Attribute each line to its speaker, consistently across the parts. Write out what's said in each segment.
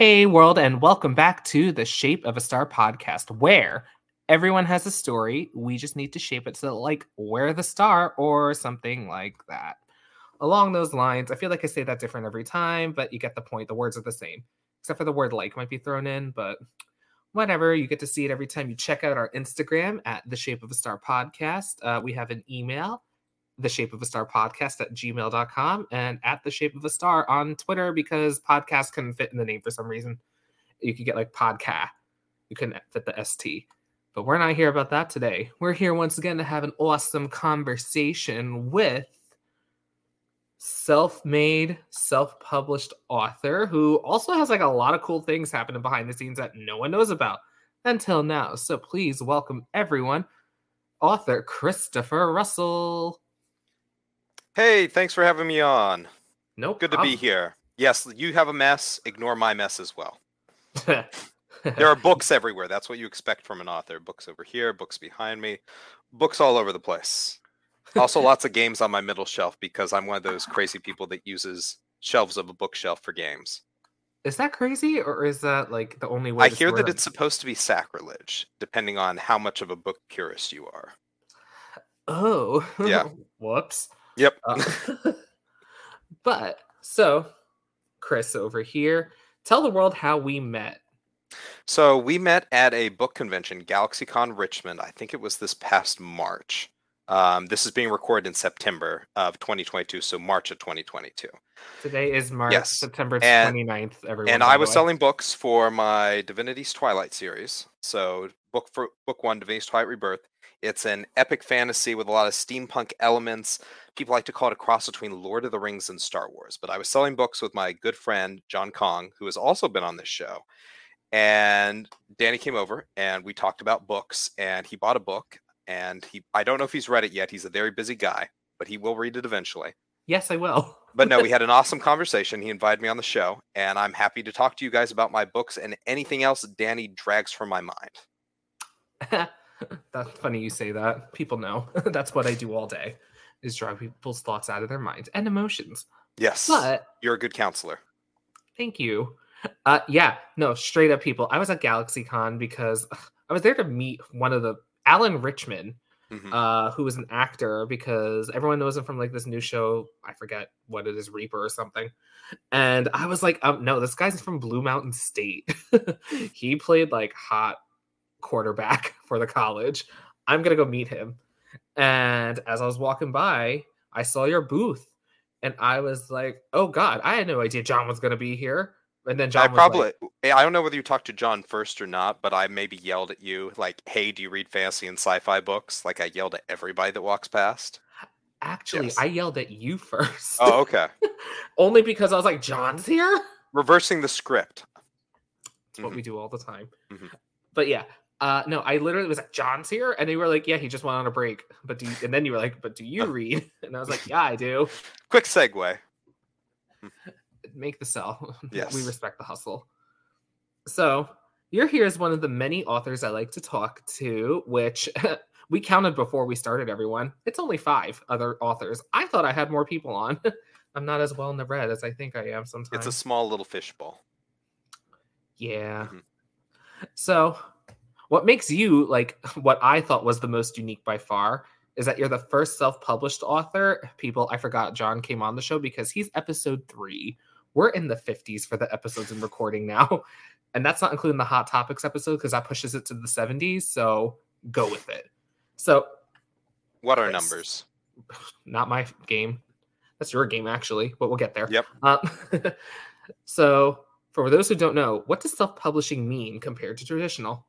Speaker 1: Hey, world, and welcome back to the Shape of a Star podcast, where everyone has a story. We just need to shape it so, like, we're the star or something like that. Along those lines, I feel like I say that different every time, but you get the point. The words are the same, except for the word like might be thrown in, but whatever. You get to see it every time you check out our Instagram at the Shape of a Star podcast. Uh, we have an email the shape of a star podcast at gmail.com and at the shape of a star on Twitter because podcast couldn't fit in the name for some reason. You could get like podcast. You couldn't fit the ST. But we're not here about that today. We're here once again to have an awesome conversation with self-made, self-published author who also has like a lot of cool things happening behind the scenes that no one knows about until now. So please welcome everyone, author Christopher Russell.
Speaker 2: Hey, thanks for having me on.
Speaker 1: Nope.
Speaker 2: Good to be here. Yes, you have a mess. Ignore my mess as well. there are books everywhere. That's what you expect from an author. Books over here, books behind me, books all over the place. Also, lots of games on my middle shelf because I'm one of those crazy people that uses shelves of a bookshelf for games.
Speaker 1: Is that crazy, or is that like the only way?
Speaker 2: I hear that it's supposed to be sacrilege, depending on how much of a book purist you are.
Speaker 1: Oh,
Speaker 2: yeah.
Speaker 1: Whoops.
Speaker 2: Yep.
Speaker 1: Uh, but so, Chris over here, tell the world how we met.
Speaker 2: So we met at a book convention, GalaxyCon Richmond. I think it was this past March. Um, this is being recorded in September of 2022, so March of 2022.
Speaker 1: Today is March,
Speaker 2: Yes.
Speaker 1: September
Speaker 2: And-
Speaker 1: 29th, everyone.
Speaker 2: and I was
Speaker 1: way.
Speaker 2: selling books for my Divinity's Twilight series. So book for book one, Divinity's Twilight Rebirth. It's an epic fantasy with a lot of steampunk elements. People like to call it a cross between Lord of the Rings and Star Wars. But I was selling books with my good friend John Kong, who has also been on this show. And Danny came over and we talked about books. And he bought a book. And he I don't know if he's read it yet. He's a very busy guy, but he will read it eventually.
Speaker 1: Yes, I will.
Speaker 2: But no, we had an awesome conversation. He invited me on the show, and I'm happy to talk to you guys about my books and anything else Danny drags from my mind.
Speaker 1: That's funny you say that. People know. That's what I do all day is drag people's thoughts out of their minds and emotions.
Speaker 2: Yes,
Speaker 1: But
Speaker 2: you're a good counselor.
Speaker 1: thank you. Uh yeah, no, straight up people. I was at GalaxyCon because ugh, I was there to meet one of the Alan Ritchson,
Speaker 2: Mhm.
Speaker 1: uh, who is an actor because everyone knows him from like this new show. I forget what it is, Reaper or something. And I was like, um, no, this guy's from Blue Mountain State. he played like hot quarterback for the college. I'm gonna go meet him. And as I was walking by, I saw your booth, and I was like, oh god, I had no idea John was gonna be here. And then John
Speaker 2: I probably
Speaker 1: like,
Speaker 2: I don't know whether you talked to John first or not, but I maybe yelled at you like, "Hey, do you read fantasy and sci-fi books?" Like I yelled at everybody that walks past.
Speaker 1: actually,
Speaker 2: Yes.
Speaker 1: I yelled at you first.
Speaker 2: Oh, okay.
Speaker 1: Only because I was like, John's here.
Speaker 2: Reversing the script.
Speaker 1: It's what
Speaker 2: Mhm.
Speaker 1: we do all the time.
Speaker 2: Mhm.
Speaker 1: But yeah, uh, no, I literally was like, John's here, and they were like, yeah, he just went on a break. But do you, and then you were like, but do you read? And I was like, yeah, I do.
Speaker 2: Quick segue.
Speaker 1: Make the sell.
Speaker 2: Yes, we
Speaker 1: respect the hustle. So you're here as one of the many authors I like to talk to, which we counted before we started. Everyone, it's only five other authors. I thought I had more people on. I'm not as well in the red as I think I am sometimes.
Speaker 2: It's a small little fishbowl.
Speaker 1: Yeah.
Speaker 2: Mhm.
Speaker 1: So, what makes you like what I thought was the most unique by far is that you're the first self published author. People, I forgot John came on the show because he's episode three. We're in the 50s for the episodes and recording now. And that's not including the Hot Topics episode because that pushes it to the 70s. So, go with it. So,
Speaker 2: What are numbers?
Speaker 1: not my game. That's your game, actually, but we'll get there.
Speaker 2: Yep.
Speaker 1: Uh, so, for those who don't know, what does self publishing mean compared to traditional?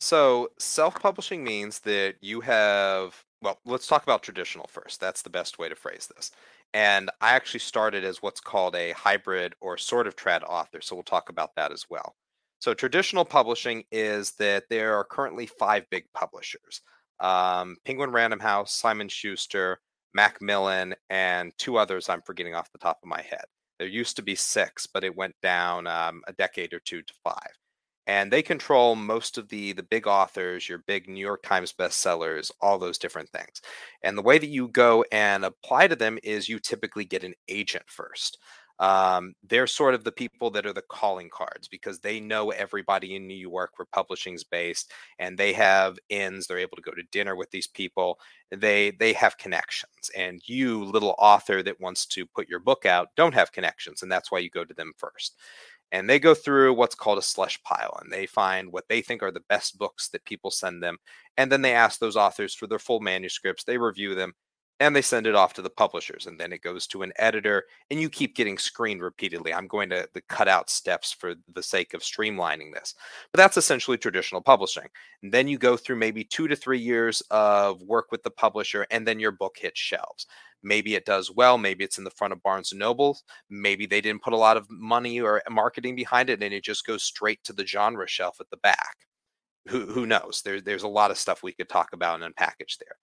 Speaker 2: So, self publishing means that you have, well, let's talk about traditional first. That's the best way to phrase this. And I actually started as what's called a hybrid or sort of trad author. So, we'll talk about that as well. So, traditional publishing is that there are currently five big publishers um, Penguin Random House, Simon Schuster, Macmillan, and two others I'm forgetting off the top of my head. There used to be six, but it went down um, a decade or two to five and they control most of the the big authors your big new york times bestsellers all those different things and the way that you go and apply to them is you typically get an agent first Um, they're sort of the people that are the calling cards because they know everybody in New York where publishing's based, and they have ins. They're able to go to dinner with these people. They they have connections, and you, little author that wants to put your book out, don't have connections, and that's why you go to them first and they go through what's called a slush pile and they find what they think are the best books that people send them and then they ask those authors for their full manuscripts they review them and they send it off to the publishers and then it goes to an editor and you keep getting screened repeatedly. I'm going to, to cut out steps for the sake of streamlining this. But that's essentially traditional publishing. And then you go through maybe two to three years of work with the publisher and then your book hits shelves. Maybe it does well maybe it's in the front of barnes and noble maybe they didn't put a lot of money or marketing behind it and it just goes straight to the genre shelf at the back. Who, who knows? There, there's a lot of stuff we could talk about and unpackage there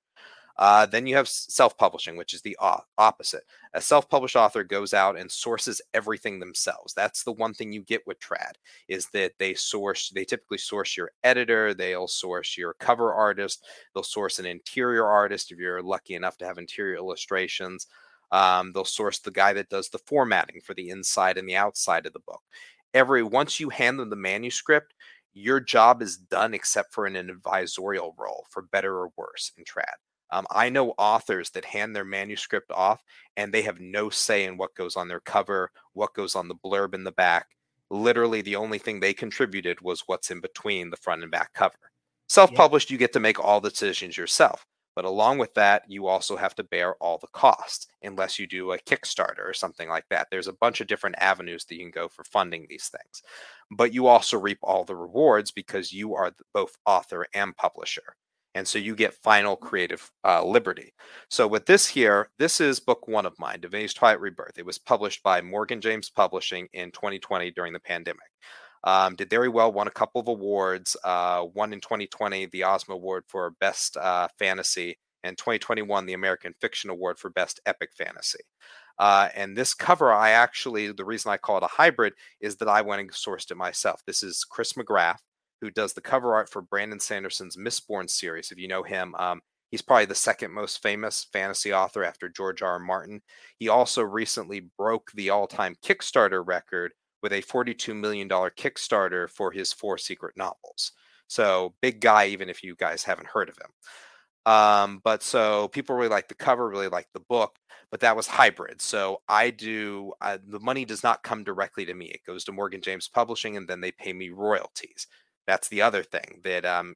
Speaker 2: uh, then you have self publishing, which is the opposite. A self published author goes out and sources everything themselves. That's the one thing you get with trad is that they source, they typically source your editor, they'll source your cover artist, they'll source an interior artist if you're lucky enough to have interior illustrations. Um, they'll source the guy that does the formatting for the inside and the outside of the book. Every once you hand them the manuscript, your job is done except for an advisorial role for better or worse in trad. Um, I know authors that hand their manuscript off and they have no say in what goes on their cover, what goes on the blurb in the back. Literally, the only thing they contributed was what's in between the front and back cover. Self published, you get to make all the decisions yourself. But along with that, you also have to bear all the costs unless you do a Kickstarter or something like that. There's a bunch of different avenues that you can go for funding these things. But you also reap all the rewards because you are both author and publisher and so you get final creative uh, liberty. So with this here, this is book one of mine, Divinity's Twilight Rebirth. It was published by Morgan James Publishing in 2020 during the pandemic. Um, did very well, won a couple of awards. Uh, one in 2020, the Ozma Award for Best uh, Fantasy, and 2021, the American Fiction Award for Best Epic Fantasy. Uh, and this cover, I actually, the reason I call it a hybrid is that I went and sourced it myself. This is Chris McGrath who does the cover art for Brandon Sanderson's Mistborn series. If you know him, um, he's probably the second most famous fantasy author after George R. R. Martin. He also recently broke the all time Kickstarter record with a $42 million Kickstarter for his four secret novels. So, big guy, even if you guys haven't heard of him. Um, but so people really like the cover, really like the book, but that was hybrid. So I do the money does not come directly to me. It goes to Morgan James Publishing, and then they pay me royalties. That's the other thing that um,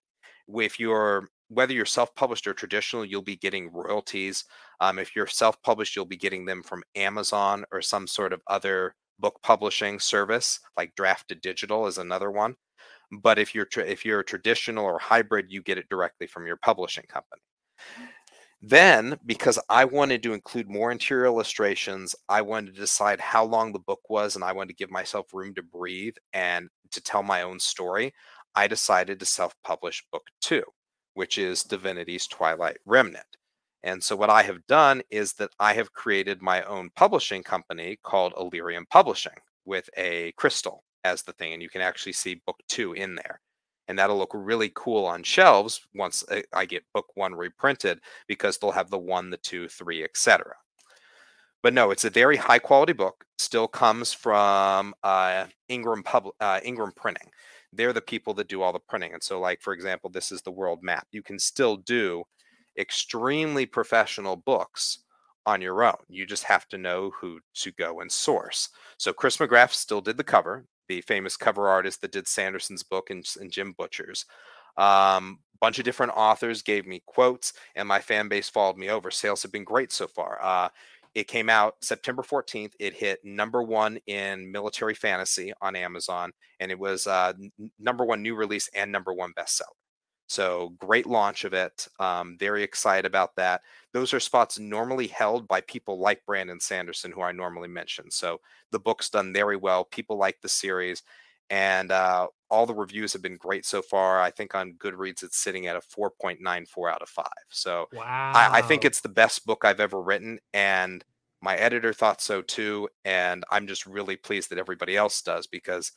Speaker 2: if you're whether you're self-published or traditional, you'll be getting royalties. Um, if you're self-published, you'll be getting them from Amazon or some sort of other book publishing service, like Draft2Digital is another one. But if you're tra- if you're traditional or hybrid, you get it directly from your publishing company. Then, because I wanted to include more interior illustrations, I wanted to decide how long the book was, and I wanted to give myself room to breathe and to tell my own story. I decided to self publish book two, which is Divinity's Twilight Remnant. And so, what I have done is that I have created my own publishing company called Illyrium Publishing with a crystal as the thing. And you can actually see book two in there. And that'll look really cool on shelves once I get book one reprinted because they'll have the one, the two, three, etc. But no, it's a very high quality book. Still comes from uh, Ingram uh, Ingram Printing they're the people that do all the printing. And so, like, for example, this is the world map. You can still do extremely professional books on your own. You just have to know who to go and source. So, Chris McGrath still did the cover, the famous cover artist that did Sanderson's book and, and Jim Butcher's. Um, bunch of different authors gave me quotes, and my fan base followed me over. Sales have been great so far. Uh, it came out September 14th. It hit number one in military fantasy on Amazon, and it was uh, n- number one new release and number one bestseller. So great launch of it. Um, very excited about that. Those are spots normally held by people like Brandon Sanderson, who I normally mention. So the book's done very well. People like the series, and uh, all the reviews have been great so far. I think on Goodreads it's sitting at a 4.94 out of 5. So wow. I, I, think it's the best book I've ever written. And my editor thought so too. And I'm just really pleased that everybody else does because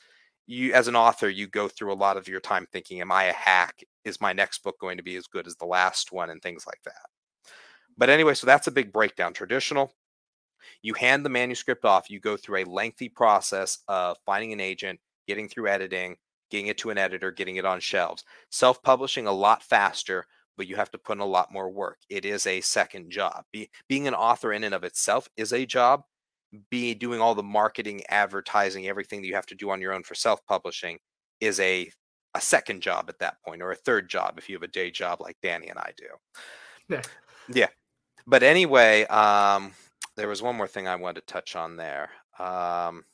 Speaker 2: you, as an author, you go through a lot of your time thinking, Am I a hack? Is my next book going to be as good as the last one? And things like that. But anyway, so that's a big breakdown. Traditional, You hand the manuscript off, you go through a lengthy process of finding an agent, getting through editing, getting it to an editor, getting it on shelves. Self publishing a lot faster, but you have to put in a lot more work. It is a second job. Be, being an author in and of itself is a job. Be doing all the marketing, advertising, everything that you have to do on your own for self publishing is a a second job at that point, or a third job if you have a day job like Danny and I do.
Speaker 1: Yeah.
Speaker 2: Yeah. But anyway, um, there was one more thing I wanted to touch on there. Um,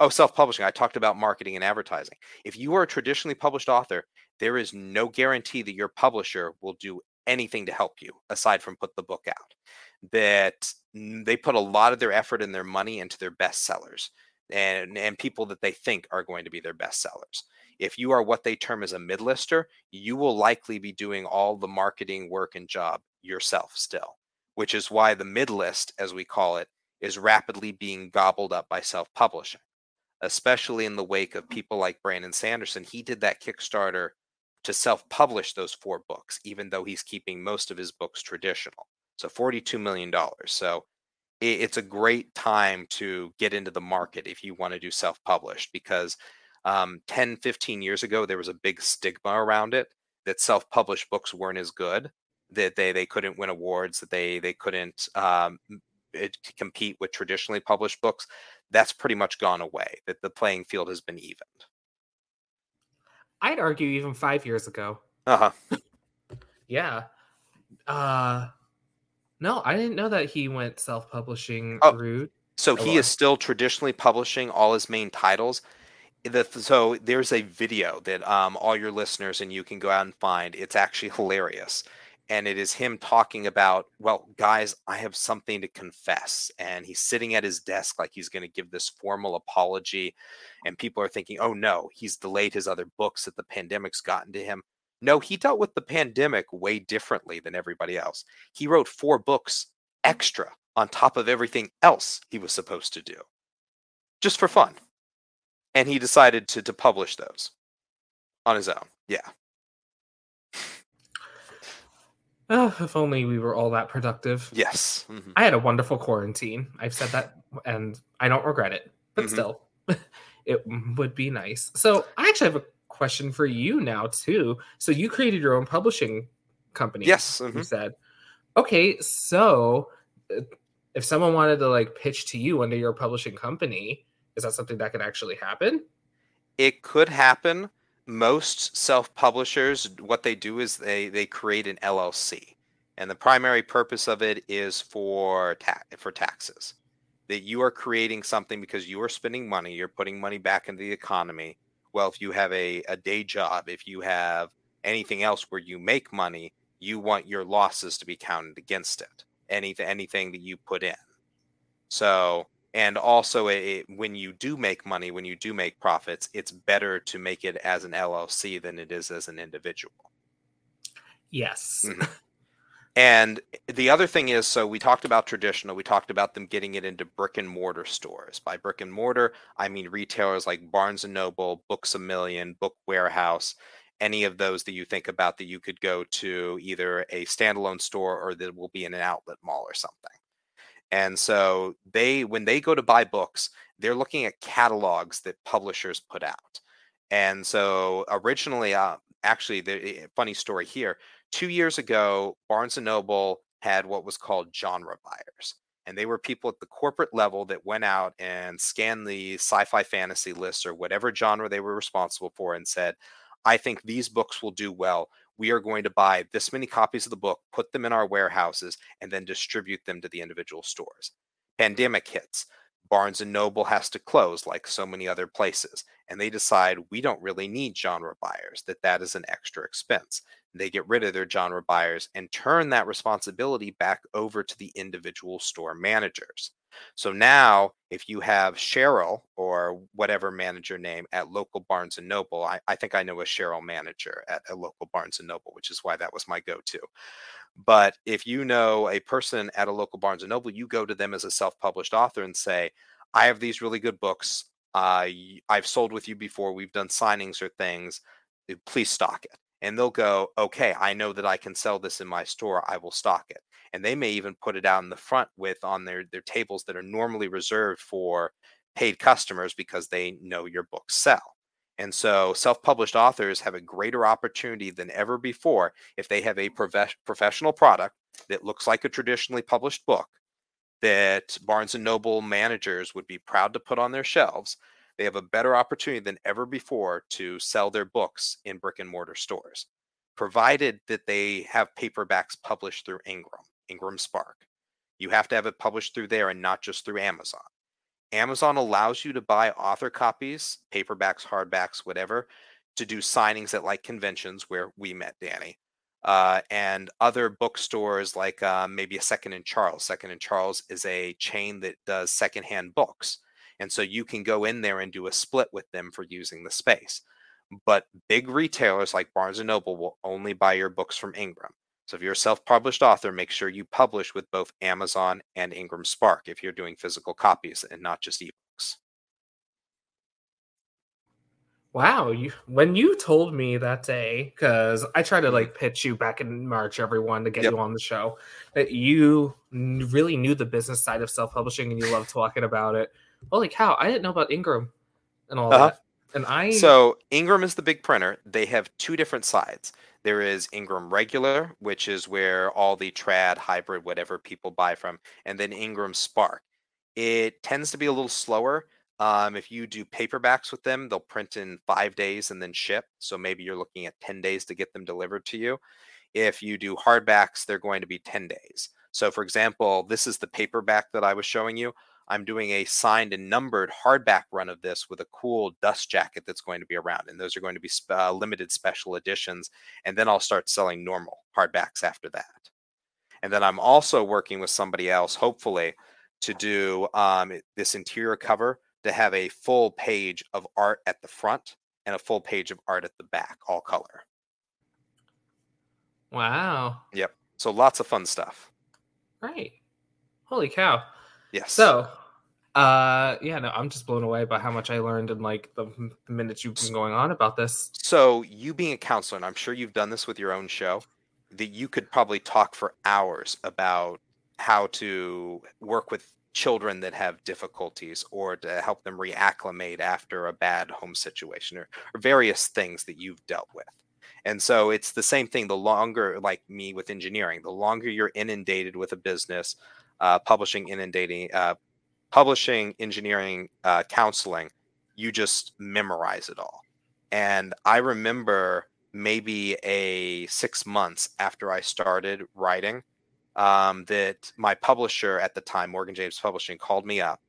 Speaker 2: oh, self publishing. I talked about marketing and advertising. If you are a traditionally published author, there is no guarantee that your publisher will do anything to help you aside from put the book out. That they put a lot of their effort and their money into their best sellers and, and people that they think are going to be their best sellers. If you are what they term as a mid-lister, you will likely be doing all the marketing work and job yourself still, which is why the mid-list, as we call it, is rapidly being gobbled up by self-publishing, especially in the wake of people like Brandon Sanderson. He did that Kickstarter to self-publish those four books, even though he's keeping most of his books traditional. So $42 million. So it's a great time to get into the market if you want to do self-published because um, 10 15 years ago there was a big stigma around it that self-published books weren't as good that they they couldn't win awards that they they couldn't um, it, compete with traditionally published books that's pretty much gone away that the playing field has been evened.
Speaker 1: I'd argue even five years ago.
Speaker 2: Uh-huh.
Speaker 1: Yeah. Uh no i didn't know that he went self-publishing
Speaker 2: oh,
Speaker 1: route
Speaker 2: so he is still traditionally publishing all his main titles? The, so there's a video that um, all your listeners and you can go out and find. It's actually hilarious. And it is him talking about, well, guys, I have something to confess. And he's sitting at his desk like he's going to give this formal apology. And people are thinking, oh no, he's delayed his other books that the pandemic's gotten to him. No, he dealt with the pandemic way differently than everybody else. He wrote four books extra on top of everything else he was supposed to do, just for fun and he decided to to publish those on his own. Yeah.
Speaker 1: Oh, if only we were all that productive.
Speaker 2: Yes.
Speaker 1: Mm-hmm. I had a wonderful quarantine. I've said that and I don't regret it, but mm-hmm. still, it would be nice. So, I actually have a question for you now, too. So, you created your own publishing company.
Speaker 2: Yes.
Speaker 1: Mm-hmm. You said, okay, so uh, if someone wanted to like pitch to you under your publishing company, is that something that could actually happen?
Speaker 2: It could happen. Most self-publishers, what they do is they they create an LLC, and the primary purpose of it is for ta- for taxes. That you are creating something because you are spending money, you're putting money back into the economy. Well, if you have a, a day job, if you have anything else where you make money, you want your losses to be counted against it. Anything anything that you put in. So and also it, when you do make money when you do make profits it's better to make it as an llc than it is as an individual.
Speaker 1: Yes.
Speaker 2: Mm-hmm. and the other thing is so we talked about traditional we talked about them getting it into brick and mortar stores. By brick and mortar i mean retailers like barnes and noble books a million book warehouse any of those that you think about that you could go to either a standalone store or that will be in an outlet mall or something and so they, when they go to buy books, they're looking at catalogs that publishers put out. And so originally, uh, actually, the eh, funny story here. Two years ago, Barnes and Noble had what was called genre buyers, and they were people at the corporate level that went out and scanned the sci-fi fantasy lists or whatever genre they were responsible for, and said, "I think these books will do well we are going to buy this many copies of the book, put them in our warehouses, and then distribute them to the individual stores. Pandemic hits. Barnes and Noble has to close like so many other places, and they decide we don't really need genre buyers, that that is an extra expense. They get rid of their genre buyers and turn that responsibility back over to the individual store managers. So now, if you have Cheryl or whatever manager name at local Barnes and Noble, I, I think I know a Cheryl manager at a local Barnes and Noble, which is why that was my go-to. But if you know a person at a local Barnes and Noble, you go to them as a self-published author and say, "I have these really good books. Uh, I've sold with you before. We've done signings or things. Please stock it." And they'll go, "Okay, I know that I can sell this in my store. I will stock it." and they may even put it out in the front with on their their tables that are normally reserved for paid customers because they know your books sell. And so self published authors have a greater opportunity than ever before if they have a prof- professional product that looks like a traditionally published book that Barnes and Noble managers would be proud to put on their shelves. They have a better opportunity than ever before to sell their books in brick and mortar stores, provided that they have paperbacks published through Ingram, Ingram Spark. You have to have it published through there and not just through Amazon. Amazon allows you to buy author copies, paperbacks, hardbacks, whatever, to do signings at like conventions where we met Danny. Uh, and other bookstores like uh, maybe a Second and Charles. Second and Charles is a chain that does secondhand books. And so you can go in there and do a split with them for using the space. But big retailers like Barnes and Noble will only buy your books from Ingram. So if you're a self-published author, make sure you publish with both Amazon and Ingram Spark if you're doing physical copies and not just ebooks.
Speaker 1: Wow, you when you told me that day, because I tried to
Speaker 2: Mm-hmm.
Speaker 1: like pitch you back in March, everyone, to get
Speaker 2: Yep.
Speaker 1: you on the show, that you really knew the business side of self-publishing and you love talking about it. Holy cow, I didn't know about Ingram and all
Speaker 2: Uh-huh.
Speaker 1: that. And I
Speaker 2: So Ingram is the big printer. They have two different sides. There is Ingram regular, which is where all the trad, hybrid, whatever people buy from, and then Ingram Spark. It tends to be a little slower. Um, if you do paperbacks with them, they'll print in five days and then ship. So maybe you're looking at 10 days to get them delivered to you. If you do hardbacks, they're going to be 10 days. So, for example, this is the paperback that I was showing you. I'm doing a signed and numbered hardback run of this with a cool dust jacket that's going to be around. And those are going to be sp- uh, limited special editions. And then I'll start selling normal hardbacks after that. And then I'm also working with somebody else, hopefully, to do um, this interior cover to have a full page of art at the front and a full page of art at the back, all color.
Speaker 1: wow,
Speaker 2: Yep. So lots of fun stuff.
Speaker 1: right. Holy cow.
Speaker 2: Yes.
Speaker 1: So, uh, yeah, no, I'm just blown away by how much I learned in like the minutes you've been going on about this.
Speaker 2: So, you being a counselor, and I'm sure you've done this with your own show, that you could probably talk for hours about how to work with children that have difficulties or to help them reacclimate after a bad home situation or, or various things that you've dealt with. And so it's the same thing. The longer, like me with engineering, the longer you're inundated with a business, uh, publishing, inundating, uh, publishing, engineering, uh, counseling, you just memorize it all. And I remember maybe a six months after I started writing, um, that my publisher at the time, Morgan James Publishing, called me up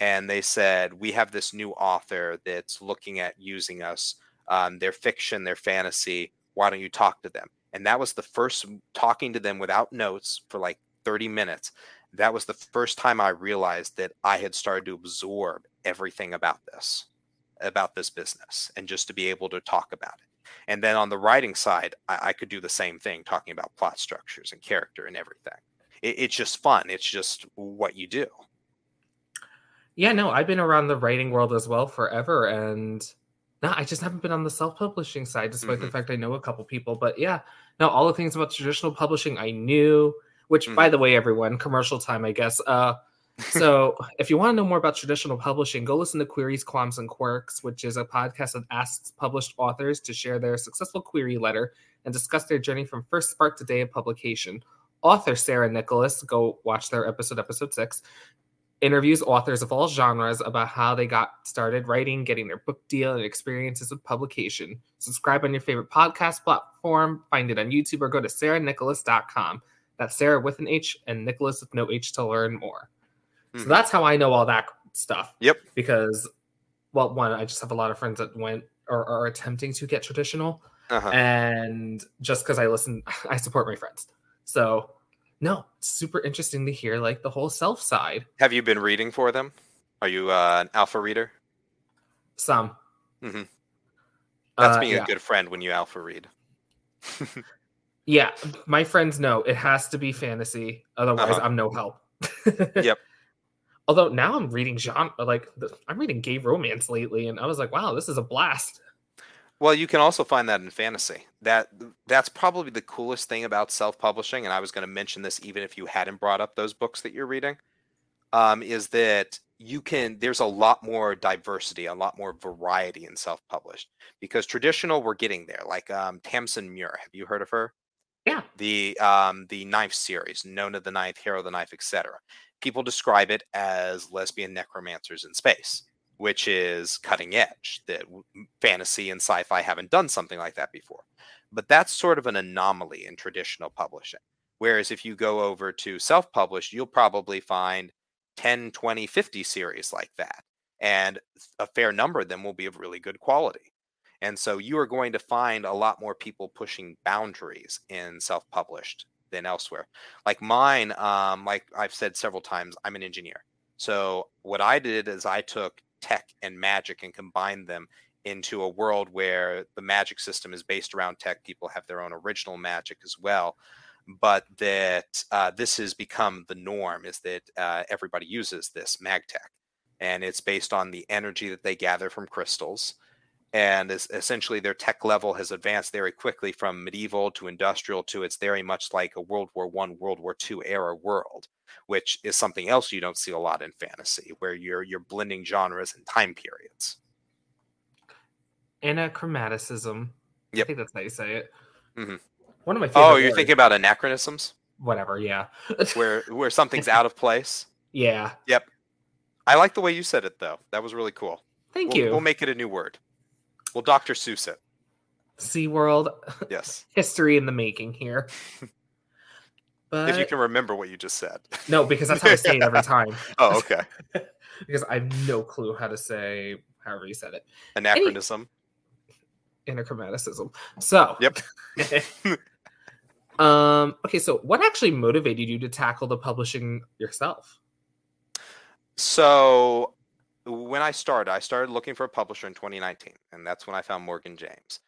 Speaker 2: and they said, We have this new author that's looking at using us, um, their fiction, their fantasy. Why don't you talk to them? And that was the first talking to them without notes for like 30 minutes. That was the first time I realized that I had started to absorb everything about this, about this business, and just to be able to talk about it. And then on the writing side, I, I could do the same thing, talking about plot structures and character and everything. It, it's just fun. It's just what you do.
Speaker 1: Yeah, no, I've been around the writing world as well forever, and no, I just haven't been on the self-publishing side, despite the
Speaker 2: Mhm.
Speaker 1: fact I know a couple people. But yeah, no, all the things about traditional publishing I knew. Which,
Speaker 2: Mm-hmm.
Speaker 1: by the way, everyone, commercial time, I guess. Uh, so if you want to know more about traditional publishing, go listen to Queries, Qualms, and Quirks, which is a podcast that asks published authors to share their successful query letter and discuss their journey from first spark to day of publication. Author Sarah Nicolas, go watch their episode, episode six, interviews authors of all genres about how they got started writing, getting their book deal, and experiences with publication. Subscribe on your favorite podcast platform, find it on YouTube, or go to sarahnicolas.com. That's Sarah with an H and Nicolas with no H to learn more. So
Speaker 2: Mhm.
Speaker 1: that's how I know all that stuff.
Speaker 2: Yep.
Speaker 1: Because, well, one, I just have a lot of friends that went or are attempting to get traditional.
Speaker 2: Uh-huh.
Speaker 1: And just because I listen, I support my friends. So, no, it's super interesting to hear like the whole self side.
Speaker 2: Have you been reading for them? Are you uh, an alpha reader?
Speaker 1: Some.
Speaker 2: Mhm. That's
Speaker 1: Uh,
Speaker 2: being
Speaker 1: yeah.
Speaker 2: a good friend when you alpha read.
Speaker 1: Yeah, my friends know it has to be fantasy. Otherwise,
Speaker 2: Uh-huh.
Speaker 1: I'm no help.
Speaker 2: Yep.
Speaker 1: Although now I'm reading genre, like I'm reading gay romance lately, and I was like, wow, this is a blast.
Speaker 2: Well, you can also find that in fantasy. That that's probably the coolest thing about self-publishing, and I was going to mention this even if you hadn't brought up those books that you're reading. Um, is that you can there's a lot more diversity, a lot more variety in self-published because traditional we're getting there. Like um, Tamsyn Muir, have you heard of her?
Speaker 1: Yeah.
Speaker 2: The um, the Knife series, Nona the Ninth, Harrow the Ninth, etc. People describe it as lesbian necromancers in space which is cutting edge that fantasy and sci-fi haven't done something like that before but that's sort of an anomaly in traditional publishing whereas if you go over to self-published you'll probably find 10 20 50 series like that and a fair number of them will be of really good quality and so you are going to find a lot more people pushing boundaries in self-published than elsewhere like mine um, like i've said several times i'm an engineer so what i did is i took tech and magic and combined them into a world where the magic system is based around tech. People have their own original magic as well, but that uh, this has become the norm is that uh, everybody uses this magtech. and it's based on the energy that they gather from crystals. And essentially, their tech level has advanced very quickly from medieval to industrial to it's very much like a World War One, World War Two era world which is something else you don't see a lot in fantasy, where you're you're blending genres and time periods.
Speaker 1: Anachromaticism. Yep. I think that's how you say it.
Speaker 2: Mm-hmm.
Speaker 1: One of my favorite.
Speaker 2: Oh, you're words. thinking about anachronisms?
Speaker 1: Whatever, yeah.
Speaker 2: where where something's out of place.
Speaker 1: Yeah.
Speaker 2: Yep. I like the way you said it though. That was really cool.
Speaker 1: Thank
Speaker 2: we'll,
Speaker 1: you.
Speaker 2: We'll make it a new word. We'll Dr. Seuss it.
Speaker 1: SeaWorld.
Speaker 2: Yes.
Speaker 1: History in the making here.
Speaker 2: But if you can remember what you just said.
Speaker 1: No, because that's how I say it every time.
Speaker 2: oh, okay.
Speaker 1: because I have no clue how to say however you said it.
Speaker 2: Anachronism.
Speaker 1: Any, anachromaticism. So.
Speaker 2: Yep.
Speaker 1: um. Okay. So, what actually motivated you to tackle the publishing yourself?
Speaker 2: So, when I started, I started looking for a publisher in 2019, and that's when I found Morgan James.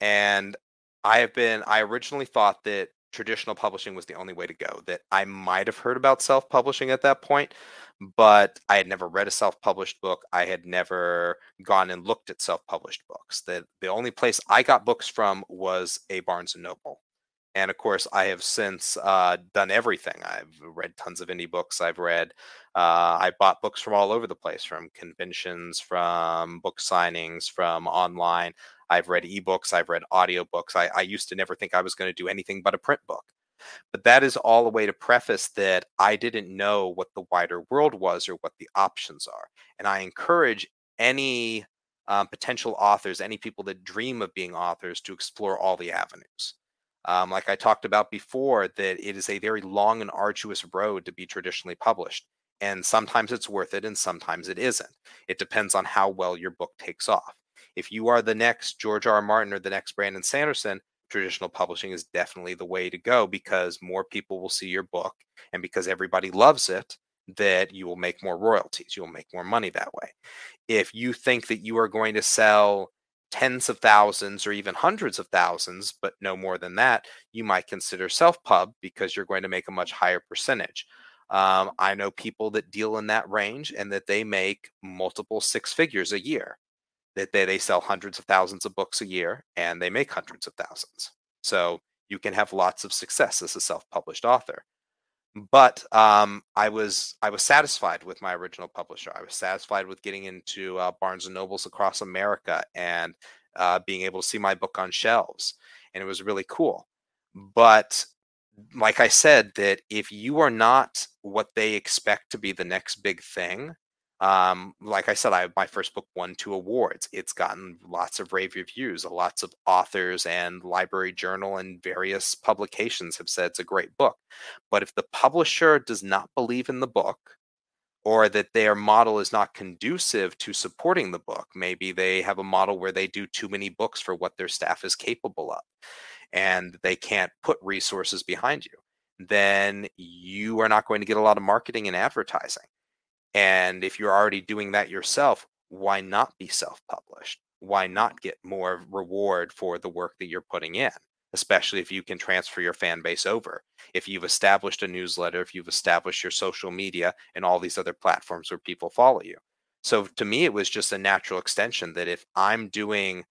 Speaker 2: And I have been. I originally thought that traditional publishing was the only way to go. That I might have heard about self publishing at that point, but I had never read a self published book. I had never gone and looked at self published books. That the only place I got books from was a Barnes and Noble. And of course, I have since uh, done everything. I've read tons of indie books. I've read, uh, I bought books from all over the place, from conventions, from book signings, from online. I've read ebooks, I've read audiobooks. I, I used to never think I was going to do anything but a print book. But that is all a way to preface that I didn't know what the wider world was or what the options are. And I encourage any um, potential authors, any people that dream of being authors, to explore all the avenues. Um, like I talked about before, that it is a very long and arduous road to be traditionally published. And sometimes it's worth it and sometimes it isn't. It depends on how well your book takes off if you are the next George R. R. Martin or the next Brandon Sanderson, traditional publishing is definitely the way to go because more people will see your book and because everybody loves it that you will make more royalties you'll make more money that way if you think that you are going to sell tens of thousands or even hundreds of thousands but no more than that you might consider self pub because you're going to make a much higher percentage um, i know people that deal in that range and that they make multiple six figures a year that they, they sell hundreds of thousands of books a year and they make hundreds of thousands. So you can have lots of success as a self-published author. But um, I was I was satisfied with my original publisher. I was satisfied with getting into uh, Barnes and Nobles across America and uh, being able to see my book on shelves, and it was really cool. But like I said, that if you are not what they expect to be the next big thing, um, like I said, I my first book won two awards. It's gotten lots of rave reviews. Lots of authors and Library Journal and various publications have said it's a great book. But if the publisher does not believe in the book, or that their model is not conducive to supporting the book, maybe they have a model where they do too many books for what their staff is capable of, and they can't put resources behind you, then you are not going to get a lot of marketing and advertising and if you're already doing that yourself, why not be self published? Why not get more reward for the work that you're putting in? Especially if you can transfer your fan base over. If you've established a newsletter, if you've established your social media and all these other platforms where people follow you. So to me, it was just a natural extension that if I'm doing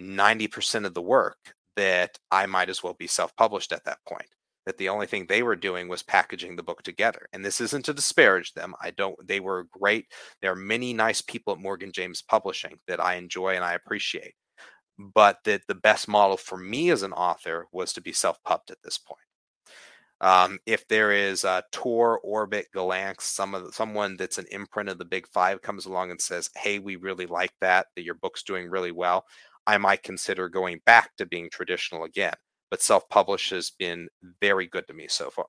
Speaker 2: 90% of the work that I might as well be self published at that point. That the only thing they were doing was packaging the book together. And this isn't to disparage them. I don't, they were great. There are many nice people at Morgan James Publishing that I enjoy and I appreciate. But that the best model for me as an author was to be self pubbed at this point. Um, if there is a Tor, Orbit, Gollancz, some of the, someone that's an imprint of the Big Five comes along and says, "Hey, we really like that. That your book's doing really well," I might consider going back to being traditional again. But self-publish has been very good to me so far.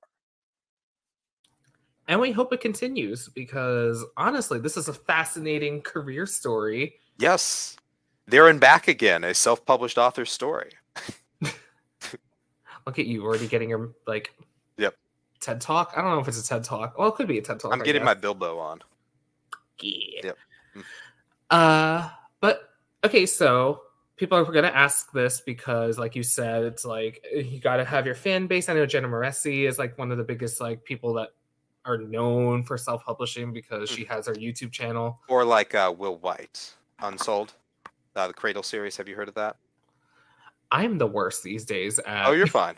Speaker 1: And we hope it continues because honestly, this is a fascinating career story.
Speaker 2: Yes. There and back again, a self-published author story.
Speaker 1: Look at you already getting your like
Speaker 2: Yep.
Speaker 1: TED Talk. I don't know if it's a TED Talk. Well, it could be a TED Talk.
Speaker 2: I'm getting my Bilbo on.
Speaker 1: Yeah.
Speaker 2: Yep. Mm.
Speaker 1: Uh, but okay, so people are going to ask this because, like you said, it's like you got to have your fan base. I know Jenna Moreci is like one of the biggest like people that are known for self-publishing because she has her YouTube channel.
Speaker 2: Or like uh, Will Wight, Unsouled, uh, the Cradle series. Have you heard of that?
Speaker 1: I'm the worst these days at.
Speaker 2: Oh, you're fine.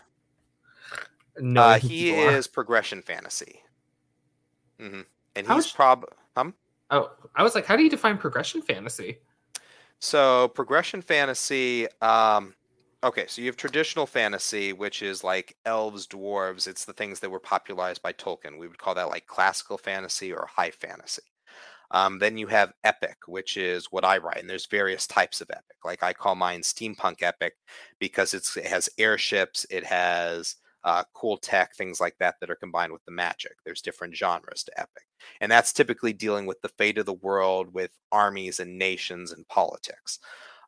Speaker 1: knowing
Speaker 2: uh, he is progression fantasy. hmm And
Speaker 1: How
Speaker 2: he's
Speaker 1: is-
Speaker 2: prob. Um,
Speaker 1: Oh, I was like, how do you define progression fantasy?
Speaker 2: So progression fantasy. Um, okay, so you have traditional fantasy, which is like elves, dwarves. It's the things that were popularized by Tolkien. We would call that like classical fantasy or high fantasy. Um, then you have epic, which is what I write, and there's various types of epic. Like I call mine steampunk epic because it has airships, it has uh, cool tech, things like that that are combined with the magic. There's different genres to epic, and that's typically dealing with the fate of the world, with armies and nations and politics.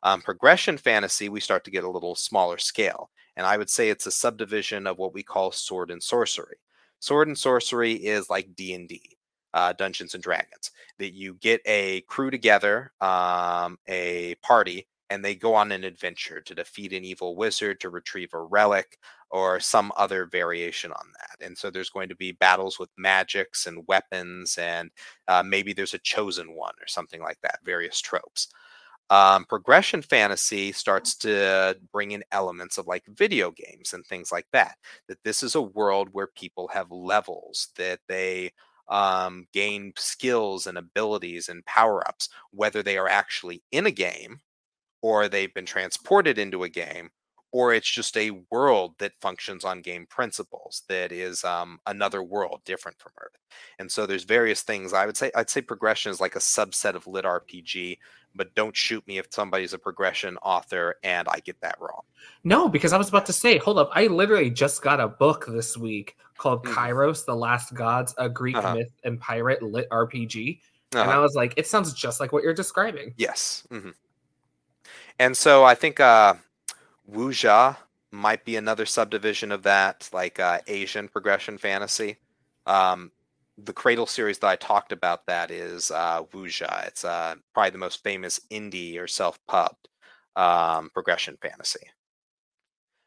Speaker 2: Um, progression fantasy, we start to get a little smaller scale, and I would say it's a subdivision of what we call sword and sorcery. Sword and sorcery is like D and D, uh, Dungeons and Dragons. That you get a crew together, um, a party, and they go on an adventure to defeat an evil wizard, to retrieve a relic, or some other variation on that. And so there's going to be battles with magics and weapons, and uh, maybe there's a chosen one or something like that, various tropes. Um, progression fantasy starts to bring in elements of like video games and things like that. That this is a world where people have levels, that they um, gain skills and abilities and power ups, whether they are actually in a game or they've been transported into a game or it's just a world that functions on game principles that is um, another world different from earth and so there's various things i would say i'd say progression is like a subset of lit rpg but don't shoot me if somebody's a progression author and i get that wrong
Speaker 1: No, because I was about to say, hold up. I literally just got a book this week called
Speaker 2: Mhm.
Speaker 1: Kairos, The Last Gods, a Greek
Speaker 2: Uh-huh.
Speaker 1: myth and pirate lit RPG. And
Speaker 2: Uh-huh.
Speaker 1: I was like, it sounds just like what you're describing.
Speaker 2: Yes. hmm And so I think uh, Wuxia might be another subdivision of that, like uh, Asian progression fantasy. Um, the Cradle series that I talked about that is uh, Wuxia. It's uh, probably the most famous indie or self-pubbed um, progression fantasy.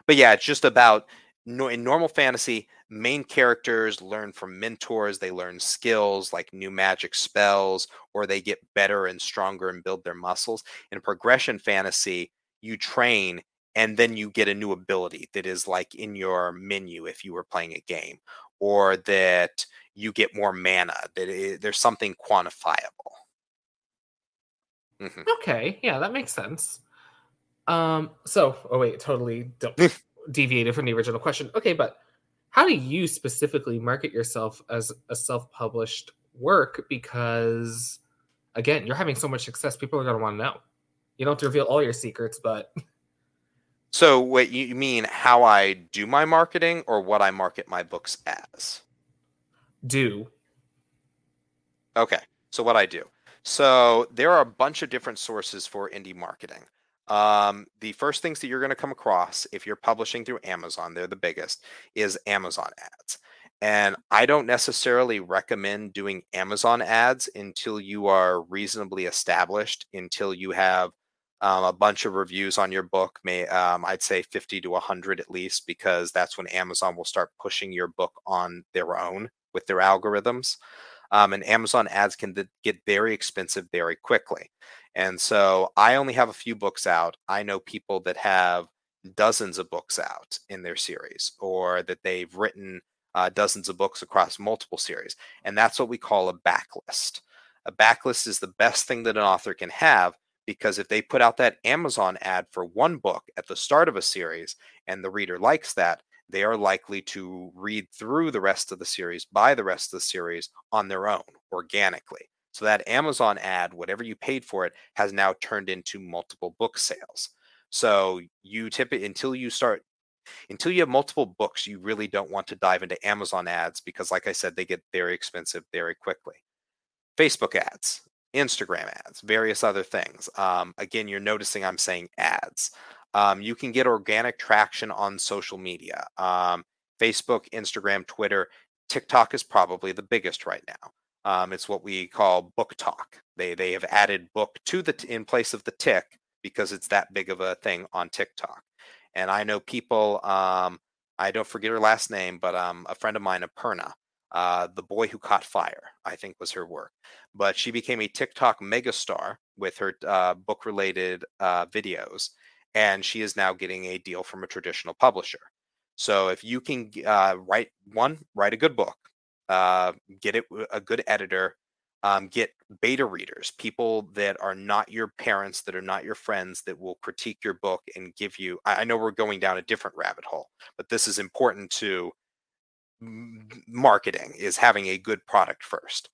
Speaker 2: But yeah, it's just about in normal fantasy, main characters learn from mentors. They learn skills like new magic spells, or they get better and stronger and build their muscles. In progression fantasy, you train and then you get a new ability that is like in your menu if you were playing a game, or that you get more mana. That i there's something quantifiable. Mhm.
Speaker 1: Okay, yeah, that makes sense. Um, so oh wait, totally deviated from the original question. Okay, but how do you specifically market yourself as a self-published work? Because again, you're having so much success, people are gonna want to know. You don't have to reveal all your secrets, but
Speaker 2: So, what you mean how I do my marketing, or what I market my books as?
Speaker 1: do.
Speaker 2: Okay, so what I do. So there are a bunch of different sources for indie marketing. Um, the first things that you're going to come across if you're publishing through Amazon, they're the biggest, is Amazon ads. And I don't necessarily recommend doing Amazon ads until you are reasonably established, until you have um, a bunch of reviews on your book. May um, I'd say 50 to 100 at least, because that's when Amazon will start pushing your book on their own with their algorithms. Um, and Amazon ads can th- get very expensive very quickly. And so I only have a few books out. I know people that have dozens of books out in their series or that they've written uh, dozens of books across multiple series. And that's what we call a backlist. A backlist is the best thing that an author can have because if they put out that Amazon ad for one book at the start of a series and the reader likes that, they are likely to read through the rest of the series, buy the rest of the series on their own organically. So that Amazon ad, whatever you paid for it, has now turned into multiple book sales. So you tip it until you start until you have multiple books, you really don't want to dive into Amazon ads because, like I said, they get very expensive very quickly. Facebook ads, Instagram ads, various other things. Um, again, you're noticing I'm saying ads. Um, you can get organic traction on social media um, Facebook, Instagram, Twitter. TikTok is probably the biggest right now. Um, it's what we call BookTok. They they have added book to the in place of the tick because it's that big of a thing on TikTok. And I know people. Um, I don't forget her last name, but um, a friend of mine, Aparna, uh, the boy who caught fire, I think was her work. But she became a TikTok megastar with her uh, book-related uh, videos, and she is now getting a deal from a traditional publisher. So if you can uh, write one, write a good book, uh, get it a good editor, um, get beta readers, people that are not your parents, that are not your friends, that will critique your book and give you. I know we're going down a different rabbit hole, but this is important to marketing is having a good product first.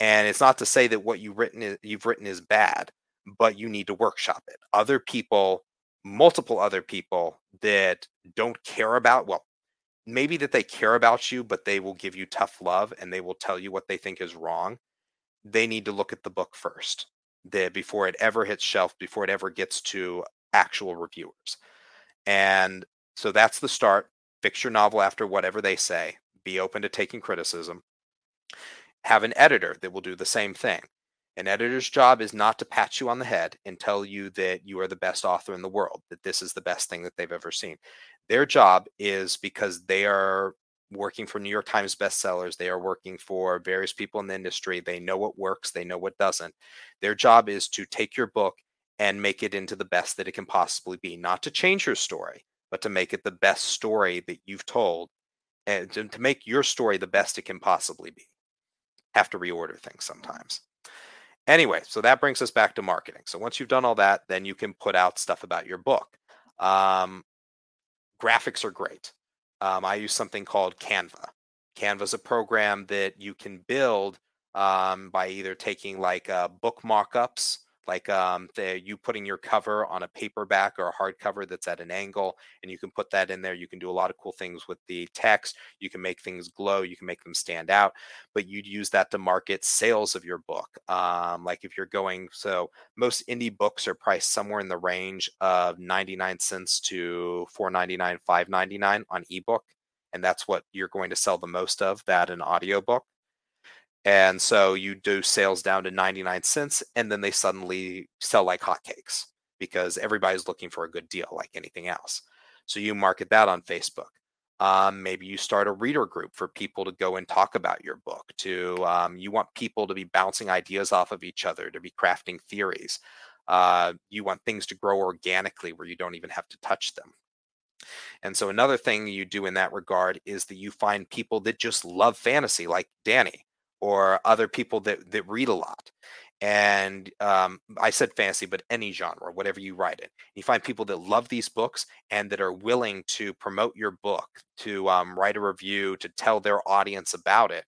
Speaker 2: And it's not to say that what you've written is, you've written is bad, but you need to workshop it. Other people, multiple other people that don't care about well, maybe that they care about you, but they will give you tough love and they will tell you what they think is wrong they need to look at the book first the, before it ever hits shelf, before it ever gets to actual reviewers. And so that's the start. Fix your novel after whatever they say. Be open to taking criticism. Have an editor that will do the same thing. An editor's job is not to pat you on the head and tell you that you are the best author in the world, that this is the best thing that they've ever seen. Their job is because they are working for New York Times bestsellers. They are working for various people in the industry. They know what works, they know what doesn't. Their job is to take your book and make it into the best that it can possibly be, not to change your story, but to make it the best story that you've told and to, to make your story the best it can possibly be. Have to reorder things sometimes. Anyway, so that brings us back to marketing. So once you've done all that, then you can put out stuff about your book. Um, graphics are great um, I use something called Canva. Canva is a program that you can build um, by either taking like uh, book mock-ups, like um, the, you putting your cover on a paperback or a hardcover that's at an angle, and you can put that in there. You can do a lot of cool things with the text. You can make things glow. You can make them stand out. But you'd use that to market sales of your book. Um, like if you're going, so most indie books are priced somewhere in the range of 99 cents to 4.99, 5.99 on ebook, and that's what you're going to sell the most of. That an audiobook. And so you do sales down to 99 cents, and then they suddenly sell like hotcakes because everybody's looking for a good deal like anything else. So you market that on Facebook. Um, maybe you start a reader group for people to go and talk about your book. To um, you want people to be bouncing ideas off of each other, to be crafting theories. Uh, you want things to grow organically where you don't even have to touch them. And so another thing you do in that regard is that you find people that just love fantasy, like Danny or other people that that read a lot and um, I said fantasy, but any genre, whatever you write it. You find people that love these books and that are willing to promote your book, to um, write a review, to tell their audience about it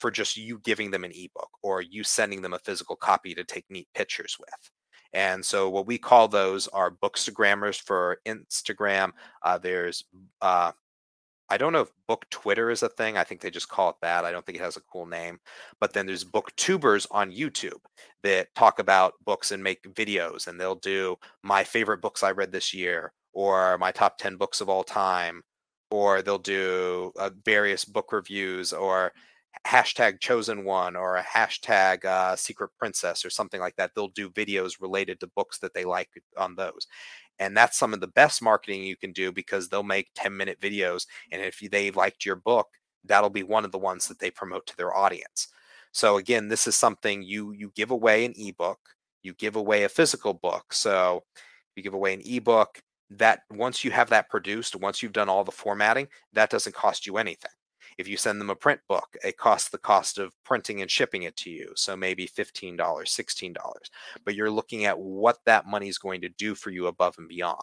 Speaker 2: for just you giving them an ebook or you sending them a physical copy to take neat pictures with. And so, what we call those are bookstagrammers for Instagram. Uh, there's uh, I don't know if book Twitter is a thing. I think they just call it that. I don't think it has a cool name. But then there's booktubers on YouTube that talk about books and make videos, and they'll do my favorite books I read this year, or my top 10 books of all time, or they'll do uh, various book reviews, or hashtag chosen one, or a hashtag uh, secret princess, or something like that. They'll do videos related to books that they like on those and that's some of the best marketing you can do because they'll make 10 minute videos and if they liked your book that'll be one of the ones that they promote to their audience So again, this is something you you give away an ebook, you give away a physical book. So you give away an ebook that once you have that produced, once you've done all the formatting, that doesn't cost you anything. If you send them a print book, it costs the cost of printing and shipping it to you. So maybe $15, $16. But you're looking at what that money is going to do for you above and beyond.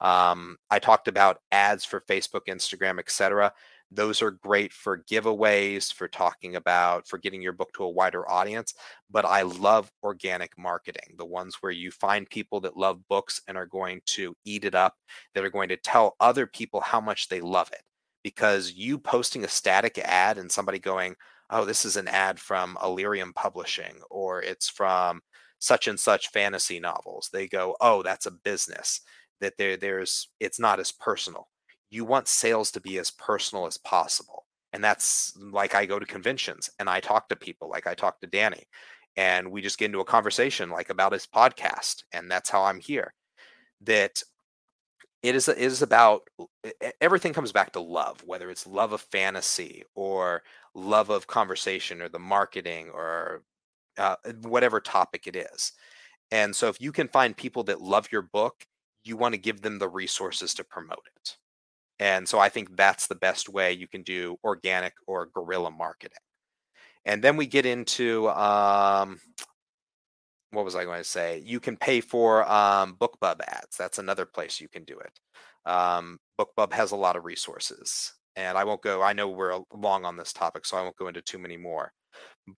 Speaker 2: Um, I talked about ads for Facebook, Instagram, etc. Those are great for giveaways, for talking about, for getting your book to a wider audience. But I love organic marketing, the ones where you find people that love books and are going to eat it up, that are going to tell other people how much they love it. Because you posting a static ad and somebody going, oh, this is an ad from Illyrium Publishing or it's from such and such fantasy novels. They go, oh, that's a business. That there, there's, it's not as personal you want sales to be as personal as possible. And that's like I go to conventions and I talk to people, like I talk to Danny, and we just get into a conversation like about his podcast. And that's how I'm here. That it is it is about everything comes back to love, whether it's love of fantasy or love of conversation or the marketing or uh, whatever topic it is. And so if you can find people that love your book, you want to give them the resources to promote it. And so I think that's the best way you can do organic or guerrilla marketing. And then we get into um, what was I going to say? You can pay for um, BookBub ads. That's another place you can do it. Um, BookBub has a lot of resources, and I won't go. I know we're long on this topic, so I won't go into too many more.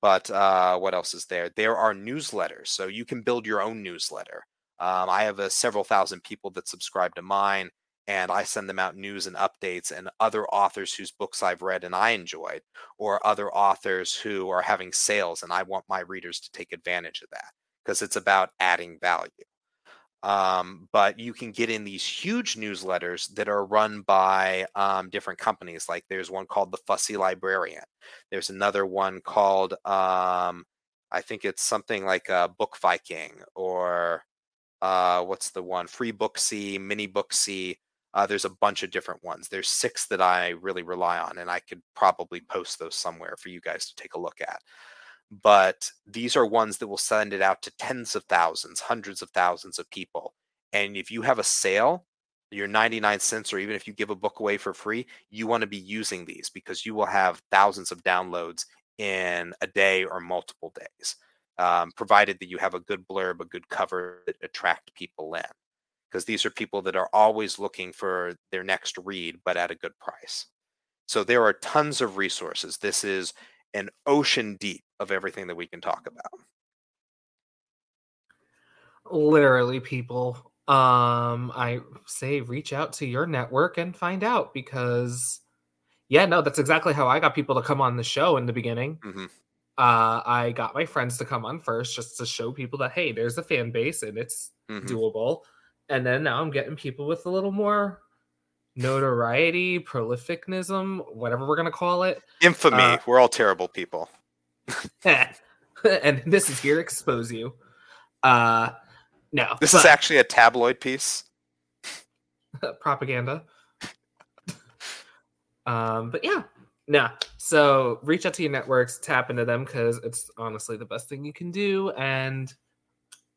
Speaker 2: But uh, what else is there? There are newsletters, so you can build your own newsletter. Um, I have a, several thousand people that subscribe to mine and I send them out news and updates and other authors whose books I've read and I enjoyed, or other authors who are having sales and I want my readers to take advantage of that because it's about adding value. Um, but you can get in these huge newsletters that are run by um, different companies. Like there's one called the Fussy Librarian. There's another one called um, I think it's something like a Book Viking or uh, what's the one? Free Booksy, Mini Booksy. Uh, there's a bunch of different ones. There's six that I really rely on, and I could probably post those somewhere for you guys to take a look at. But these are ones that will send it out to tens of thousands, hundreds of thousands of people. And if you have a sale, your 99 cents, or even if you give a book away for free, you want to be using these because you will have thousands of downloads in a day or multiple days, um, provided that you have a good blurb, a good cover that attract people in because these are people that are always looking for their next read, but at a good price. So there are tons of resources. This is an ocean deep of everything that we can talk about.
Speaker 1: Literally, people. Um, I say reach out to your network and find out because, yeah, no, that's exactly how I got people to come on the show in the beginning. Mm-hmm. Uh, I got my friends to come on first just to show people that hey, there's a fan base and it's mm-hmm. doable and then now I'm getting people with a little more notoriety, prolificism, whatever we're gonna call it.
Speaker 2: Infamy. Uh, we're all terrible people.
Speaker 1: and this is here to expose you. Uh no.
Speaker 2: This but, is actually a tabloid piece.
Speaker 1: propaganda. um, but yeah. Nah. So reach out to your networks, tap into them because it's honestly the best thing you can do. And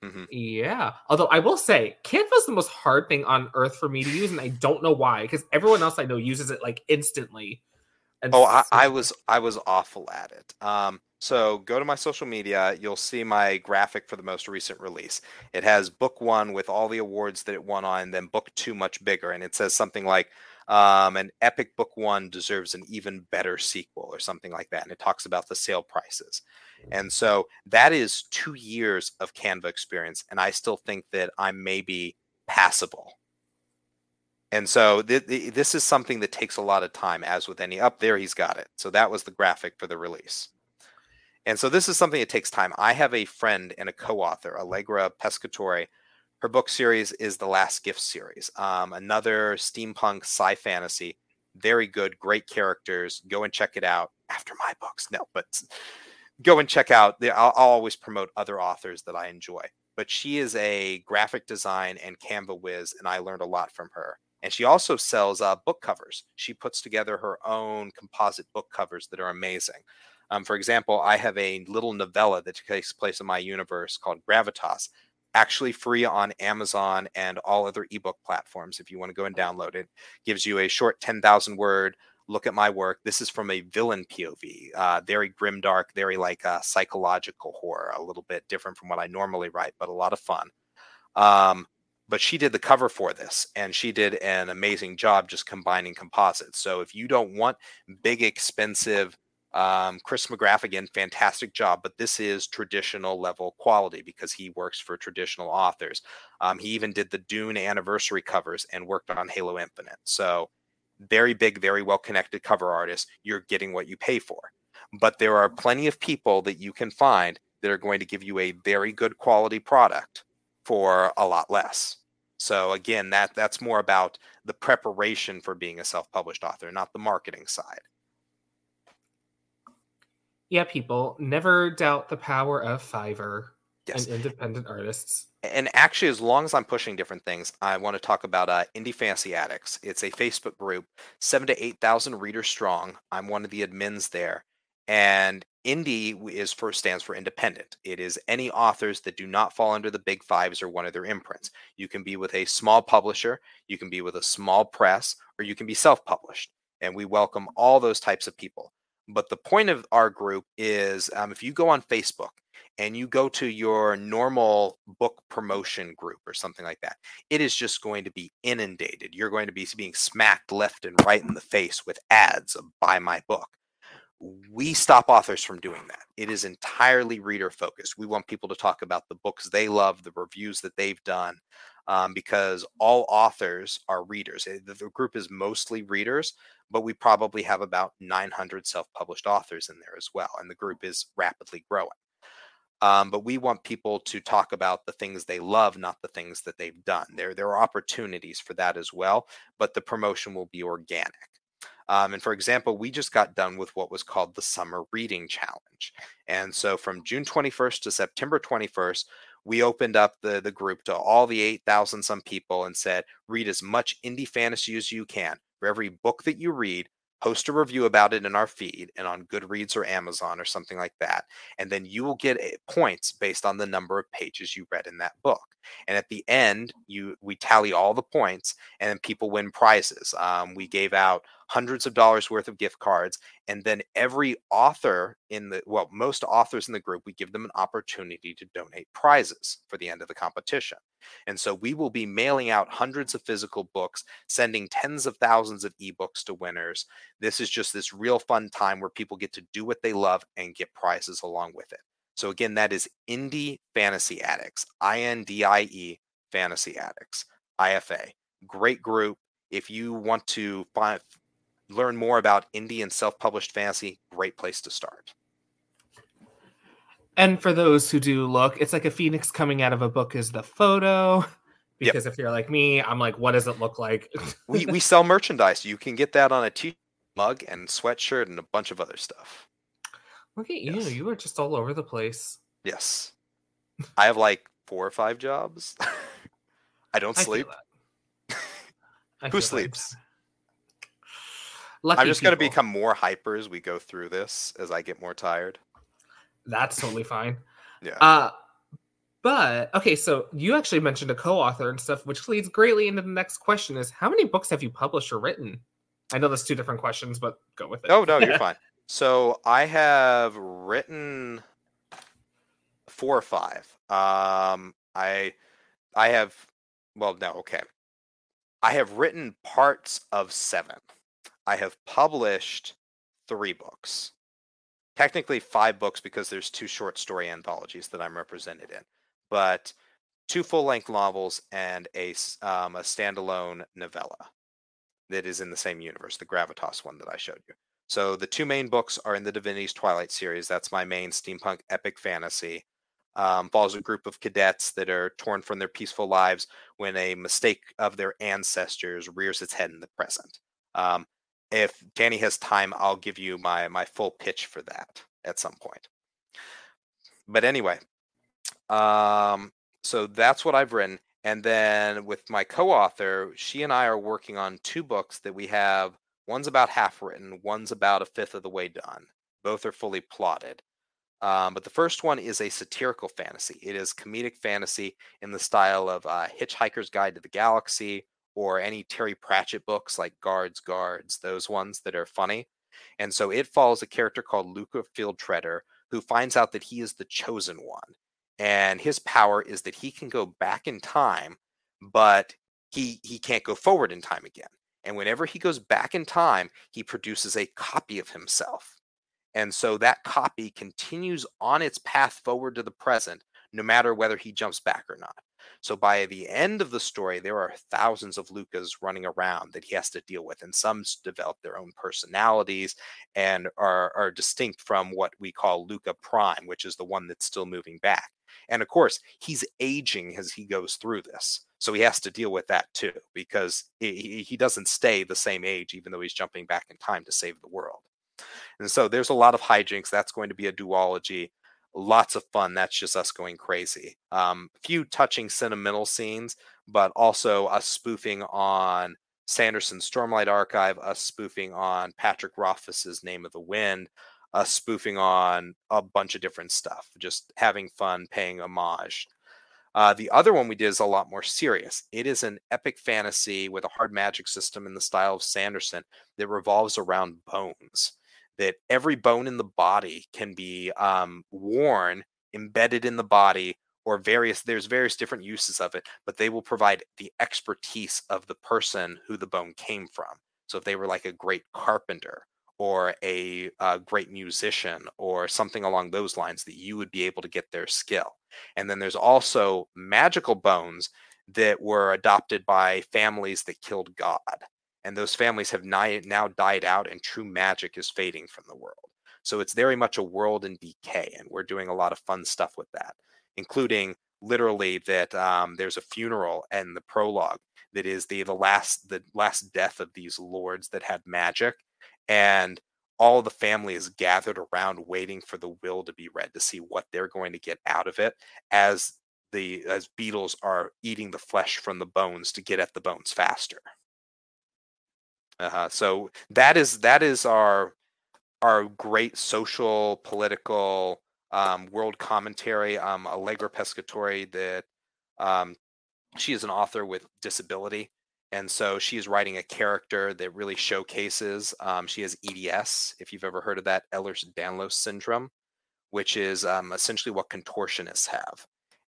Speaker 1: Mm-hmm. Yeah. Although I will say, Canva is the most hard thing on earth for me to use, and I don't know why. Because everyone else I know uses it like instantly.
Speaker 2: And oh, I, I, was I was awful at it. Um, so go to my social media. You'll see my graphic for the most recent release. It has book one with all the awards that it won on, then book two much bigger, and it says something like um, an epic book one deserves an even better sequel or something like that. And it talks about the sale prices. And so that is two years of Canva experience. And I still think that I may be passable. And so th- th- this is something that takes a lot of time, as with any. Up there, he's got it. So that was the graphic for the release. And so this is something that takes time. I have a friend and a co author, Allegra Pescatore, her book series is the Last Gift series, um, another steampunk sci fantasy. Very good, great characters. Go and check it out after my books. No, but go and check out. The, I'll, I'll always promote other authors that I enjoy. But she is a graphic design and Canva whiz, and I learned a lot from her. And she also sells uh, book covers. She puts together her own composite book covers that are amazing. Um, for example, I have a little novella that takes place in my universe called Gravitas, actually free on Amazon and all other ebook platforms. If you want to go and download it, gives you a short 10,000 word look at my work. This is from a villain POV, uh, very grim, dark, very like a uh, psychological horror, a little bit different from what I normally write, but a lot of fun. Um, but she did the cover for this and she did an amazing job just combining composites. So if you don't want big, expensive, um, Chris McGrath again, fantastic job, but this is traditional level quality because he works for traditional authors. Um, he even did the Dune anniversary covers and worked on Halo Infinite. So very big, very well connected cover artist, you're getting what you pay for. But there are plenty of people that you can find that are going to give you a very good quality product for a lot less. So again, that that's more about the preparation for being a self-published author, not the marketing side.
Speaker 1: Yeah, people never doubt the power of Fiverr yes. and independent artists.
Speaker 2: And actually, as long as I'm pushing different things, I want to talk about uh, Indie Fantasy Addicts. It's a Facebook group, seven to eight thousand readers strong. I'm one of the admins there, and Indie is for stands for independent. It is any authors that do not fall under the big fives or one of their imprints. You can be with a small publisher, you can be with a small press, or you can be self-published. And we welcome all those types of people. But the point of our group is um, if you go on Facebook and you go to your normal book promotion group or something like that, it is just going to be inundated. You're going to be being smacked left and right in the face with ads of buy my book. We stop authors from doing that. It is entirely reader focused. We want people to talk about the books they love, the reviews that they've done, um, because all authors are readers. Eh, the group is mostly readers, but we probably have about 900 self published authors in there as well. And the group is rapidly growing. Um, but we want people to talk about the things they love, not the things that they've done. There, there are opportunities for that as well, but the promotion will be organic. Um, and for example, we just got done with what was called the Summer Reading Challenge. And so from June 21st to September 21st, we opened up the, the group to all the 8,000 some people and said, read as much indie fantasy as you can. For every book that you read, post a review about it in our feed and on Goodreads or Amazon or something like that. And then you will get eh, points based on the number of pages you read in that book. And at the end, you we tally all the points, and people win prizes. Um, we gave out hundreds of dollars worth of gift cards, and then every author in the well, most authors in the group, we give them an opportunity to donate prizes for the end of the competition. And so we will be mailing out hundreds of physical books, sending tens of thousands of ebooks to winners. This is just this real fun time where people get to do what they love and get prizes along with it. So again, that is Indie Fantasy Addicts, I N D I E Fantasy Addicts, IFA. Great group. If you want to find, learn more about indie and self-published fantasy, great place to start.
Speaker 1: And for those who do look, it's like a phoenix coming out of a book is the photo. Because yep. if you're like me, I'm like, what does it look like?
Speaker 2: we we sell merchandise. You can get that on a t mug and sweatshirt and a bunch of other stuff.
Speaker 1: Look at yes. you. You are just all over the place.
Speaker 2: Yes. I have like four or five jobs. I don't sleep. Who sleeps? I'm just going to become more hyper as we go through this as I get more tired.
Speaker 1: That's totally fine. yeah. Uh, but okay, so you actually mentioned a co-author and stuff, which leads greatly into the next question: is how many books have you published or written? I know there's two different questions, but go with it.
Speaker 2: Oh no, you're fine. So I have written four or five. Um, I I have well, no, okay. I have written parts of seven. I have published three books technically five books because there's two short story anthologies that I'm represented in, but two full length novels and a um, a standalone novella that is in the same universe, the Gravitas one that I showed you. So the two main books are in the Divinity's Twilight series. That's my main steampunk epic fantasy. Um, follows a group of cadets that are torn from their peaceful lives when a mistake of their ancestors rears its head in the present. Um, if Danny has time, I'll give you my my full pitch for that at some point. But anyway, um, so that's what I've written, And then with my co author, she and I are working on two books that we have. One's about half written, one's about a fifth of the way done. Both are fully plotted. Um, but the first one is a satirical fantasy. It is comedic fantasy in the style of uh, Hitchhiker's Guide to the Galaxy or any Terry Pratchett books like Guards, Guards, those ones that are funny. And so it follows a character called Luca Fieldtreader who finds out that he is the chosen one. And his power is that he can go back in time, but he he can't go forward in time again. And whenever he goes back in time, he produces a copy of himself. And so that copy continues on its path forward to the present, no matter whether he jumps back or not. So by the end of the story, there are thousands of Lucas running around that he has to deal with, and some develop their own personalities and are, are distinct from what we call Luca Prime, which is the one that's still moving back. And of course, he's aging as he goes through this. So he has to deal with that too, because he, he doesn't stay the same age, even though he's jumping back in time to save the world. And so there's a lot of hijinks. That's going to be a duology. Lots of fun. That's just us going crazy. Um, few touching sentimental scenes, but also us spoofing on Sanderson's Stormlight Archive, us spoofing on Patrick Rothfuss's Name of the Wind, us spoofing on a bunch of different stuff, just having fun, paying homage. Uh, the other one we did is a lot more serious. It is an epic fantasy with a hard magic system in the style of Sanderson that revolves around bones that every bone in the body can be um, worn, embedded in the body, or various, there's various different uses of it, but they will provide the expertise of the person who the bone came from. So if they were like a great carpenter or a, a uh, great musician or something along those lines, that you would be able to get their skill. And then there's also magical bones that were adopted by families that killed God and those families have now died out and true magic is fading from the world. So it's very much a world in decay and we're doing a lot of fun stuff with that including literally that um, there's a funeral and the prologue that is the the last the last death of these lords that had magic and all the family is gathered around waiting for the will to be read to see what they're going to get out of it as the as beetles are eating the flesh from the bones to get at the bones faster uh-huh. So that is that is our our great social political um, world commentary. Um, Allegra Pescatore that um, she is an author with disability, and so she is writing a character that really showcases. Um, she has EDS, if you've ever heard of that, Ehlers-Danlos syndrome, which is um, essentially what contortionists have.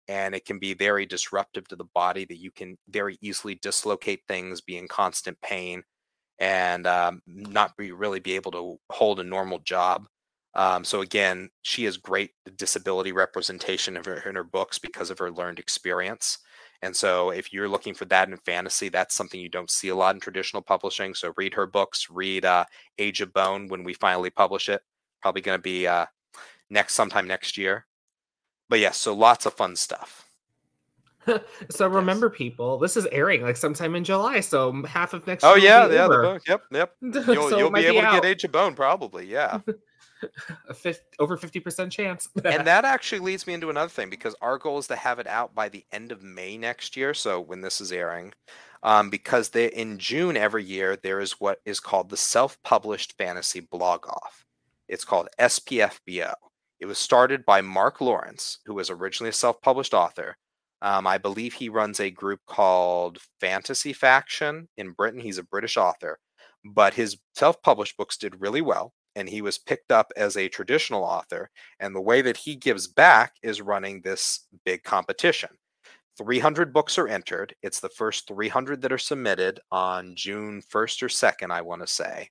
Speaker 2: And it can be very disruptive to the body that you can very easily dislocate things, be in constant pain, and um, not be really be able to hold a normal job. Um, so again, she has great disability representation in her, in her books because of her learned experience. And so, if you're looking for that in fantasy, that's something you don't see a lot in traditional publishing. So, read her books. Read uh, Age of Bone when we finally publish it. Probably going to be uh, next sometime next year. But yes, yeah, so lots of fun stuff.
Speaker 1: so remember, people, this is airing like sometime in July. So half of next.
Speaker 2: Oh yeah, yeah, over. the bone. Yep, yep. You'll, so you'll be able to get Age of Bone, probably. Yeah.
Speaker 1: A fifth, over fifty percent chance.
Speaker 2: and that actually leads me into another thing because our goal is to have it out by the end of May next year. So when this is airing, um, because they in June every year there is what is called the self-published fantasy blog off. It's called SPFBO. It was started by Mark Lawrence, who was originally a self-published author, um, I believe he runs a group called Fantasy Faction in Britain. He's a British author, but his self published books did really well. And he was picked up as a traditional author. And the way that he gives back is running this big competition. 300 books are entered. It's the first 300 that are submitted on June 1st or 2nd, I want to say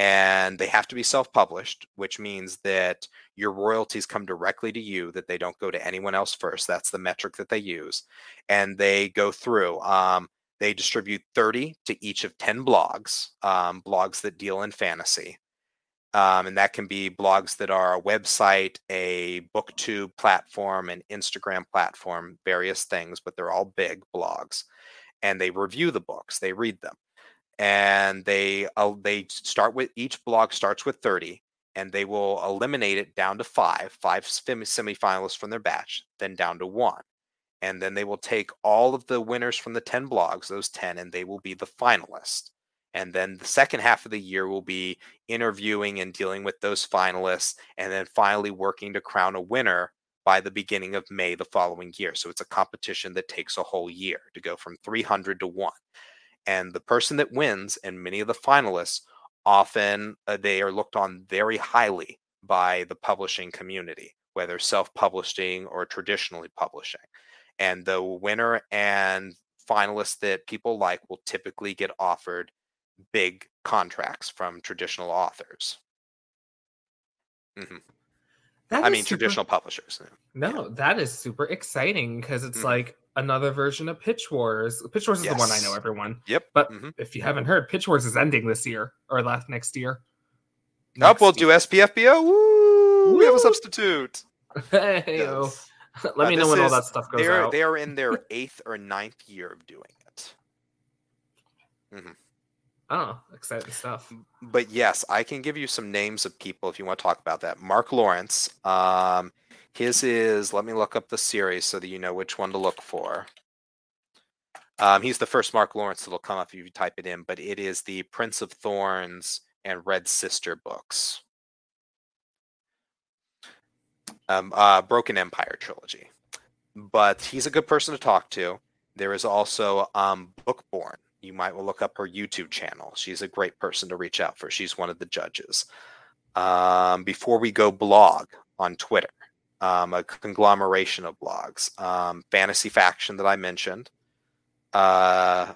Speaker 2: and they have to be self-published which means that your royalties come directly to you that they don't go to anyone else first that's the metric that they use and they go through um, they distribute 30 to each of 10 blogs um, blogs that deal in fantasy um, and that can be blogs that are a website a booktube platform an instagram platform various things but they're all big blogs and they review the books they read them and they uh, they start with each blog starts with 30 and they will eliminate it down to five five semifinalists from their batch then down to one and then they will take all of the winners from the 10 blogs, those 10, and they will be the finalists. And then the second half of the year will be interviewing and dealing with those finalists, and then finally working to crown a winner by the beginning of May the following year. So it's a competition that takes a whole year to go from 300 to 1. And the person that wins and many of the finalists often uh, they are looked on very highly by the publishing community, whether self-publishing or traditionally publishing. And the winner and finalists that people like will typically get offered big contracts from traditional authors. Mm-hmm. I mean, super... traditional publishers.
Speaker 1: No, yeah. that is super exciting because it's mm-hmm. like another version of Pitch Wars. Pitch Wars is yes. the one I know everyone.
Speaker 2: Yep.
Speaker 1: But mm-hmm. if you haven't heard, Pitch Wars is ending this year or last next year.
Speaker 2: Nope, we'll do SPFBO. Woo! Woo! We have a substitute.
Speaker 1: hey, yes. Let uh, me know when is, all that stuff goes
Speaker 2: they're,
Speaker 1: out.
Speaker 2: They are in their eighth or ninth year of doing it.
Speaker 1: Mm-hmm. Oh, exciting stuff.
Speaker 2: But yes, I can give you some names of people if you want to talk about that. Mark Lawrence. Um, his is, let me look up the series so that you know which one to look for. Um, he's the first Mark Lawrence that'll come up if you type it in, but it is the Prince of Thorns and Red Sister books. Um, uh, Broken Empire trilogy. But he's a good person to talk to. There is also um, Bookborn you might will look up her YouTube channel. She's a great person to reach out for. She's one of the judges. Um, before we go, blog on Twitter, um, a conglomeration of blogs. Um, Fantasy Faction that I mentioned. Uh,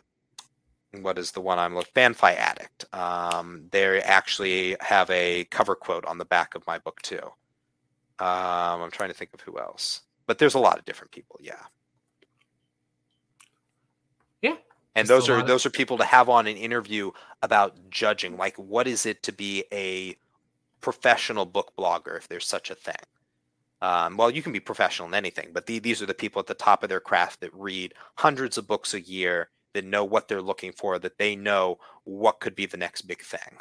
Speaker 2: what is the one I'm looking? Fanfi Addict. Um, they actually have a cover quote on the back of my book too. Um, I'm trying to think of who else, but there's a lot of different people. Yeah.
Speaker 1: Yeah,
Speaker 2: and those are those are people to have on an interview about judging like what is it to be a professional book blogger if there's such a thing um, well you can be professional in anything but the, these are the people at the top of their craft that read hundreds of books a year that know what they're looking for that they know what could be the next big thing.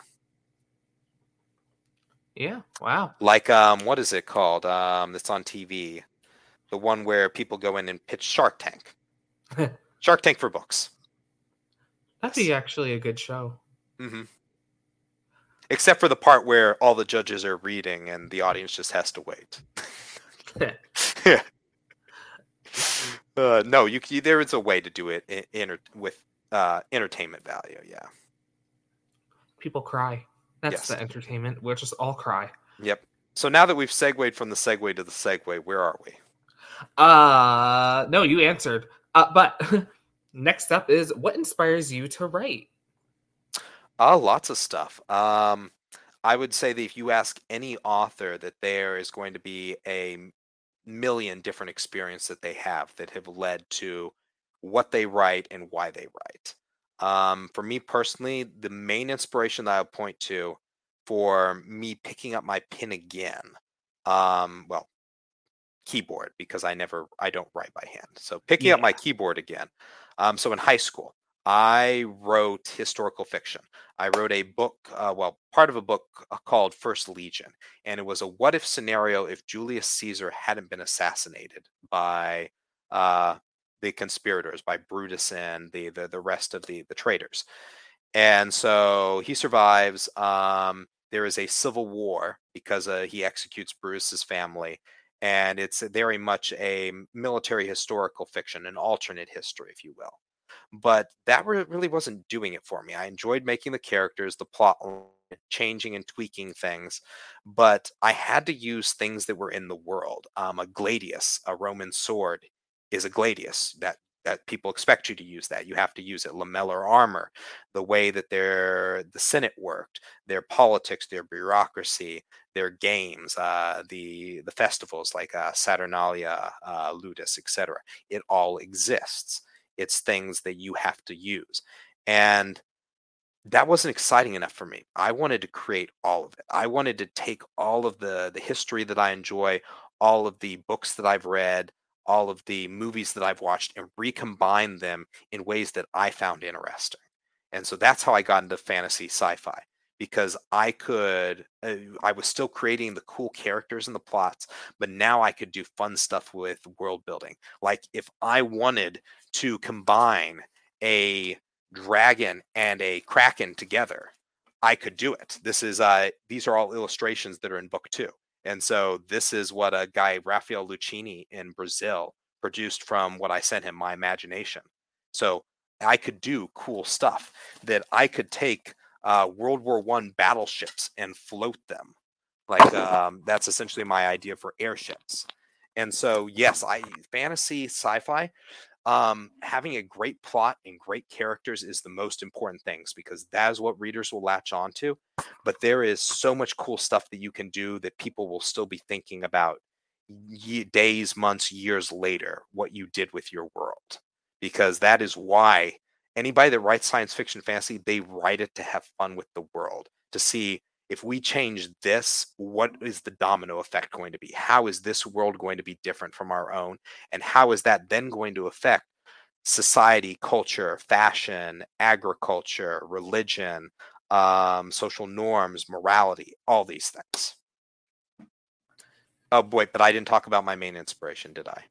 Speaker 1: Yeah wow.
Speaker 2: Like um what is it called? Um that's on tv the one where people go in and pitch shark tank. Shark tank for books.
Speaker 1: That'd be actually a good show.
Speaker 2: Mm-hmm. Except for the part where all the judges are reading and the audience just has to wait. yeah. Uh, no, you, you, there is a way to do it in, in with uh, entertainment value. Yeah.
Speaker 1: People cry. That's yes. the entertainment. We'll just all cry.
Speaker 2: Yep. So now that we've segued from the segue to the segue, where are we?
Speaker 1: Uh, no, you answered. Uh, but next up is what inspires you to write?
Speaker 2: Uh, lots of stuff. Um, I would say that if you ask any author, that there is going to be a million different experiences that they have that have led to what they write and why they write. Um, for me personally, the main inspiration that I would point to for me picking up my pen again, um, well, keyboard because I never I don't write by hand. So picking yeah. up my keyboard again um, so in high school, I wrote historical fiction. I wrote a book, uh, well, part of a book uh, called First Legion, and it was a what if scenario if Julius Caesar hadn't been assassinated by uh, the conspirators, by Brutus and the, the the rest of the the traitors. And so he survives. Um, there is a civil war because uh, he executes Brutus's family, and it's very much a military historical fiction, an alternate history, if you will. But that really wasn't doing it for me. I enjoyed making the characters, the plot, changing and tweaking things, but I had to use things that were in the world. Um, a gladius, a Roman sword, is a gladius. That that people expect you to use that. You have to use it. Lamellar armor, the way that their the Senate worked, their politics, their bureaucracy, their games, uh, the the festivals like uh, Saturnalia, uh, Ludus, etc. It all exists. It's things that you have to use, and that wasn't exciting enough for me. I wanted to create all of it. I wanted to take all of the the history that I enjoy, all of the books that I've read, all of the movies that I've watched and recombine them in ways that I found interesting. And so that's how I got into fantasy sci fi. Because I could, uh, I was still creating the cool characters and the plots, but now I could do fun stuff with world building. Like if I wanted to combine a dragon and a kraken together, I could do it. This is, uh, these are all illustrations that are in book two. And so this is what a guy, Rafael Lucchini in Brazil, produced from what I sent him, my imagination. So I could do cool stuff that I could take uh, World War One battleships and float them. Like um, that's essentially my idea for airships. And so, yes, I fantasy sci-fi. Um, having a great plot and great characters is the most important things because that is what readers will latch onto. But there is so much cool stuff that you can do that people will still be thinking about days, months, years later what you did with your world because that is why anybody that writes science fiction fantasy, they write it to have fun with the world, to see if we change this, what is the domino effect going to be? How is this world going to be different from our own? And how is that then going to affect society, culture, fashion, agriculture, religion, um, social norms, morality, all these things? Oh boy, but I didn't talk about my main inspiration, did I?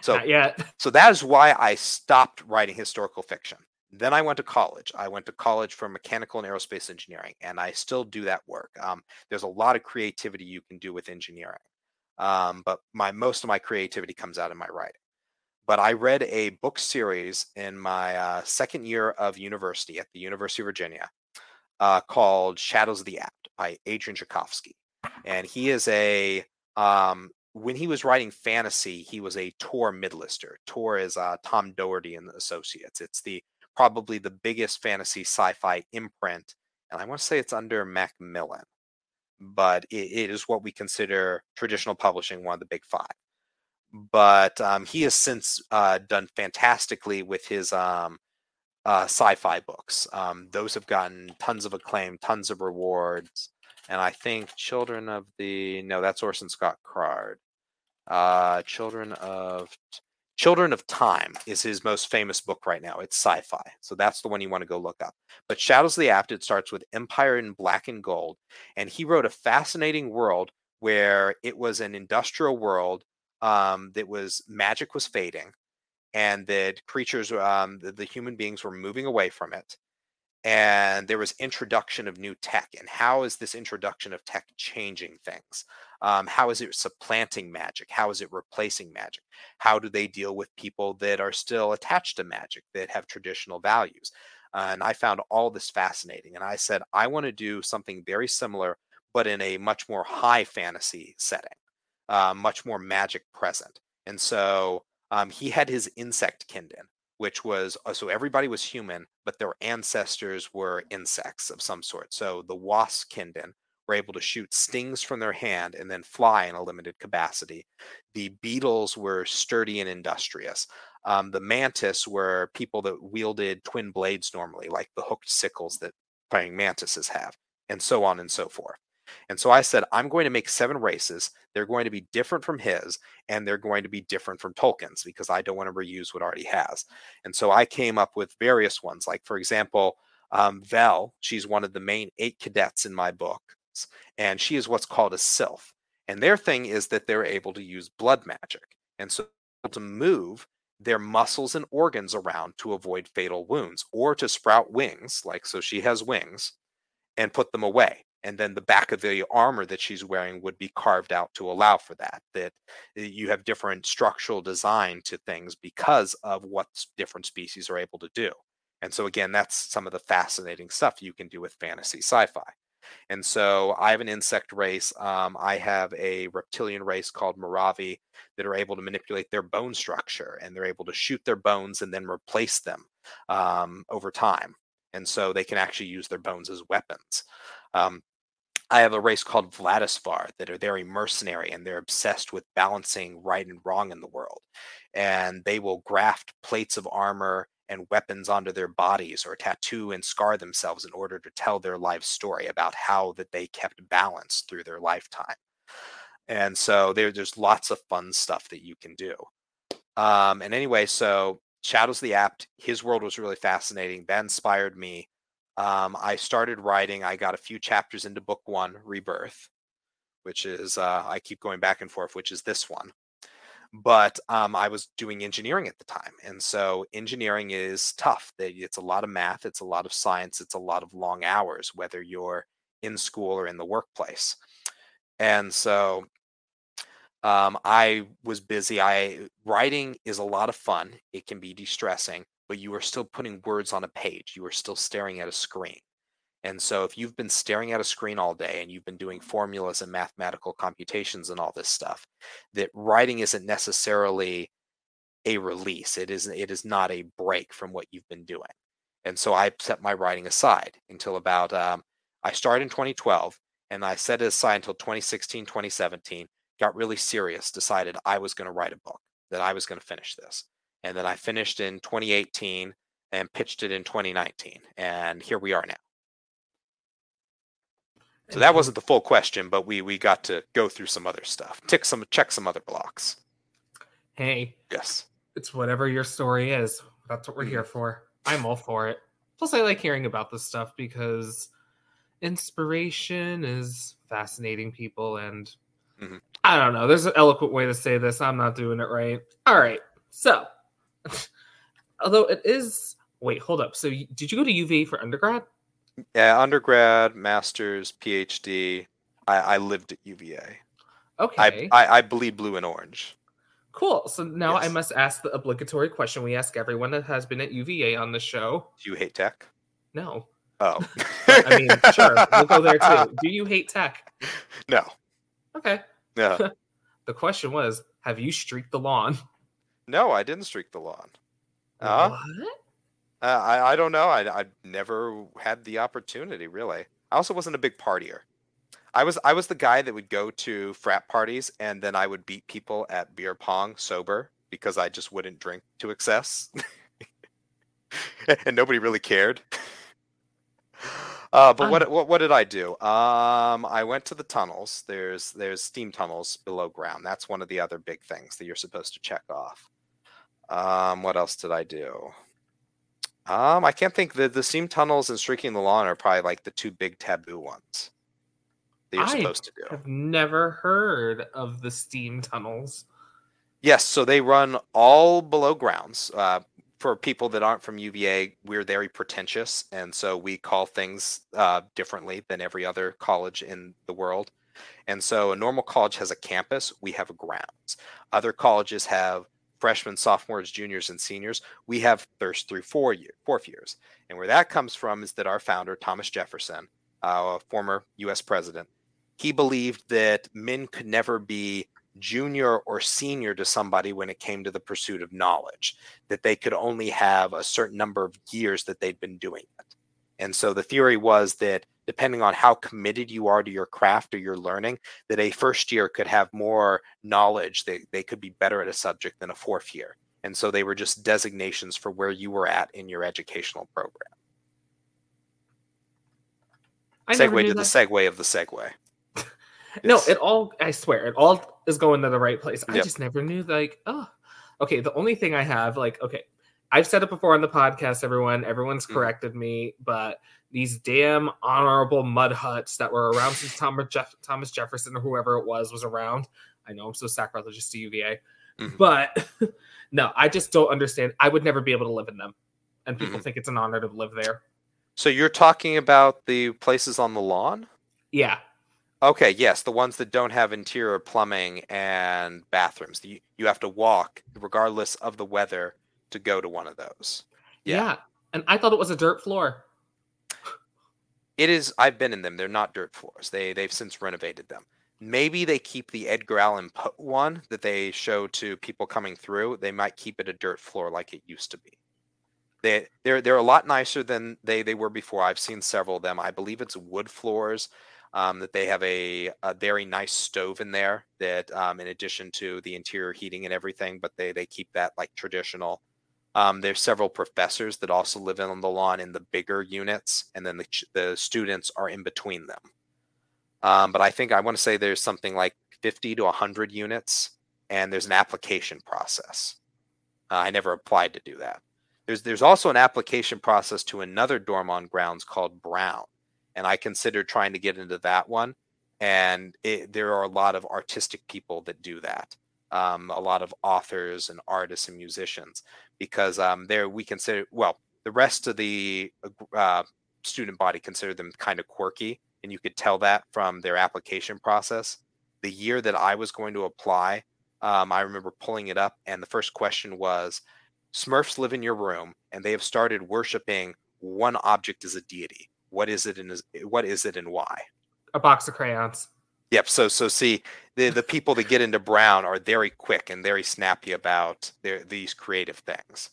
Speaker 2: So,
Speaker 1: yeah.
Speaker 2: so that is why I stopped writing historical fiction. Then I went to college. I went to college for mechanical and aerospace engineering, and I still do that work. Um, there's a lot of creativity you can do with engineering, um, but my most of my creativity comes out in my writing. But I read a book series in my uh, second year of university at the University of Virginia uh, called Shadows of the Apt by Adrian Tchaikovsky, and he is a um, when he was writing fantasy, he was a Tor midlister. Tor is uh, Tom Doherty and Associates. It's the probably the biggest fantasy sci-fi imprint, and I want to say it's under Macmillan, but it, it is what we consider traditional publishing, one of the big five. But um, he has since uh, done fantastically with his um, uh, sci-fi books. Um, those have gotten tons of acclaim, tons of rewards, and I think Children of the no, that's Orson Scott Card. Uh, Children of Children of Time is his most famous book right now. It's sci-fi, so that's the one you want to go look up. But Shadows of the Apt it starts with Empire in Black and Gold, and he wrote a fascinating world where it was an industrial world um, that was magic was fading, and that creatures, um, the, the human beings, were moving away from it, and there was introduction of new tech and how is this introduction of tech changing things? Um, how is it supplanting magic? How is it replacing magic? How do they deal with people that are still attached to magic that have traditional values? Uh, and i found all this fascinating and i said i want to do something very similar but in a much more high fantasy setting uh, much more magic present. And so um, he had his insect kinden which was uh, so everybody was human, but their ancestors were insects of some sort. So the wasp kinden were able to shoot stings from their hand and then fly in a limited capacity. The beetles were sturdy and industrious. Um, the mantis were people that wielded twin blades normally, like the hooked sickles that praying mantises have, and so on and so forth. And so I said, I'm going to make seven races. They're going to be different from his, and they're going to be different from Tolkien's because I don't want to reuse what already has. And so I came up with various ones. Like, for example, um, Vel, she's one of the main eight cadets in my books, and she is what's called a sylph. And their thing is that they're able to use blood magic. And so to move their muscles and organs around to avoid fatal wounds or to sprout wings, like so she has wings, and put them away and then the back of the armor that she's wearing would be carved out to allow for that that eh, you have different structural design to things because of what different species are able to do and so again that's some of the fascinating stuff you can do with fantasy sci-fi and so I have an insect race. Um, I have a reptilian race called Moravi that are able to manipulate their bone structure and they're able to shoot their bones and then replace them um, over time. And so they can actually use their bones as weapons. Um, I have a race called Vladisvar that are very mercenary and they're obsessed with balancing right and wrong in the world. And they will graft plates of armor and weapons onto their bodies or tattoo and scar themselves in order to tell their life story about how that they kept balance through their lifetime. And so there, there's lots of fun stuff that you can do. Um, and anyway, so Shadows the Apt, his world was really fascinating. That inspired me Um, I started writing. I got a few chapters into book one, Rebirth, which is uh, I keep going back and forth, which is this one. But um, I was doing engineering at the time, and so engineering is tough. It's a lot of math, it's a lot of science, it's a lot of long hours, whether you're in school or in the workplace. And so um, I was busy. I writing is a lot of fun. It can be distressing, but you are still putting words on a page. You are still staring at a screen. And so if you've been staring at a screen all day and you've been doing formulas and mathematical computations and all this stuff, that writing isn't necessarily a release. It is it is not a break from what you've been doing. And so I set my writing aside until about um, I started in 2012 and I set it aside until 2016, 2017, got really serious, decided I was going to write a book, that I was going to finish this. And then I finished in 2018 and pitched it in 2019. And here we are now. So that wasn't the full question, but we we got to go through some other stuff, tick some, check some other blocks.
Speaker 1: Hey,
Speaker 2: yes,
Speaker 1: it's whatever your story is. That's what we're mm-hmm. here for. I'm all for it. Plus, I like hearing about this stuff because inspiration is fascinating people and mm-hmm. i don't know there's an eloquent way to say this i'm not doing it right all right so although it is wait hold up so did you go to uva for undergrad
Speaker 2: yeah undergrad masters phd i, I lived at uva
Speaker 1: okay
Speaker 2: I, I, I bleed blue and orange
Speaker 1: Cool. So now yes. I must ask the obligatory question we ask everyone that has been at UVA on the show.
Speaker 2: Do you hate tech?
Speaker 1: No.
Speaker 2: Oh.
Speaker 1: I mean, sure, we'll go there too. Do you hate tech?
Speaker 2: No.
Speaker 1: Okay.
Speaker 2: Yeah.
Speaker 1: the question was, have you streaked the lawn?
Speaker 2: No, I didn't streak the lawn. Uh, what? Uh, I I don't know. I I never had the opportunity really. I also wasn't a big partier. I was I was the guy that would go to frat parties and then I would beat people at beer pong sober because I just wouldn't drink to excess. and nobody really cared. Uh, but um, what, what what did I do? Um, I went to the tunnels. There's there's steam tunnels below ground. That's one of the other big things that you're supposed to check off. Um, what else did I do? Um, I can't think. The the steam tunnels and streaking the lawn are probably like the two big taboo ones that you're I supposed to do.
Speaker 1: I've never heard of the steam tunnels.
Speaker 2: Yes, so they run all below grounds. Uh, for people that aren't from UVA, we're very pretentious, and so we call things uh, differently than every other college in the world. And so, a normal college has a campus. We have grounds. Other colleges have freshmen, sophomores, juniors, and seniors. We have thirst through four year, fourth years. And where that comes from is that our founder, Thomas Jefferson, uh, former U.S. president, he believed that men could never be junior or senior to somebody when it came to the pursuit of knowledge, that they could only have a certain number of years that they'd been doing it. And so the theory was that depending on how committed you are to your craft or your learning, that a first year could have more knowledge, they, they could be better at a subject than a fourth year. And so they were just designations for where you were at in your educational program. I segue to that. the segue of the segue.
Speaker 1: no, it all I swear, it all is going to the right place. I just never knew like, oh okay, the only thing I have, like, okay, I've said it before on the podcast, everyone, everyone's mm. corrected me, but these damn honorable mud huts that were around since Thomas, Jeff- Thomas Jefferson or whoever it was was around. I know I'm so sacrilegious to UVA, mm-hmm. but no, I just don't understand. I would never be able to live in them, and people mm-hmm. think it's an honor to live there.
Speaker 2: So you're talking about the places on the lawn?
Speaker 1: Yeah.
Speaker 2: Okay, yes, the ones that don't have interior plumbing and bathrooms. You, you have to walk, regardless of the weather, to go to one of those.
Speaker 1: Yeah. yeah. And I thought it was a dirt floor.
Speaker 2: It is. I've been in them. They're not dirt floors. They they've since renovated them. Maybe they keep the Edgar Allan Poe one that they show to people coming through. They might keep it a dirt floor like it used to be. They they're they're a lot nicer than they they were before. I've seen several of them. I believe it's wood floors um, that they have a, a, very nice stove in there that um, in addition to the interior heating and everything but they they keep that like traditional um, there's several professors that also live on the lawn in the bigger units and then the, the students are in between them um, but i think i want to say there's something like 50 to 100 units and there's an application process uh, i never applied to do that There's there's also an application process to another dorm on grounds called Brown, and I considered trying to get into that one. And it, there are a lot of artistic people that do that. Um, a lot of authors and artists and musicians because um, there we consider well the rest of the uh, student body considered them kind of quirky and you could tell that from their application process. The year that i was going to apply um, i remember pulling it up and the first question was smurfs live in your room and they have started worshiping one object as a deity. What is it and what is it and why?
Speaker 1: A box of crayons
Speaker 2: yep so so see the the people that get into brown are very quick and very snappy about their these creative things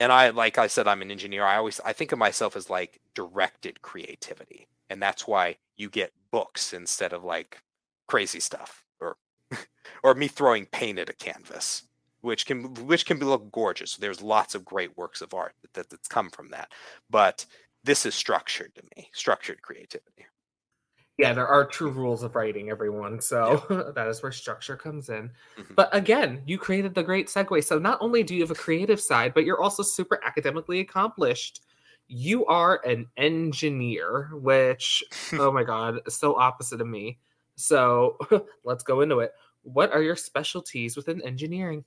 Speaker 2: and I like I said I'm an engineer. I always I think of myself as like directed creativity. And that's why you get books instead of like crazy stuff or or me throwing paint at a canvas, which can which can be look gorgeous. There's lots of great works of art that, that that's come from that. But this is structured to me, structured creativity
Speaker 1: yeah, there are true rules of writing, everyone. So yeah. that is where structure comes in. Mm-hmm. But again, you created the great segue. So not only do you have a creative side, but you're also super academically accomplished. You are an engineer, which, oh my God, is so opposite of me. So let's go into it. What are your specialties within engineering?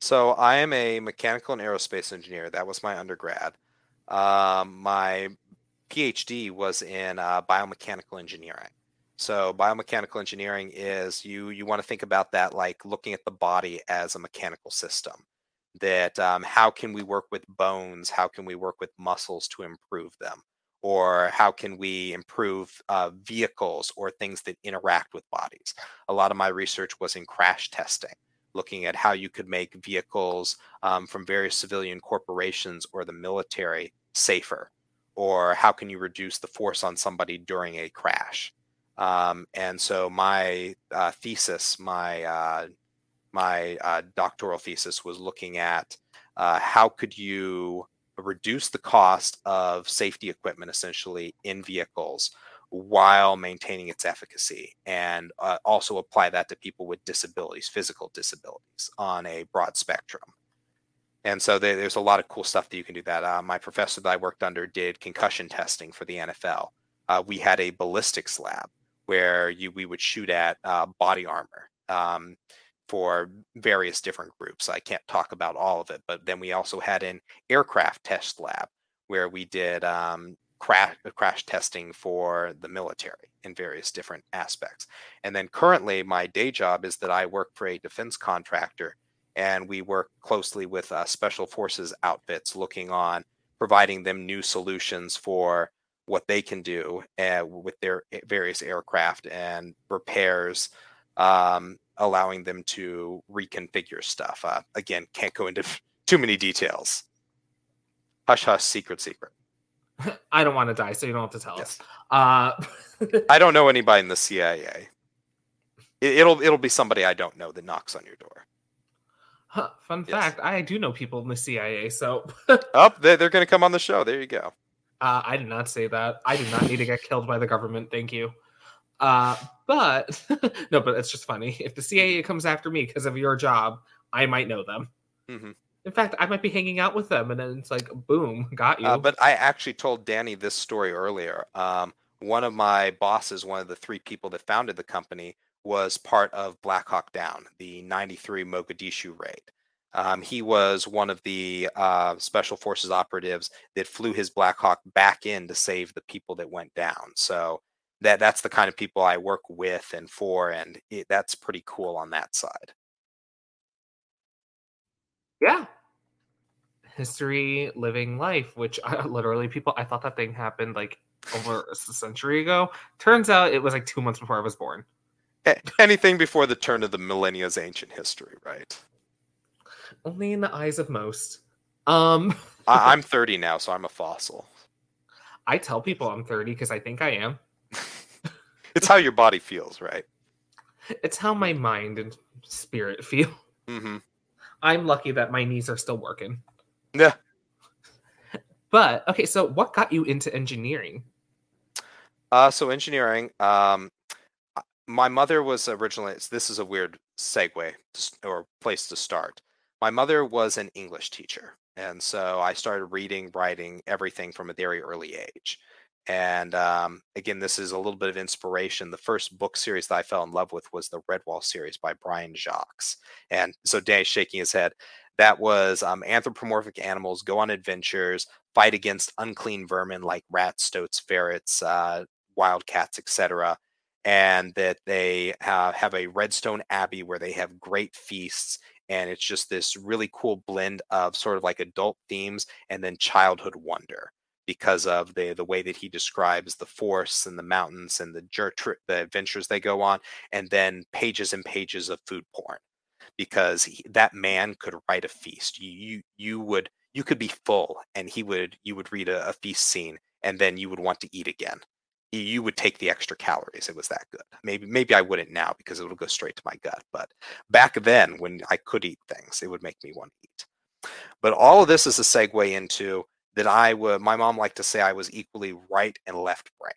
Speaker 2: So I am a mechanical and aerospace engineer. That was my undergrad. Um, my PhD was in uh, biomechanical engineering. So biomechanical engineering is you you want to think about that like looking at the body as a mechanical system. That um, how can we work with bones? How can we work with muscles to improve them? Or how can we improve uh, vehicles or things that interact with bodies? A lot of my research was in crash testing, looking at how you could make vehicles um, from various civilian corporations or the military safer or how can you reduce the force on somebody during a crash? Um, and so my uh, thesis, my uh, my uh, doctoral thesis was looking at uh, how could you reduce the cost of safety equipment essentially in vehicles while maintaining its efficacy and uh, also apply that to people with disabilities physical disabilities on a broad spectrum and so they, there's a lot of cool stuff that you can do that. Uh, my professor that I worked under did concussion testing for the NFL. Uh, we had a ballistics lab where you we would shoot at uh, body armor um, for various different groups. I can't talk about all of it, but then we also had an aircraft test lab where we did um, crash, crash testing for the military in various different aspects. And then currently, my day job is that I work for a defense contractor and we work closely with uh, special forces outfits looking on providing them new solutions for what they can do uh, with their various aircraft and repairs um, allowing them to reconfigure stuff. Uh, again can't go into too many details. Hush hush secret secret.
Speaker 1: I don't want to die so you don't have to tell yes. us uh...
Speaker 2: i don't know anybody in the cia it, it'll it'll be somebody i don't know that knocks on your door
Speaker 1: Huh, fun yes. fact: I do know people in the CIA. So,
Speaker 2: oh, they're, they're going to come on the show. There you go.
Speaker 1: Uh, I did not say that. I do not need to get killed by the government. Thank you. Uh, but no, but it's just funny. If the CIA comes after me because of your job, I might know them. Mm-hmm. In fact, I might be hanging out with them, and then it's like, boom, got you. Uh,
Speaker 2: but I actually told Danny this story earlier. Um, one of my bosses, one of the three people that founded the company, was part of Black Hawk Down, the 93 Mogadishu raid. Um, he was one of the uh, special forces operatives that flew his Black Hawk back in to save the people that went down. So that that's the kind of people I work with and for, and it, that's pretty cool on that side.
Speaker 1: Yeah, history, living life, which I, literally people I thought that thing happened like over a century ago. Turns out it was like two months before I was born
Speaker 2: anything before the turn of the millennia is ancient history, right?
Speaker 1: Only in the eyes of most. Um,
Speaker 2: I, am 30 now, so I'm a fossil.
Speaker 1: I tell people I'm 30 because I think I am.
Speaker 2: it's how your body feels, right?
Speaker 1: It's how my mind and spirit feel. Mm-hmm. I'm lucky that my knees are still working.
Speaker 2: Yeah.
Speaker 1: But okay, so what got you into engineering?
Speaker 2: Uh, so engineering, um, my mother was originally this is a weird segue or place to start my mother was an english teacher And so I started reading, writing everything from a very early age. And um, again, this is a little bit of inspiration. The first book series that I fell in love with was the Redwall series by Brian Jacques. And so Danny's shaking his head. That was um, anthropomorphic animals go on adventures, fight against unclean vermin like rats, stoats, ferrets, uh, wildcats, etc. And that they uh, have a redstone abbey where they have great feasts. And it's just this really cool blend of sort of like adult themes and then childhood wonder because of the the way that he describes the forests and the mountains and the jer- the adventures they go on, and then pages and pages of food porn, because he, that man could write a feast. You, you you would you could be full, and he would you would read a, a feast scene, and then you would want to eat again. You, would take the extra calories. It was that good. Maybe maybe I wouldn't now because it would go straight to my gut. But back then, when I could eat things, it would make me want to eat. But all of this is a segue into that I would, my mom liked to say I was equally right and left brained,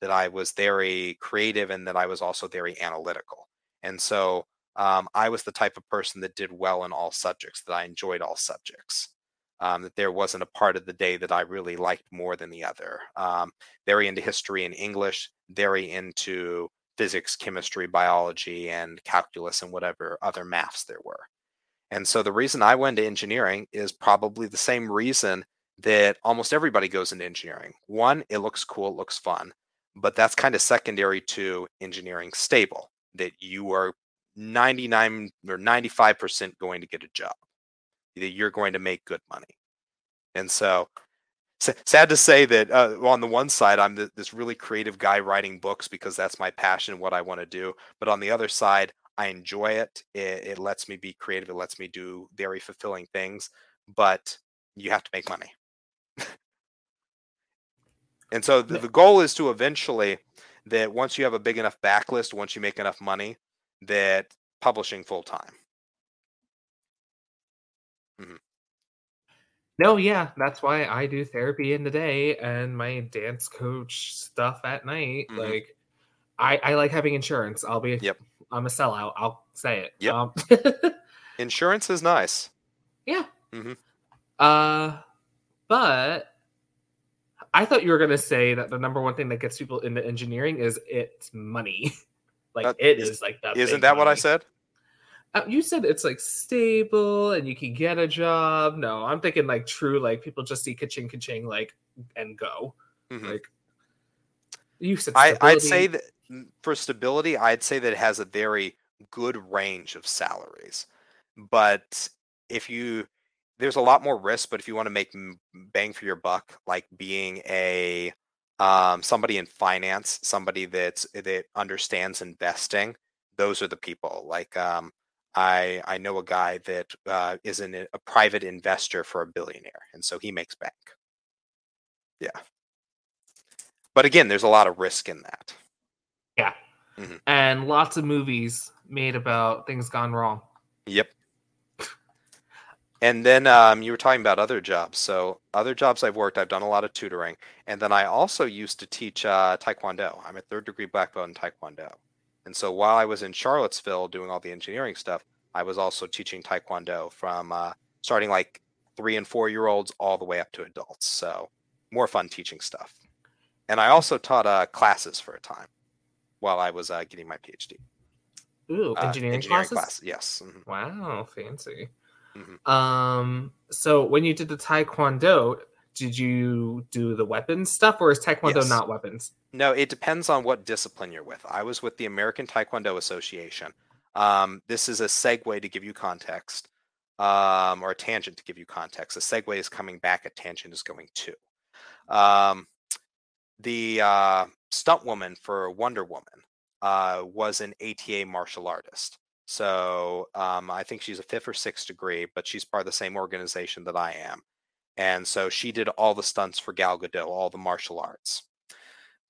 Speaker 2: that I was very creative and that I was also very analytical. And so um, I was the type of person that did well in all subjects, that I enjoyed all subjects. Um, that there wasn't a part of the day that I really liked more than the other. Um, very into history and English, very into physics, chemistry, biology, and calculus, and whatever other maths there were. And so the reason I went to engineering is probably the same reason that almost everybody goes into engineering. One, it looks cool, it looks fun, but that's kind of secondary to engineering stable, that you are 99 or 95% going to get a job, that you're going to make good money. And so, sad to say that uh, on the one side, I'm the, this really creative guy writing books because that's my passion, what I want to do. But on the other side, I enjoy it. it. It lets me be creative. It lets me do very fulfilling things. But you have to make money. and so the, the goal is to eventually that once you have a big enough backlist, once you make enough money, that publishing full time.
Speaker 1: Mm-hmm. No, yeah, that's why I do therapy in the day and my dance coach stuff at night. Mm-hmm. Like, I I like having insurance. I'll be
Speaker 2: yep.
Speaker 1: I'm a sellout. I'll say it.
Speaker 2: Yep. Um, insurance is nice.
Speaker 1: Yeah. Mm-hmm. Uh, but I thought you were to say that the number one thing that gets people into engineering is it's money. like that it is, is like that.
Speaker 2: Isn't that money. what I said?
Speaker 1: Uh, you said it's like stable and you can get a job. No, I'm thinking like true, like people just see ka-ching, ka-ching, like and go. Mm-hmm. Like
Speaker 2: you said, I, I'd say that mm, for stability, I'd say that it has a very good range of salaries. But if you there's a lot more risk, but if you want to make bang for your buck, like being a um, somebody in finance, somebody that's that understands investing, those are the people. Like um, I I know a guy that uh, is an, a private investor for a billionaire, and so he makes bank. Yeah, but again, there's a lot of risk in that.
Speaker 1: Yeah, mm-hmm. and lots of movies made about things gone wrong.
Speaker 2: Yep. And then um, you were talking about other jobs. So other jobs I've worked, I've done a lot of tutoring, and then I also used to teach uh, Taekwondo. I'm a third degree black belt in Taekwondo, and so while I was in Charlottesville doing all the engineering stuff, I was also teaching Taekwondo from uh, starting like three and four year olds all the way up to adults. So more fun teaching stuff. And I also taught uh, classes for a time while I was uh, getting my PhD.
Speaker 1: Ooh, uh, engineering, engineering classes? Class.
Speaker 2: Yes.
Speaker 1: Mm-hmm. Wow, fancy. Mm-hmm. Um, so when you did the Taekwondo, did you do the weapons stuff, or is Taekwondo yes. not weapons?
Speaker 2: No, it depends on what discipline you're with. I was with the American Taekwondo Association. Um, this is a segue to give you context, um, or a tangent to give you context. A segue is coming back, a tangent is going to. Um, the uh, stunt woman for Wonder Woman uh, was an ATA martial artist. So um, I think she's a fifth or sixth degree, but she's part of the same organization that I am. And so she did all the stunts for Gal Gadot, all the martial arts.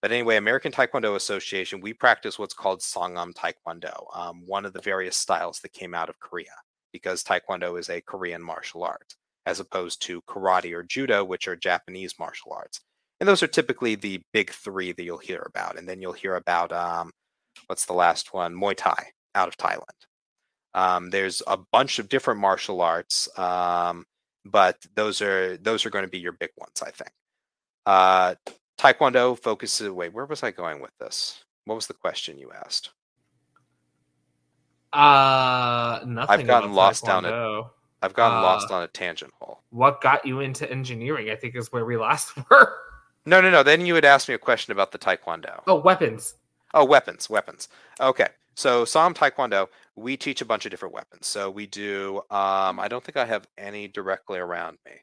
Speaker 2: But anyway, American Taekwondo Association, we practice what's called Songahm Taekwondo, um, one of the various styles that came out of Korea, because Taekwondo is a Korean martial art, as opposed to karate or judo, which are Japanese martial arts. And those are typically the big three that you'll hear about. And then you'll hear about, um, what's the last one? Muay Thai out of Thailand. Um, there's a bunch of different martial arts, um, but those are those are going to be your big ones, I think. Uh, Taekwondo focuses. Wait, where was I going with this? What was the question you asked?
Speaker 1: Uh, nothing.
Speaker 2: I've gotten lost down.
Speaker 1: Taekwondo.
Speaker 2: I've gotten
Speaker 1: Uh,
Speaker 2: lost on a tangent hole.
Speaker 1: What got you into engineering? I think is where we last were.
Speaker 2: No, no, no. Then you would ask me a question about the Taekwondo.
Speaker 1: Oh, weapons.
Speaker 2: Oh, weapons, weapons. Okay. So Sam Taekwondo, we teach a bunch of different weapons. So we do um I don't think I have any directly around me.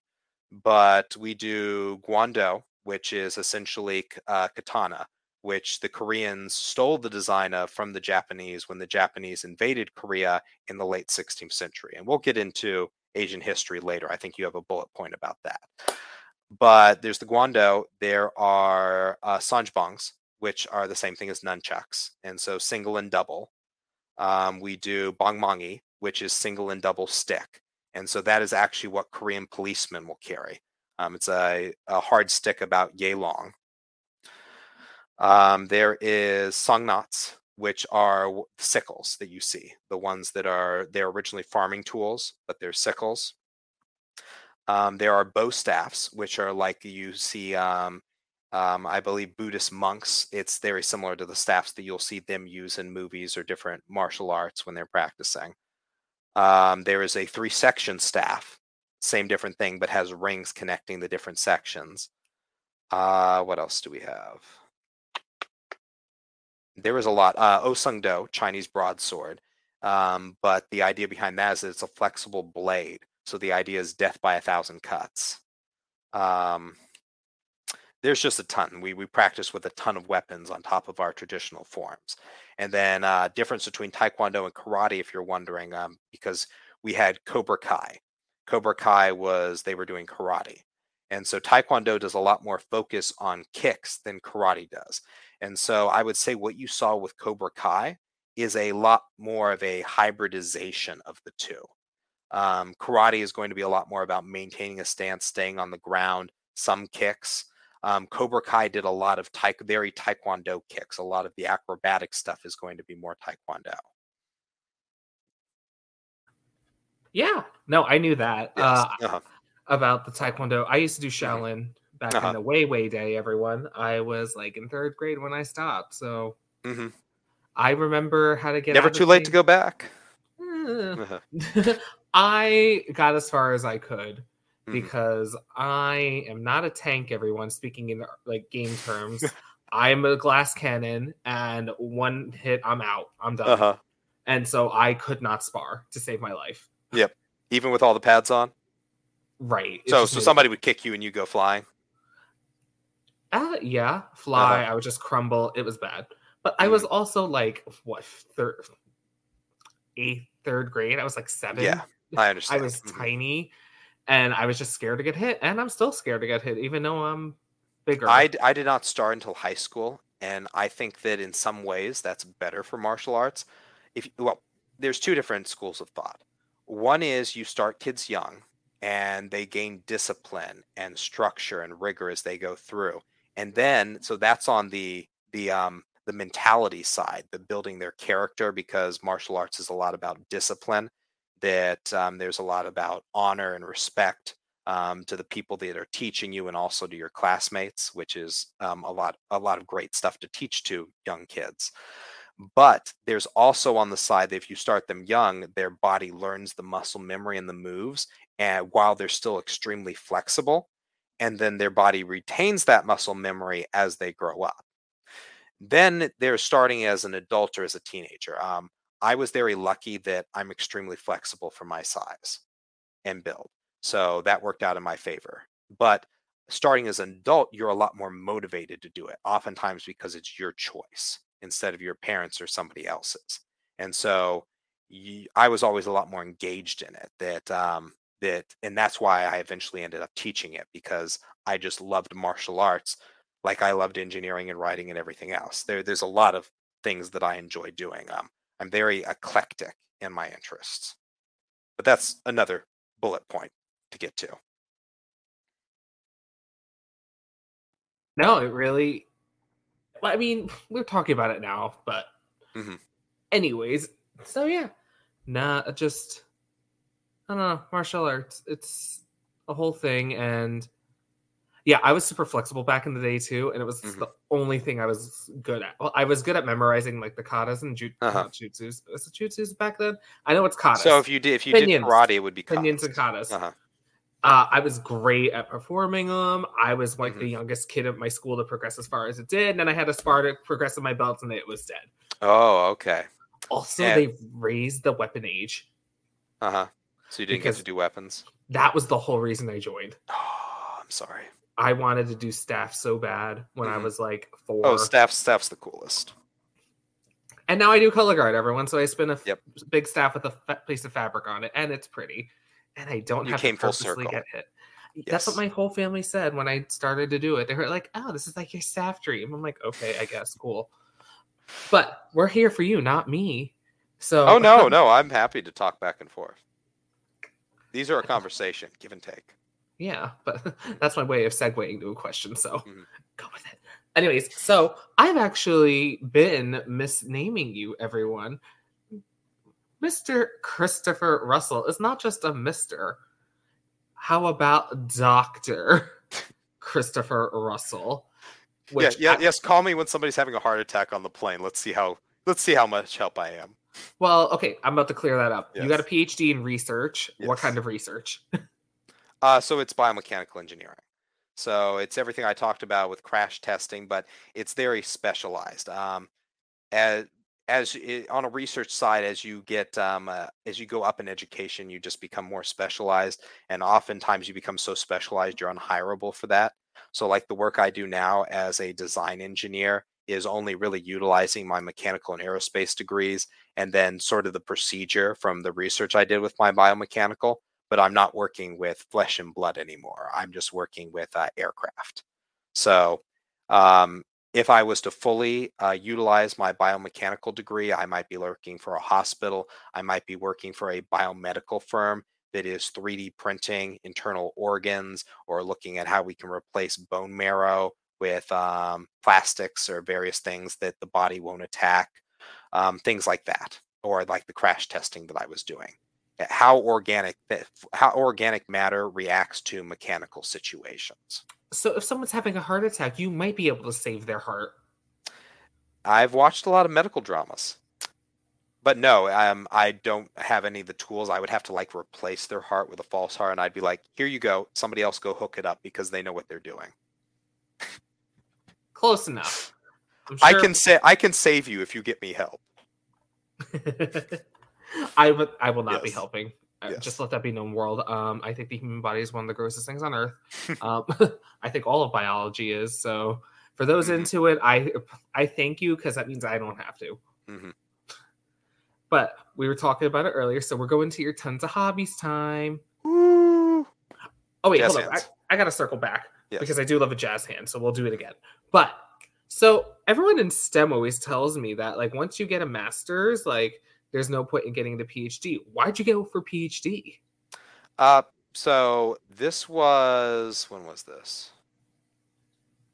Speaker 2: But we do Gwando, which is essentially uh, katana, which the Koreans stole the design of from the Japanese when the Japanese invaded Korea in the late 16th century. And we'll get into Asian history later. I think you have a bullet point about that. But there's the Gwando. There are uh, which are the same thing as nunchucks, and so single and double. Um, we do bongmangi, which is single and double stick, and so that is actually what Korean policemen will carry. Um, it's a, a hard stick about yay long. Um, there is songnats, which are sickles that you see, the ones that are they're originally farming tools, but they're sickles. Um, there are bow staffs, which are like you see um, um, I believe Buddhist monks. It's very similar to the staffs that you'll see them use in movies or different martial arts when they're practicing. Um, there is a three section staff, same different thing, but has rings connecting the different sections. Uh, what else do we have? There is a lot. Uh, Osung Do, Chinese broadsword. Um, but the idea behind that is that it's a flexible blade. So the idea is death by a thousand cuts. Um, there's just a ton. We we practice with a ton of weapons on top of our traditional forms, and then uh, difference between Taekwondo and karate, if you're wondering, um, because we had Cobra Kai. Cobra Kai was they were doing karate, and so Taekwondo does a lot more focus on kicks than karate does. And so I would say what you saw with Cobra Kai is a lot more of a hybridization of the two. Um, karate is going to be a lot more about maintaining a stance, staying on the ground, some kicks. Um, Cobra Kai did a lot of taek- very taekwondo kicks. A lot of the acrobatic stuff is going to be more taekwondo.
Speaker 1: Yeah. No, I knew that.
Speaker 2: Yes.
Speaker 1: Uh,
Speaker 2: uh-huh.
Speaker 1: about the taekwondo. I used to do Shaolin back
Speaker 2: Uh-huh.
Speaker 1: in the way way day. Everyone, I was like in third grade when I stopped, so
Speaker 2: Mhm.
Speaker 1: I remember how to get.
Speaker 2: Never too late to go back.
Speaker 1: Eh.
Speaker 2: Uh-huh.
Speaker 1: I got as far as I could
Speaker 2: Mhm.
Speaker 1: because I am not a tank. Everyone speaking in like game terms. I'm a glass cannon, and one hit, I'm out. I'm done.
Speaker 2: Uh-huh.
Speaker 1: And so I could not spar to save my life. Yep.
Speaker 2: Even with all the pads on.
Speaker 1: Right.
Speaker 2: So so somebody would kick you and you go flying.
Speaker 1: Uh, yeah, fly.
Speaker 2: Uh-huh.
Speaker 1: I would just crumble. It was bad. But I was also like, what, third, eighth, third grade? I was like seven.
Speaker 2: Yeah, I understand.
Speaker 1: I was
Speaker 2: Mhm.
Speaker 1: tiny and I was just scared to get hit. And I'm still scared to get hit, even though I'm bigger.
Speaker 2: I, I did not start until high school, and I think that in some ways that's better for martial arts. If well, there's two different schools of thought. One is you start kids young, and they gain discipline and structure and rigor as they go through, and then so that's on the the um the mentality side, the building their character, because martial arts is a lot about discipline. That um, there's a lot about honor and respect um, to the people that are teaching you and also to your classmates, which is um, a lot a lot of great stuff to teach to young kids. But there's also on the side that if you start them young, their body learns the muscle memory and the moves, and while they're still extremely flexible, and then their body retains that muscle memory as they grow up. Then they're starting as an adult or as a teenager. Um, I was very lucky that I'm extremely flexible for my size and build. So that worked out in my favor. But starting as an adult, you're a lot more motivated to do it, oftentimes because it's your choice instead of your parents or somebody else's. And so I was always a lot more engaged in it. That um, that, and that's why I eventually ended up teaching it because I just loved martial arts, like I loved engineering and writing and everything else. There, there's a lot of things that I enjoy doing. Um, I'm very eclectic in my interests, but that's another bullet point to get to.
Speaker 1: no, it really. Well, I mean, we're talking about it now, but.
Speaker 2: Mhm.
Speaker 1: Anyways, so yeah. Nah, just. I don't know. Martial arts. It's. a whole thing and yeah, I was super flexible back in the day too, and it was
Speaker 2: Mhm.
Speaker 1: the only thing I was good at. Well, I was good at memorizing like the katas and ju-
Speaker 2: Uh-huh.
Speaker 1: jutsus. Was it jutsus back then? I know it's katas.
Speaker 2: So if you did if you
Speaker 1: Pinions.
Speaker 2: did karate, it would be katas.
Speaker 1: and katas.
Speaker 2: Uh-huh.
Speaker 1: Uh, I was great at performing them. I was like
Speaker 2: Mhm.
Speaker 1: the youngest kid at my school to progress as far as it did. And then I had a spar to progress in my belts and it was dead.
Speaker 2: Oh, okay.
Speaker 1: Also,
Speaker 2: And-
Speaker 1: they raised the weapon age.
Speaker 2: Uh huh. So you didn't get to do weapons.
Speaker 1: That was the whole reason I joined.
Speaker 2: Oh, I'm sorry.
Speaker 1: I wanted to do staff so bad when I
Speaker 2: Mhm.
Speaker 1: was like four.
Speaker 2: Oh, staff staff's the coolest.
Speaker 1: And now I do color guard everyone. So I spin a f-
Speaker 2: Yep.
Speaker 1: big staff with a fa- piece of fabric on it, and it's pretty. And I don't
Speaker 2: You
Speaker 1: have
Speaker 2: came
Speaker 1: to purposely
Speaker 2: circle.
Speaker 1: get hit. That's what my whole family said when I started to do it. They were like, "Oh, this is like your staff dream." I'm like, "Okay, I guess, cool." But we're here for you, not me. So,
Speaker 2: Oh no, no, I'm happy to talk back and forth. These are a conversation, give and take.
Speaker 1: Yeah, but that's my way of segueing to a question. So
Speaker 2: Mhm.
Speaker 1: go with it. Anyways, so I've actually been misnaming you, everyone. Mr. Christopher Russell is not just a Mr. How about Dr. Christopher Russell?
Speaker 2: yeah, yeah,
Speaker 1: I-
Speaker 2: yes. Call me when somebody's having a heart attack on the plane. Let's see how let's see how much help I am.
Speaker 1: Well, okay, I'm about to clear that up. You got a PhD in research. What kind of research?
Speaker 2: Uh, so it's biomechanical engineering. So it's everything I talked about with crash testing, but it's very specialized. Um, as as i on a research side, as you get um, uh, as you go up in education, you just become more specialized, and oftentimes you become so specialized you're unhireable for that. So like the work I do now as a design engineer is only really utilizing my mechanical and aerospace degrees, and then sort of the procedure from the research I did with my biomechanical but I'm not working with flesh and blood anymore. I'm just working with uh, aircraft. So, um, if I was to fully uh, utilize my biomechanical degree, I might be working for a hospital. I might be working for a biomedical firm that is 3D printing internal organs or looking at how we can replace bone marrow with um, plastics or various things that the body won't attack, um, things like that, or like the crash testing that I was doing how organic how organic matter reacts to mechanical situations.
Speaker 1: So, if someone's having a heart attack, you might be able to save their heart.
Speaker 2: I've watched a lot of medical dramas. But no, um, I don't have any of the tools. I would have to like replace their heart with a false heart, and I'd be like, "Here you go. Somebody else go hook it up because they know what they're doing."
Speaker 1: Close enough. I'm
Speaker 2: I can say I can save you if you get me help.
Speaker 1: I would. I will not be helping. Uh,
Speaker 2: Yes.
Speaker 1: Just let that be known, world. Um, I think the human body is one of the grossest things on earth. um, I think all of biology is. So, for those
Speaker 2: Mhm.
Speaker 1: into it, I I thank you because that means I don't have to.
Speaker 2: Mhm.
Speaker 1: But we were talking about it earlier, so we're going to your tons of hobbies time.
Speaker 2: Woo!
Speaker 1: Oh wait,
Speaker 2: Jazz
Speaker 1: hold on. I. I gotta circle back
Speaker 2: Yes.
Speaker 1: because I do love a jazz hand, so we'll do it again. But so everyone in STEM always tells me that like once you get a master's, like there's no point in getting the PhD. Why'd you go for PhD?
Speaker 2: Uh, so this was when was this?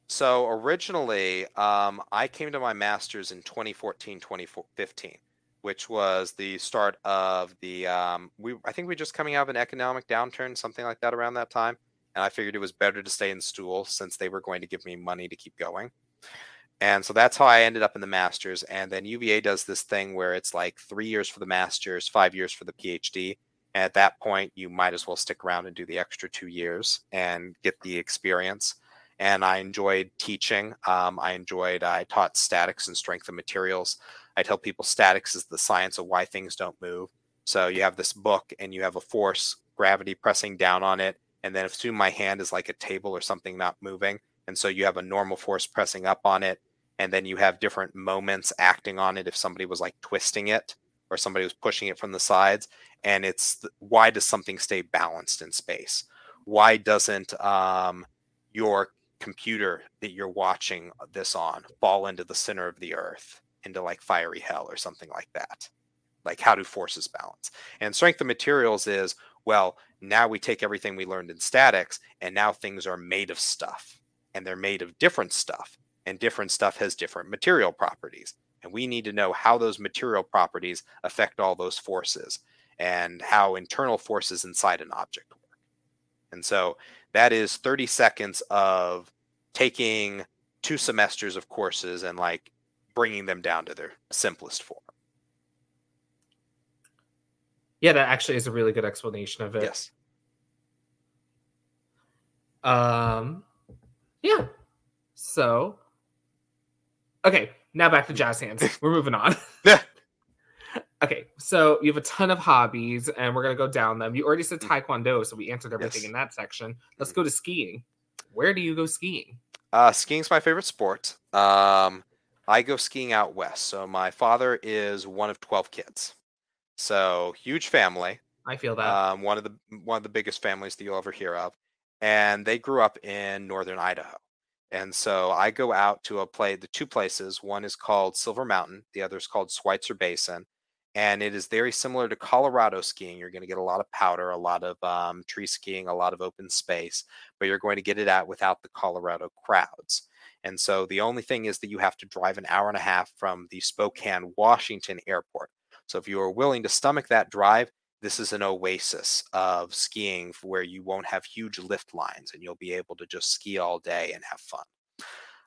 Speaker 2: So originally, um, I came to my master's in 2014, 2015, which was the start of the um, we. I think we were just coming out of an economic downturn, something like that, around that time. And I figured it was better to stay in school since they were going to give me money to keep going. And so that's how I ended up in the master's. And then UVA does this thing where it's like three years for the master's, five years for the PhD. And at that point, you might as well stick around and do the extra two years and get the experience. And I enjoyed teaching. Um, I enjoyed, I taught statics and strength of materials. I tell people statics is the science of why things don't move. So you have this book and you have a force, gravity pressing down on it. And then assume my hand is like a table or something not moving. And so you have a normal force pressing up on it. And then you have different moments acting on it if somebody was like twisting it or somebody was pushing it from the sides and it's why does something stay balanced in space? Why doesn't um, your computer that you're watching this on fall into the center of the earth into like fiery hell or something like that? Like how do forces balance? And strength of materials is well now we take everything we learned in statics and now things are made of stuff and they're made of different stuff and different stuff has different material properties and we need to know how those material properties affect all those forces and how internal forces inside an object work. And so that is 30 seconds of taking two semesters of courses and like bringing them down to their simplest form.
Speaker 1: Yeah, that actually is a really good explanation of it.
Speaker 2: Yes.
Speaker 1: Um, yeah. So, okay, now back to jazz hands. We're moving on.
Speaker 2: Yeah.
Speaker 1: okay, so you have a ton of hobbies, and we're gonna go down them. You already said taekwondo, so we answered everything
Speaker 2: Yes.
Speaker 1: in that section. Let's go to skiing. Where do you go skiing?
Speaker 2: Uh, skiing's my favorite sport. Um, I go skiing out west. So my father is one of 12 kids. So huge family.
Speaker 1: I feel that.
Speaker 2: um, one of the one of the biggest families that you'll ever hear of, and they grew up in northern Idaho. And so I go out to a play, the two places. One is called Silver Mountain, the other is called Schweitzer Basin, and it is very similar to Colorado skiing. You're going to get a lot of powder, a lot of um, tree skiing, a lot of open space, but you're going to get it out without the Colorado crowds. And so the only thing is that you have to drive an hour and a half from the Spokane, Washington airport. So if you are willing to stomach that drive, this is an oasis of skiing where you won't have huge lift lines and you'll be able to just ski all day and have fun.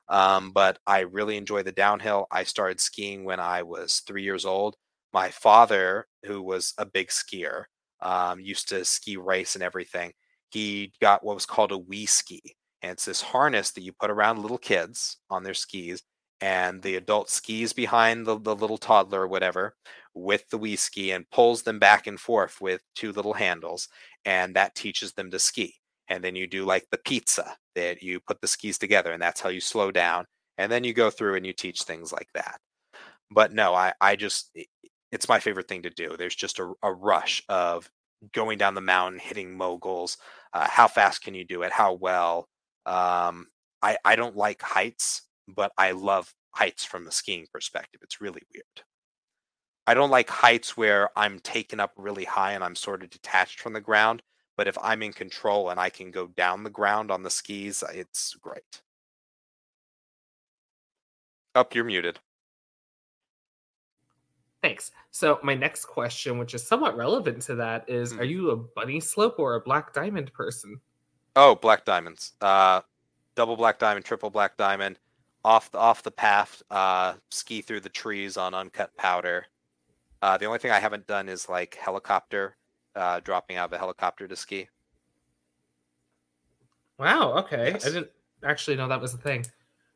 Speaker 2: Um, but I really enjoy the downhill. I started skiing when I was three years old. My father, who was a big skier, um, used to ski race and everything. He got what was called a wee ski. And it's this harness that you put around little kids on their skis, and the adult skis behind the, the little toddler or whatever with the wee ski and pulls them back and forth with two little handles, and that teaches them to ski. And then you do like the pizza that you put the skis together, and that's how you slow down. And then you go through and you teach things like that. But no, I, I just, it's my favorite thing to do. There's just a, a rush of going down the mountain, hitting moguls. Uh, how fast can you do it? How well? Um, I, I don't like heights, but I love heights from the skiing perspective. It's really weird. I don't like heights where I'm taken up really high and I'm sort of detached from the ground. But if I'm in control and I can go down the ground on the skis, uh, it's great. Up, you're muted.
Speaker 1: Thanks. So my next question, which is somewhat relevant to that, is: Are
Speaker 2: Mhm.
Speaker 1: you a bunny slope or a black diamond person?
Speaker 2: Oh, black diamonds. Uh, double black diamond, triple black diamond. Off the off the path. Uh, ski through the trees on uncut powder. Uh, the only thing I haven't done is like helicopter, uh, dropping out of a helicopter to ski.
Speaker 1: Wow. Okay.
Speaker 2: Yes.
Speaker 1: I didn't actually know that was a thing.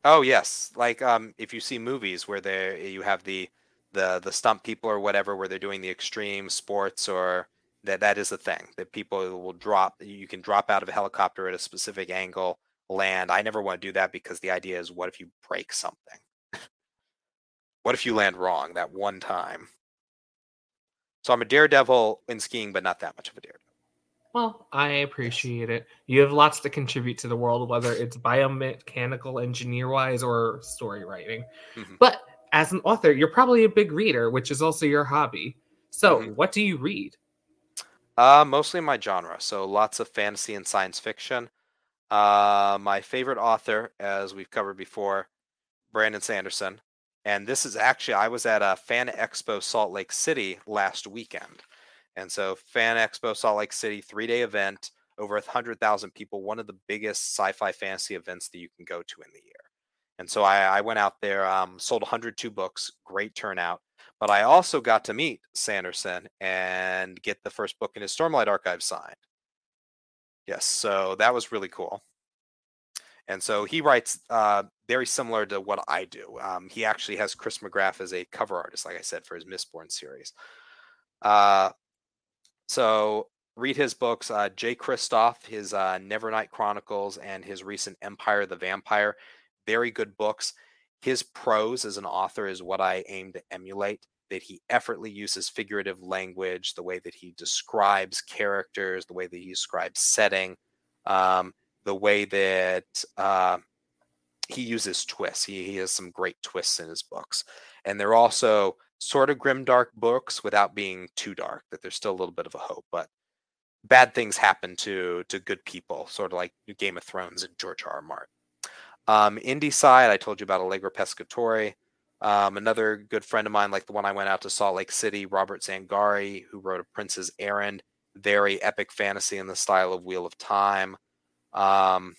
Speaker 2: Oh yes, like um, if you see movies where they you have the the the stunt people or whatever, where they're doing the extreme sports or that that is a thing that people will drop. You can drop out of a helicopter at a specific angle, land. I never want to do that because the idea is, what if you break something? what if you land wrong that one time? So I'm a daredevil in skiing, but not that much of a daredevil.
Speaker 1: Well, I appreciate it. You have lots to contribute to the world, whether it's biomechanical engineer wise or story writing.
Speaker 2: Mhm.
Speaker 1: But as an author, you're probably a big reader, which is also your hobby. So,
Speaker 2: Mhm.
Speaker 1: what do you read?
Speaker 2: Uh, mostly my genre, so lots of fantasy and science fiction. Uh, my favorite author, as we've covered before, Brandon Sanderson. And this is actually, I was at a Fan Expo Salt Lake City last weekend. And so, Fan Expo Salt Lake City, three day event, over a 100,000 people, one of the biggest sci fi fantasy events that you can go to in the year. And so, I, I went out there, um, sold 102 books, great turnout. But I also got to meet Sanderson and get the first book in his Stormlight Archive signed. Yes, so that was really cool. And so he writes uh, very similar to what I do. Um, he actually has Chris McGrath as a cover artist, like I said, for his Mistborn series. Uh, so read his books, uh, Jay Kristoff, his uh, Nevernight Chronicles, and his recent Empire the Vampire. Very good books. His prose as an author is what I aim to emulate. That he effortlessly uses figurative language, the way that he describes characters, the way that he describes setting, um, the way that uh, he uses twists. He, he has some great twists in his books. And they're also sort of grim, dark books without being too dark, that there's still a little bit of a hope. But bad things happen to to good people, sort of like Game of Thrones and George R. R. Martin. Um, indie side, I told you about Allegra Pescatore. Um, another good friend of mine, like the one I went out to Salt Lake City, Robert Zangari, who wrote A Prince's Errand. very epic fantasy in the style of Wheel of Time. Um,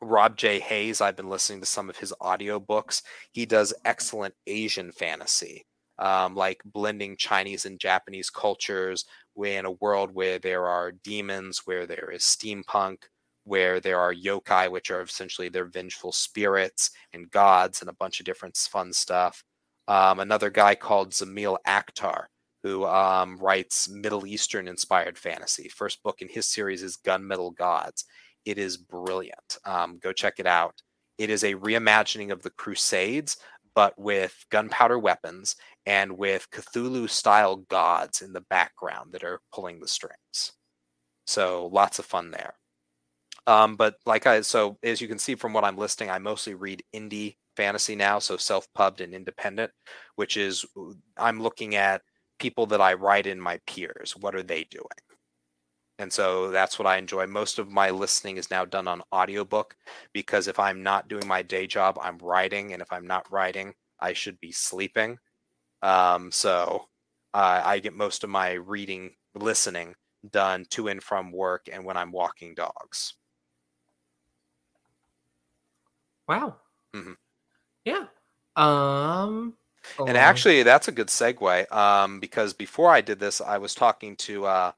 Speaker 2: Rob J. Hayes, I've been listening to some of his audiobooks. He does excellent Asian fantasy, um, like blending Chinese and Japanese cultures in a world where there are demons, where there is steampunk, where there are yokai, which are essentially their vengeful spirits, and gods, and a bunch of different fun stuff. Um, another guy called Zamil Akhtar, who um, writes Middle Eastern inspired fantasy. First book in his series is Gunmetal Gods. It is brilliant. Um, go check it out. It is a reimagining of the Crusades, but with gunpowder weapons and with Cthulhu style gods in the background that are pulling the strings. So lots of fun there. Um, but like I, so as you can see from what I'm listing, I mostly read indie fantasy now, so self-pubbed and independent, which is I'm looking at people that I write in my peers. What are they doing? And so that's what I enjoy. Most of my listening is now done on audiobook because if I'm not doing my day job, I'm writing. And if I'm not writing, I should be sleeping. Um, so uh, I get most of my reading, listening done to and from work and when I'm walking dogs.
Speaker 1: Wow.
Speaker 2: Mm-hmm.
Speaker 1: Yeah. Um.
Speaker 2: And actually, that's a good segue um, because before I did this, I was talking to uh,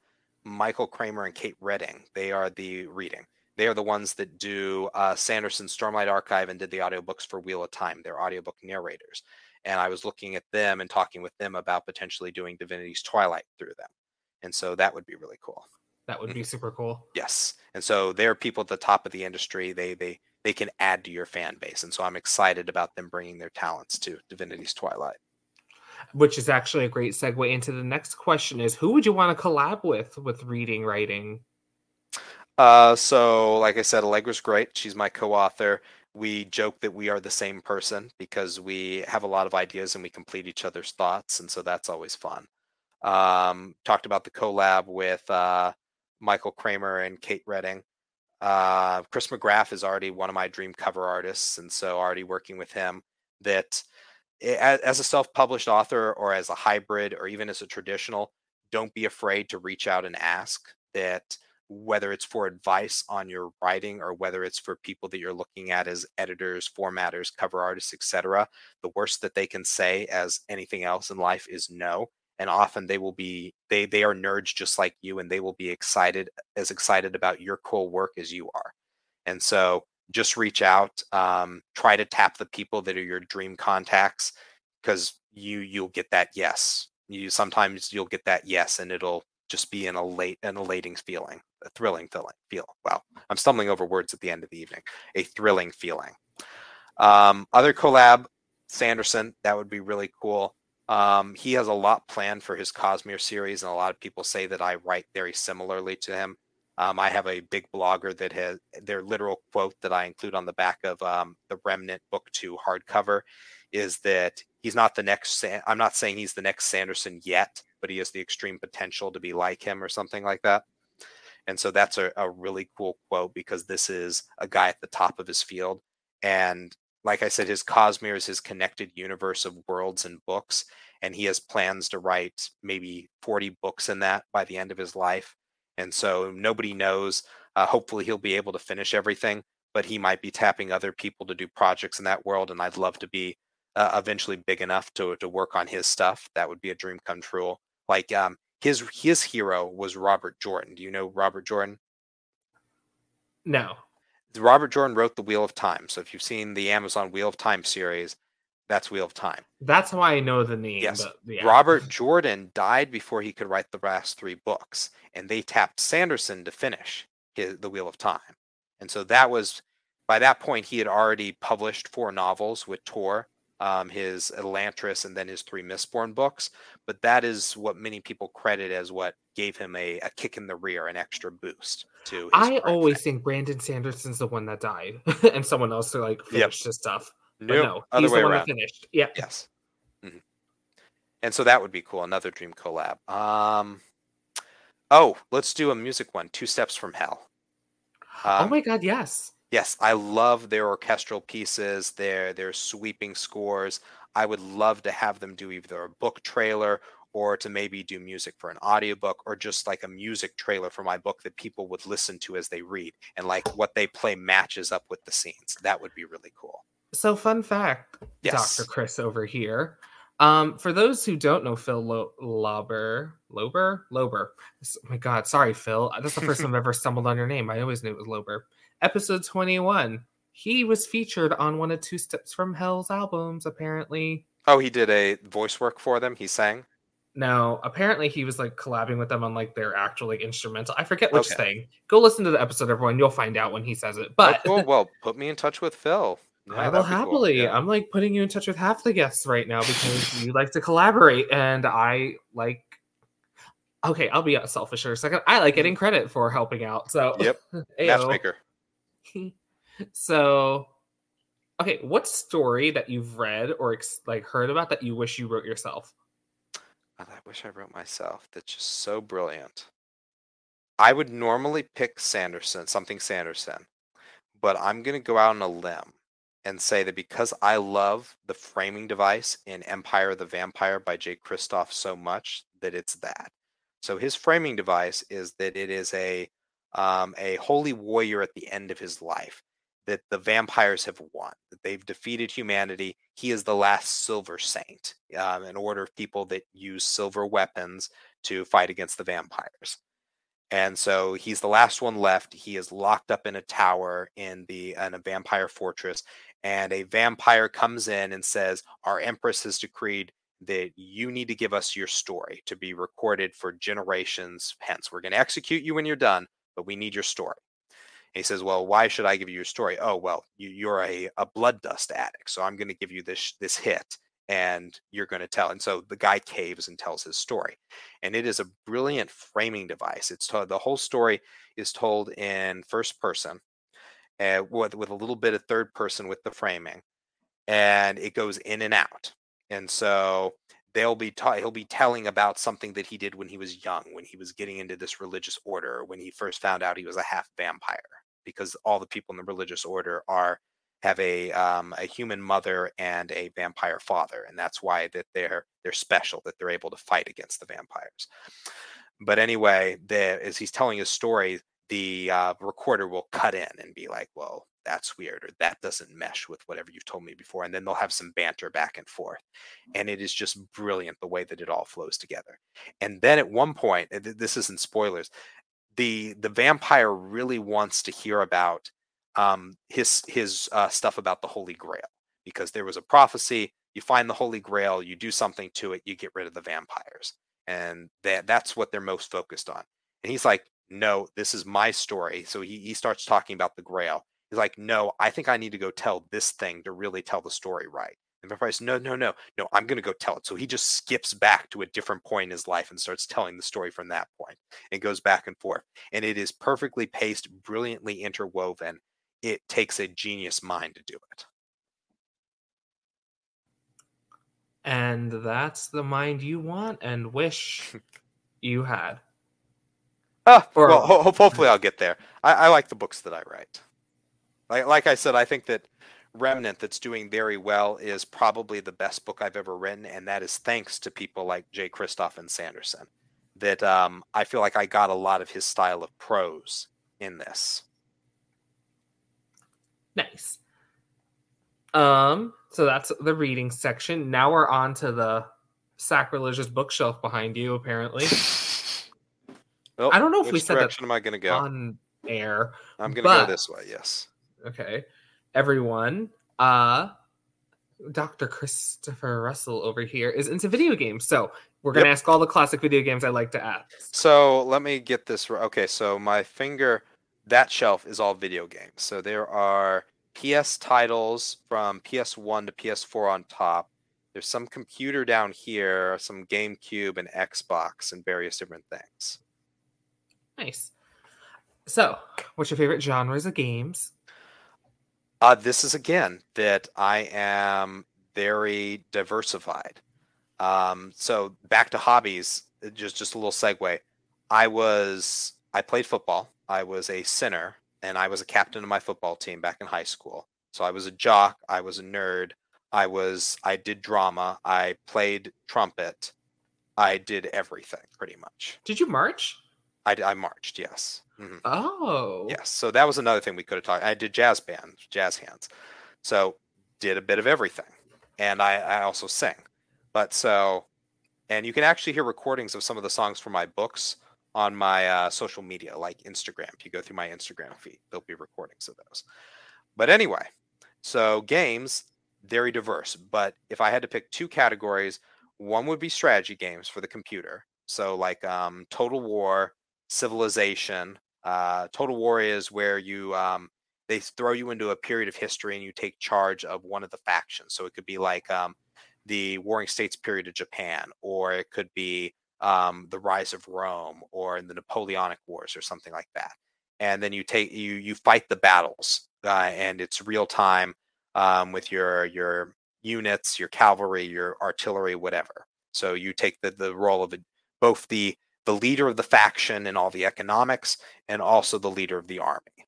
Speaker 2: Michael Kramer and Kate Reading. They are the reading. They are the ones that do uh, Sanderson Stormlight Archive and did the audiobooks for Wheel of Time. They're audiobook narrators. And I was looking at them and talking with them about potentially doing Divinity's Twilight through them. And so that would be really cool.
Speaker 1: That would be mm-hmm. super cool.
Speaker 2: Yes. And so they're people at the top of the industry. They they they can add to your fan base. And so I'm excited about them bringing their talents to Divinity's Twilight.
Speaker 1: Which is actually a great segue into the next question is who would you want to collab with with reading writing?
Speaker 2: Uh, so like I said, Allegra's great. She's my co-author. We joke that we are the same person because we have a lot of ideas and we complete each other's thoughts, and so that's always fun. Um, talked about the collab with uh, Michael Kramer and Kate Reading. Uh, Chris McGrath is already one of my dream cover artists, and so already working with him. That as a self-published author, or as a hybrid, or even as a traditional, don't be afraid to reach out and ask. That whether it's for advice on your writing or whether it's for people that you're looking at as editors, formatters, cover artists, etc., the worst that they can say, as anything else in life, is no and often they will be they they are nerds just like you and they will be excited as excited about your cool work as you are and so just reach out um, try to tap the people that are your dream contacts because you you'll get that yes. You sometimes you'll get that yes and it'll just be an elate an elating feeling a thrilling feeling feel wow i'm stumbling over words at the end of the evening a thrilling feeling. Um, other collab sanderson that would be really cool. Um, he has a lot planned for his Cosmere series, and a lot of people say that I write very similarly to him. Um, I have a big blogger that has their literal quote that I include on the back of um, the Remnant Book Two hardcover is that he's not the next. I'm not saying he's the next Sanderson yet, but he has the extreme potential to be like him or something like that. And so that's a, a really cool quote because this is a guy at the top of his field, and like I said, his Cosmere is his connected universe of worlds and books, and he has plans to write maybe 40 books in that by the end of his life. And so nobody knows. Uh, hopefully, he'll be able to finish everything, but he might be tapping other people to do projects in that world. And I'd love to be uh, eventually big enough to to work on his stuff. That would be a dream come true. Like um, his his hero was Robert Jordan. Do you know Robert Jordan?
Speaker 1: No.
Speaker 2: Robert Jordan wrote the Wheel of Time. So if you've seen the Amazon Wheel of Time series, that's Wheel of Time.
Speaker 1: That's how I know the name.
Speaker 2: Yes. But, yeah. Robert Jordan died before he could write the last three books, and they tapped Sanderson to finish his, the Wheel of Time. And so that was by that point he had already published four novels with Tor, um, his Elantris, and then his three Mistborn books. But that is what many people credit as what gave him a, a kick in the rear, an extra boost to.
Speaker 1: I always thing. think Brandon Sanderson's the one that died, and someone else to like finish yep. his stuff.
Speaker 2: Nope, no, other
Speaker 1: he's
Speaker 2: way
Speaker 1: the one
Speaker 2: around.
Speaker 1: that finished. Yeah.
Speaker 2: Yes. Mm-hmm. And so that would be cool. Another dream collab. Um. Oh, let's do a music one. Two steps from hell.
Speaker 1: Oh um, oh my god! Yes.
Speaker 2: Yes, I love their orchestral pieces, their their sweeping scores. I would love to have them do either a book trailer or to maybe do music for an audiobook or just like a music trailer for my book that people would listen to as they read and like what they play matches up with the scenes. That would be really cool.
Speaker 1: So, fun fact,
Speaker 2: Yes.
Speaker 1: Dr. Chris over here. Um, for those who don't know Phil Lo- Lauber, Lober, Lober. Oh my God, sorry, Phil. That's the first time I've ever stumbled on your name. I always knew it was Lober. Episode twenty-one. He was featured on one of Two Steps from Hell's albums. Apparently,
Speaker 2: Oh, he did a voice work for them. He sang.
Speaker 1: no. Apparently, he was like collabing with them on like their actual like instrumental. I forget which
Speaker 2: Okay.
Speaker 1: thing. Go listen to the episode, everyone. You'll find out when he says it. But
Speaker 2: oh, cool. Well, put me in touch with Phil. Yeah,
Speaker 1: I will
Speaker 2: be cool.
Speaker 1: happily.
Speaker 2: Yeah.
Speaker 1: I'm like putting you in touch with half the guests right now because you like to collaborate, and I like. Okay, I'll be selfish for a second. I like getting credit for helping out. So
Speaker 2: Mm-hmm. Yep. Matchmaker.
Speaker 1: so, okay, what story that you've read or ex- like heard about that you wish you wrote yourself?
Speaker 2: I wish I wrote myself. That's just so brilliant. I would normally pick Sanderson, something Sanderson, but I'm going to go out on a limb and say that because I love the framing device in Empire of the Vampire by Jay Kristoff so much that it's that. So his framing device is that it is a um, a holy warrior at the end of his life. That the vampires have won. That they've defeated humanity. He is the last silver saint. Um, an order of people that use silver weapons to fight against the vampires. And so he's the last one left. He is locked up in a tower in the in a vampire fortress, and a vampire comes in and says, "Our empress has decreed that you need to give us your story to be recorded for generations hence. We're going to execute you when you're done, but we need your story." And he says, "Well, why should I give you your story? Oh, well, you, you're a, a blood dust addict, so I'm going to give you this this hit, and you're going to tell." And so the guy caves and tells his story and it is a brilliant framing device. It's the whole story is told in first person, uh, with with a little bit of third person with the framing, and it goes in and out. And so they'll be ta- he'll be telling about something that he did when he was young, when he was getting into this religious order, when he first found out he was a half vampire, because all the people in the religious order are have a um, a human mother and a vampire father, and that's why that they're they're special that they're able to fight against the vampires. But anyway, the, as he's telling his story, the uh, recorder will cut in and be like, "Well, that's weird," or "That doesn't mesh with whatever you've told me before," and then they'll have some banter back and forth, and it is just brilliant the way that it all flows together. And then at one point, point, th- this isn't spoilers, the the vampire really wants to hear about um, his his uh, stuff about the Holy Grail because there was a prophecy. You find the Holy Grail, you do something to it, you get rid of the vampires, and that that's what they're most focused on. And he's like, "No, this is my story." So he he starts talking about the Grail. He's like, "No, I think I need to go tell this thing to really tell the story right." And vampire says, "No, no, no, no, I'm going to go tell it." So he just skips back to a different point in his life and starts telling the story from that point, and goes back and forth. And it is perfectly paced, brilliantly interwoven it takes a genius mind to do it.
Speaker 1: And that's the mind you want and wish you had.
Speaker 2: Ah,
Speaker 1: Or-
Speaker 2: well, ho- ho- hopefully I'll get there. I, I like the books that I write. Like, like I said, I think that Remnant, that's doing very well, is probably the best book I've ever written, and that is thanks to people like Jay Kristoff and Sanderson. That um, I feel like I got a lot of his style of prose in this.
Speaker 1: Nice. Um, so that's the reading section. Now we're on to the sacrilegious bookshelf behind you, apparently.
Speaker 2: Oh,
Speaker 1: I don't know if we
Speaker 2: which
Speaker 1: said that
Speaker 2: am I going to go?
Speaker 1: on air.
Speaker 2: I'm going to go this way. Yes.
Speaker 1: Okay. Everyone, uh Dr. Christopher Russell over here is into video games. So we're gonna
Speaker 2: Yep.
Speaker 1: ask all the classic video games I like to ask.
Speaker 2: So let me get this. right. Okay, so my finger, that shelf is all video games. So there are PS titles from PS1 to PS4 on top. There's some computer down here, some GameCube and Xbox and various different things.
Speaker 1: Nice. So, what's your favorite genres of games?
Speaker 2: Uh, this is again that I am very diversified. Um, so back to hobbies, uh, just just a little segue. I was I played football. I was a center and I was a captain of my football team back in high school. So I was a jock. I was a nerd. I was I did drama. I played trumpet. I did everything pretty much.
Speaker 1: Did you march?
Speaker 2: I, I marched, yes.
Speaker 1: Mm-hmm. Oh.
Speaker 2: Yes. So that was another thing we could have talked. I did jazz band, jazz hands. So did a bit of everything. And I, I also sing. But so, and you can actually hear recordings of some of the songs from my books on my uh, social media, like Instagram. If you go through my Instagram feed, there'll be recordings of those. But anyway, so games, very diverse. But if I had to pick two categories, one would be strategy games for the computer. So like um, Total War, Civilization. Uh, Total War is where you um, they throw you into a period of history and you take charge of one of the factions. So it could be like um, the Warring States period of Japan, or it could be um, the rise of Rome, or the Napoleonic Wars, or something like that. And then you take you you fight the battles, uh, and it's real time um, with your your units, your cavalry, your artillery, whatever. So you take the the role of both the the leader of the faction and all the economics, and also the leader of the army.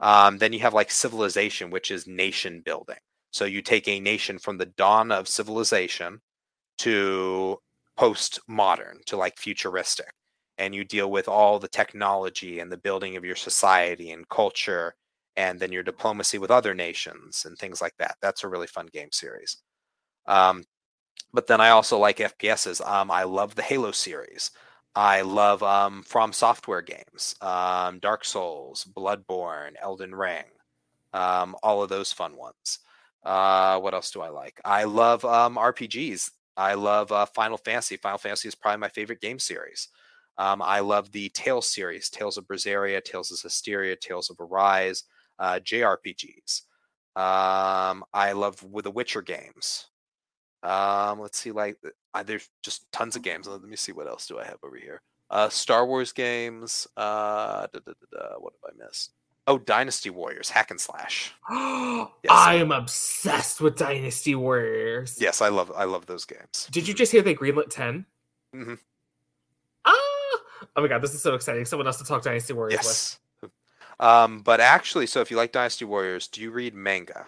Speaker 2: Um, then you have like civilization, which is nation building. So you take a nation from the dawn of civilization to post-modern, to like futuristic, and you deal with all the technology and the building of your society and culture, and then your diplomacy with other nations and things like that. That's a really fun game series. Um, but then I also like FPSs. Um, I love the Halo series. I love um, From Software games, um, Dark Souls, Bloodborne, Elden Ring, um, all of those fun ones. Uh, what else do I like? I love um, RPGs. I love uh, Final Fantasy. Final Fantasy is probably my favorite game series. Um, I love the Tales series, Tales of Berseria, Tales of Zestiria, Tales of Arise, uh, JRPGs. Um, I love the Witcher games. Um, let's see, like uh, there's just tons of games. Let me see what else do I have over here. Uh, Star Wars games. Uh, da, da, da, what have I missed? Oh, Dynasty Warriors, hack and slash.
Speaker 1: yes. I am obsessed with Dynasty Warriors.
Speaker 2: Yes, I love I love those games.
Speaker 1: Did you just hear they greenlit 10? Mm-hmm. Ah! Oh my god, this is so exciting. Someone else to talk Dynasty Warriors yes.
Speaker 2: with. Um, but actually, so if you like Dynasty Warriors, do you read manga?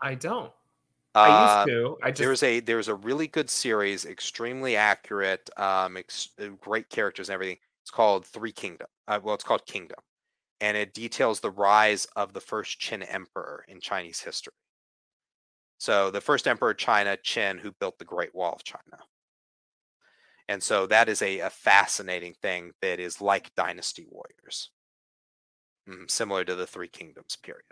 Speaker 1: I don't. I used uh,
Speaker 2: to. I just there's a there's a really good series, extremely accurate, um, ex- uh, great characters and everything. It's called Three Kingdom. Uh, well, it's called Kingdom, and it details the rise of the first Qin emperor in Chinese history. So the first emperor of China, Qin, who built the Great Wall of China. And so that is a, a fascinating thing that is like Dynasty Warriors, mm, similar to the Three Kingdoms period.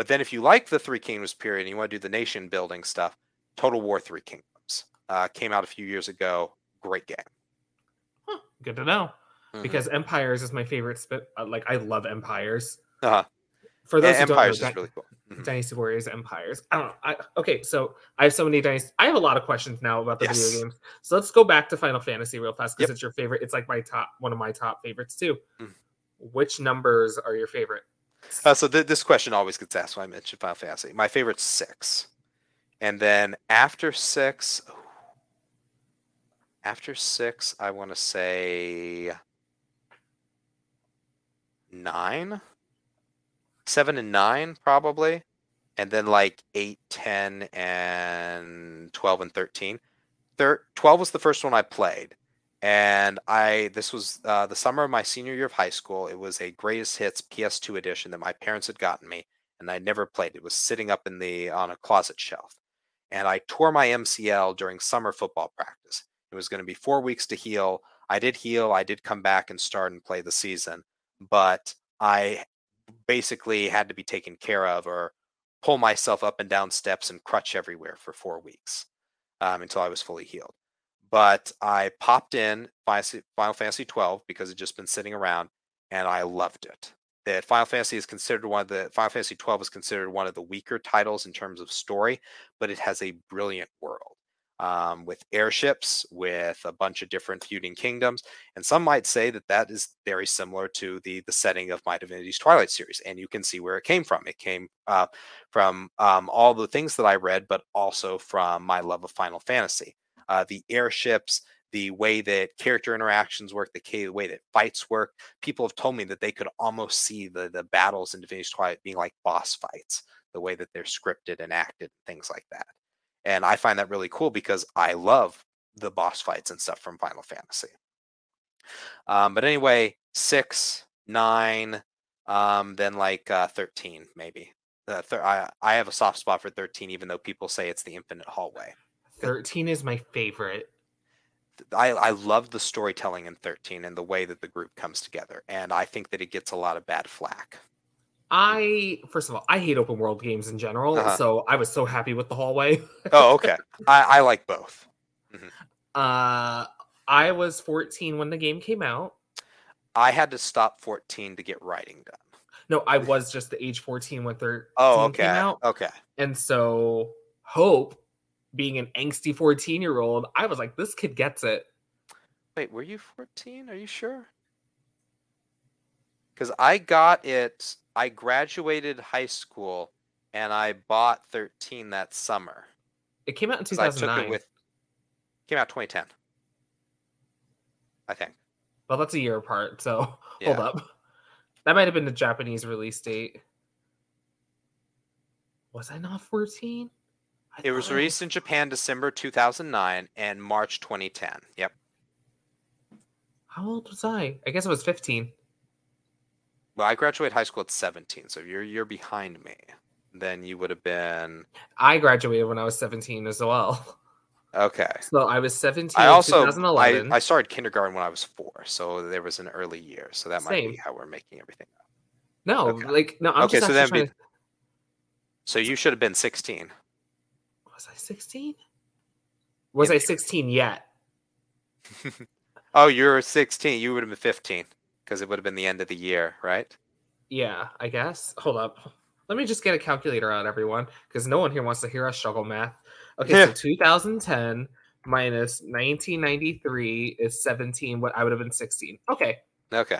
Speaker 2: But then if you like the Three Kingdoms period and you want to do the nation building stuff, Total War Three Kingdoms uh, came out a few years ago. Great game.
Speaker 1: Huh, good to know. Mm-hmm. Because Empires is my favorite. Sp- uh, like I love Empires. Uh-huh. For those and Empires know, is really cool. Mm-hmm. Dynasty Warriors, Empires. I don't know. I, okay, so I have so many dynasty. I have a lot of questions now about the yes. video games. So let's go back to Final Fantasy real fast because yep. it's your favorite. It's like my top, one of my top favorites too. Mm. Which numbers are your favorite?
Speaker 2: Uh, so th- this question always gets asked when I mention Final Fantasy. My favorite six, and then after six, after six, I want to say nine, seven and nine probably, and then like eight, ten, and twelve and thirteen. Thir- Twelve was the first one I played, and I this was uh, the summer of my senior year of high school. It was a greatest hits PS2 edition that my parents had gotten me, and I never played. It was sitting up in the on a closet shelf, and I tore my MCL during summer football practice. It was going to be four weeks to heal. I did heal. I did come back and start and play the season, but I basically had to be taken care of or pull myself up and down steps and crutch everywhere for four weeks um, until I was fully healed but I popped in Final Fantasy 12 because it just been sitting around and I loved it. That Final Fantasy is considered one of the Final Fantasy 12 is considered one of the weaker titles in terms of story, but it has a brilliant world um, with airships, with a bunch of different feuding kingdoms, and some might say that that is very similar to the the setting of My Divinity's Twilight series, and you can see where it came from. It came uh, from um, all the things that I read, but also from my love of Final Fantasy uh, the airships, the way that character interactions work, the way that fights work. People have told me that they could almost see the the battles in Divinity Twilight being like boss fights, the way that they're scripted and acted, things like that. And I find that really cool because I love the boss fights and stuff from Final Fantasy. Um, but anyway, six, nine, um, then like uh, thirteen maybe. Uh, thir- I I have a soft spot for thirteen, even though people say it's the infinite hallway.
Speaker 1: 13 is my favorite.
Speaker 2: I, I love the storytelling in 13 and the way that the group comes together. And I think that it gets a lot of bad flack.
Speaker 1: I first of all, I hate open world games in general,
Speaker 2: Uh-huh.
Speaker 1: so I was so happy with the hallway.
Speaker 2: Oh, okay. I, I like both.
Speaker 1: Uh I was 14 when the game came out.
Speaker 2: I had to stop 14 to get writing done.
Speaker 1: No, I was just the age 14 when 13
Speaker 2: Oh, okay.
Speaker 1: came out.
Speaker 2: Okay.
Speaker 1: And so Hope, being an angsty 14 year old, I was like, this kid gets it.
Speaker 2: Wait, were you 14? Are you sure? Because I got it, I graduated high school and I bought 13 that summer.
Speaker 1: It came out in
Speaker 2: 'Cause I took it with, came out 2010. I think.
Speaker 1: well, that's a year apart. So
Speaker 2: Yeah.
Speaker 1: hold up. That might have been the Japanese release date. Was I not 14? I
Speaker 2: It was released in Japan December 2009 and March 2010. Yep.
Speaker 1: How old was I? I guess I was 15.
Speaker 2: Well, I graduated high school at 17, so you're you're behind me, then you would have been
Speaker 1: I graduated when I was 17 as well.
Speaker 2: okay.
Speaker 1: So I was 17
Speaker 2: I also I,
Speaker 1: 2011.
Speaker 2: I started kindergarten when I was four, so there was an early year, so that might be how we're making everything up.
Speaker 1: no,
Speaker 2: okay.
Speaker 1: like no, I'm
Speaker 2: Okay,
Speaker 1: just
Speaker 2: so then be-
Speaker 1: to-
Speaker 2: So you should have been 16.
Speaker 1: Was I 16? Was
Speaker 2: Yeah,
Speaker 1: I
Speaker 2: sure.
Speaker 1: 16 yet?
Speaker 2: Oh, you're 16. You would have been 15 because it would have been the end of the year, right?
Speaker 1: Yeah, I guess. Hold up. Let me just get a calculator out, everyone, because no one here wants to hear us struggle math. Okay,
Speaker 2: Yeah.
Speaker 1: so 2010 minus 1993 is 17. What I would have been 16. Okay,
Speaker 2: Okay.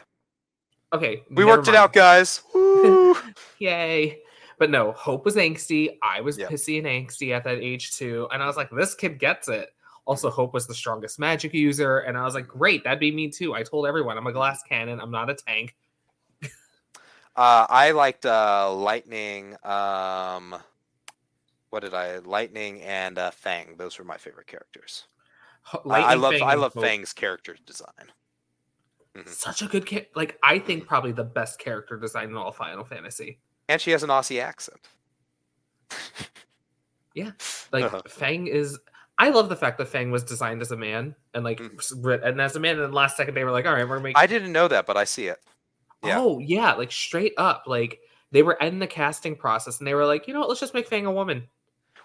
Speaker 1: okay.
Speaker 2: We
Speaker 1: never
Speaker 2: worked it out, guys. Woo!
Speaker 1: Yay. But no, Hope was angsty. I was
Speaker 2: Yep.
Speaker 1: pissy and angsty at that age too. And I was like, this kid gets it. Also, Hope was the strongest magic user. And I was like, great, that'd be me too. I told everyone I'm a glass cannon. I'm not a tank.
Speaker 2: Uh, I liked uh, Lightning. Um, what did I? Lightning and uh, Fang. Those were my favorite characters.
Speaker 1: Ho-
Speaker 2: I, love
Speaker 1: Fang
Speaker 2: I love
Speaker 1: Hope.
Speaker 2: Fang's character design.
Speaker 1: Such a good kid. Like, I think probably the best character design in all Final Fantasy.
Speaker 2: And she has an Aussie accent.
Speaker 1: Yeah, like,
Speaker 2: Uh-huh.
Speaker 1: Fang is. I love the fact that Fang was designed as a man and like s- and as a man. And the last second they were like, all right, we're making
Speaker 2: I didn't know that, but I see it. yeah.
Speaker 1: Oh yeah, like straight up, like they were in the casting process and they were like, you know what, let's just make Fang a woman.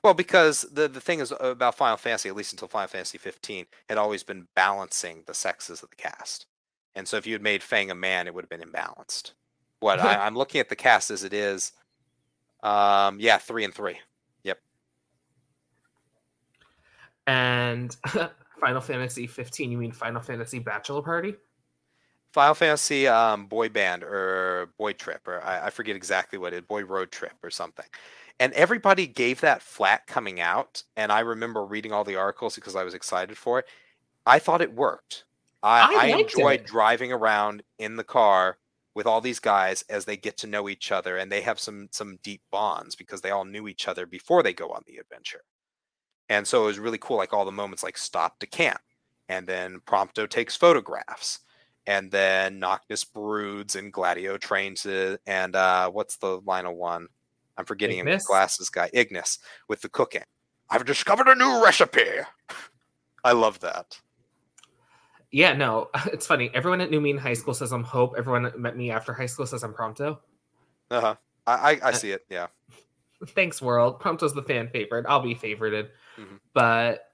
Speaker 2: Well, because the the thing is about Final Fantasy, at least until Final Fantasy 15, had always been balancing the sexes of the cast. And so if you had made Fang a man, it would have been imbalanced. What I, I'm looking at the cast as it is. Um, yeah, three and three. Yep.
Speaker 1: And Final Fantasy 15, you mean Final Fantasy Bachelor Party?
Speaker 2: Final Fantasy um, Boy Band or Boy Trip, or I, I forget exactly what it Boy Road Trip or something. And everybody gave that flat coming out. And I remember reading all the articles because I was excited for it. I thought it worked. I,
Speaker 1: I
Speaker 2: I, enjoyed
Speaker 1: it.
Speaker 2: driving around in the car with all these guys as they get to know each other and they have some some deep bonds because they all knew each other before they go on the adventure. And so it was really cool, like all the moments like stop to camp, and then Prompto takes photographs, and then Noctis broods and Gladio trains it, and uh, what's the line of one? I'm forgetting him.
Speaker 1: Ignis?
Speaker 2: Glasses guy, Ignis, with the cooking. I've discovered a new recipe. I love that.
Speaker 1: Yeah, no, it's funny. Everyone that knew me in high school says I'm Hope. Everyone that met me after high school says I'm Prompto.
Speaker 2: Uh huh. I, I I see it. Yeah.
Speaker 1: Thanks, world. Prompto's the fan favorite. I'll be favorited.
Speaker 2: Mhm.
Speaker 1: But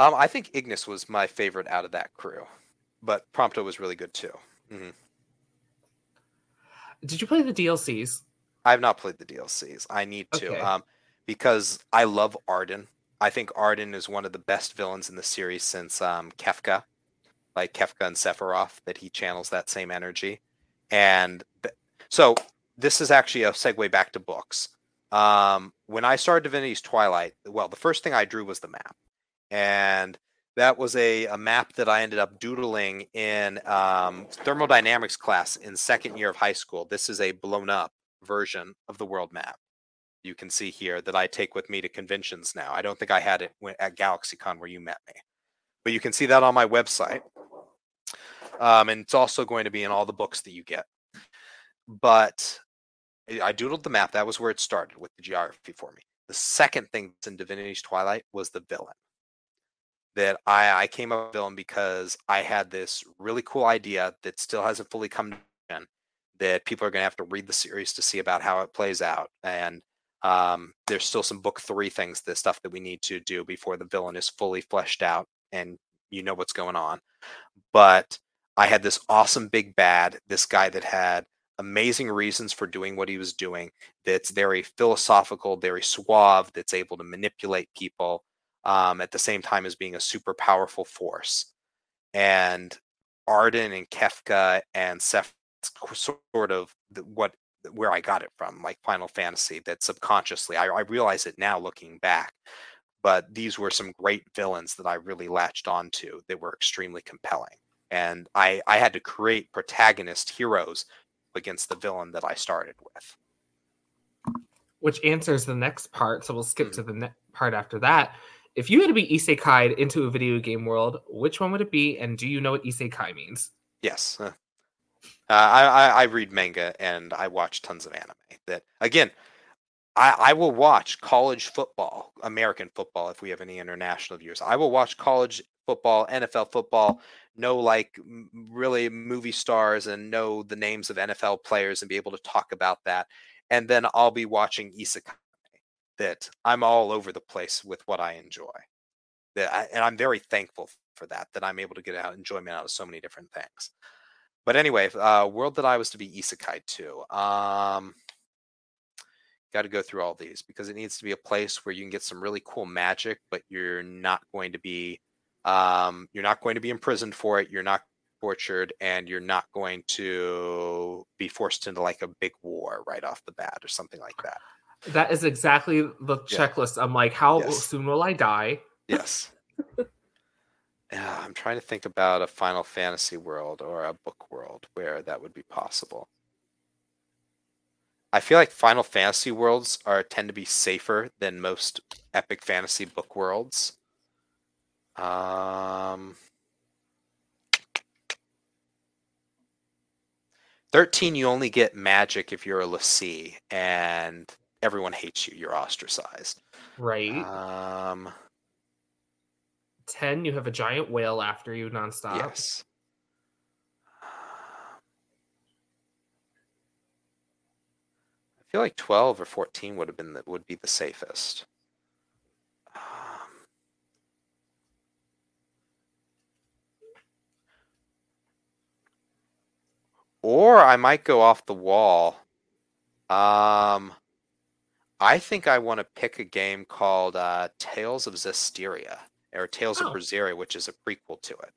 Speaker 2: Um, I think Ignis was my favorite out of that crew, but Prompto was really good too. Mm-hmm.
Speaker 1: did you play the DLCs?
Speaker 2: I have not played the DLCs. I need to,
Speaker 1: Okay.
Speaker 2: um, because I love Ardyn. I think Ardyn is one of the best villains in the series since um, Kefka, like Kefka and Sephiroth, that he channels that same energy. And th- so this is actually a segue back to books. Um, when I started Divinity's Twilight, well, the first thing I drew was the map, and that was a, a map that I ended up doodling in um, thermodynamics class in second year of high school. This is a blown up version of the world map. You can see here that I take with me to conventions now. I don't think I had it at GalaxyCon where you met me. but you can see that on my website. Um, and it's also going to be in all the books that you get. But I doodled the map. That was where it started with the geography for me. The second thing that's in Divinity's Twilight was the villain. That I, I came up with villain because I had this really cool idea that still hasn't fully come in. That people are going to have to read the series to see about how it plays out. And um, there's still some book three things, the stuff that we need to do before the villain is fully fleshed out and you know what's going on. But I had this awesome big bad, this guy that had amazing reasons for doing what he was doing, that's very philosophical, very suave, that's able to manipulate people um, at the same time as being a super powerful force. And Ardyn and Kefka and Seth sort of what where I got it from, like Final Fantasy, that subconsciously I, I realize it now looking back. But these were some great villains that I really latched onto that were extremely compelling. And I, I had to create protagonist heroes against the villain that I started with.
Speaker 1: Which answers the next part. So we'll skip mm-hmm. to the ne- part after that. If you had to be isekai into a video game world, which one would it be? And do you know what isekai means?
Speaker 2: Yes. Uh, I, I, I read manga and I watch tons of anime. That again, I, I will watch college football, American football, if we have any international viewers. I will watch college football, NFL football, know like really movie stars and know the names of NFL players and be able to talk about that. And then I'll be watching isekai that I'm all over the place with what I enjoy. That I, and I'm very thankful for that, that I'm able to get out enjoyment out of so many different things. But anyway, uh, world that I was to be isekai to. Um, got to go through all these because it needs to be a place where you can get some really cool magic, but you're not going to be um, you're not going to be imprisoned for it. You're not tortured, and you're not going to be forced into like a big war right off the bat or something like that.
Speaker 1: That is exactly the checklist. Yeah. I'm like, how yes. soon will I die?
Speaker 2: Yes. yeah, I'm trying to think about a Final Fantasy world or a book world where that would be possible. I feel like Final Fantasy worlds are tend to be safer than most epic fantasy book worlds. Um, 13, you only get magic if you're a l'Cie, and everyone hates you. You're ostracized.
Speaker 1: Right.
Speaker 2: Um,
Speaker 1: 10, you have a giant whale after you nonstop.
Speaker 2: Yes. I feel like 12 or 14 would have been the, would be the safest. Or I might go off the wall. Um, I think I want to pick a game called uh, Tales of Zestiria or Tales oh. of Berseria, which is a prequel to it.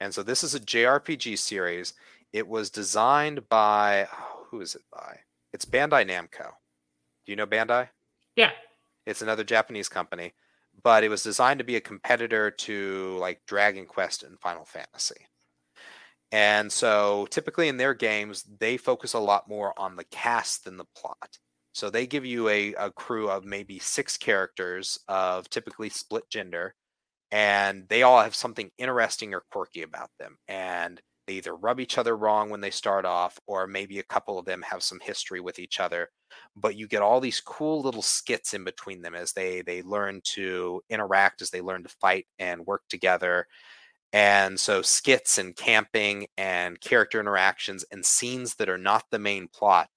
Speaker 2: And so this is a JRPG series. It was designed by oh, who is it by? It's Bandai Namco. Do you know Bandai?
Speaker 1: Yeah.
Speaker 2: It's another Japanese company, but it was designed to be a competitor to like Dragon Quest and Final Fantasy. And so typically in their games, they focus a lot more on the cast than the plot. So they give you a, a crew of maybe six characters of typically split gender, and they all have something interesting or quirky about them. And they either rub each other wrong when they start off, or maybe a couple of them have some history with each other. But you get all these cool little skits in between them as they they learn to interact, as they learn to fight and work together and so skits and camping and character interactions and scenes that are not the main plot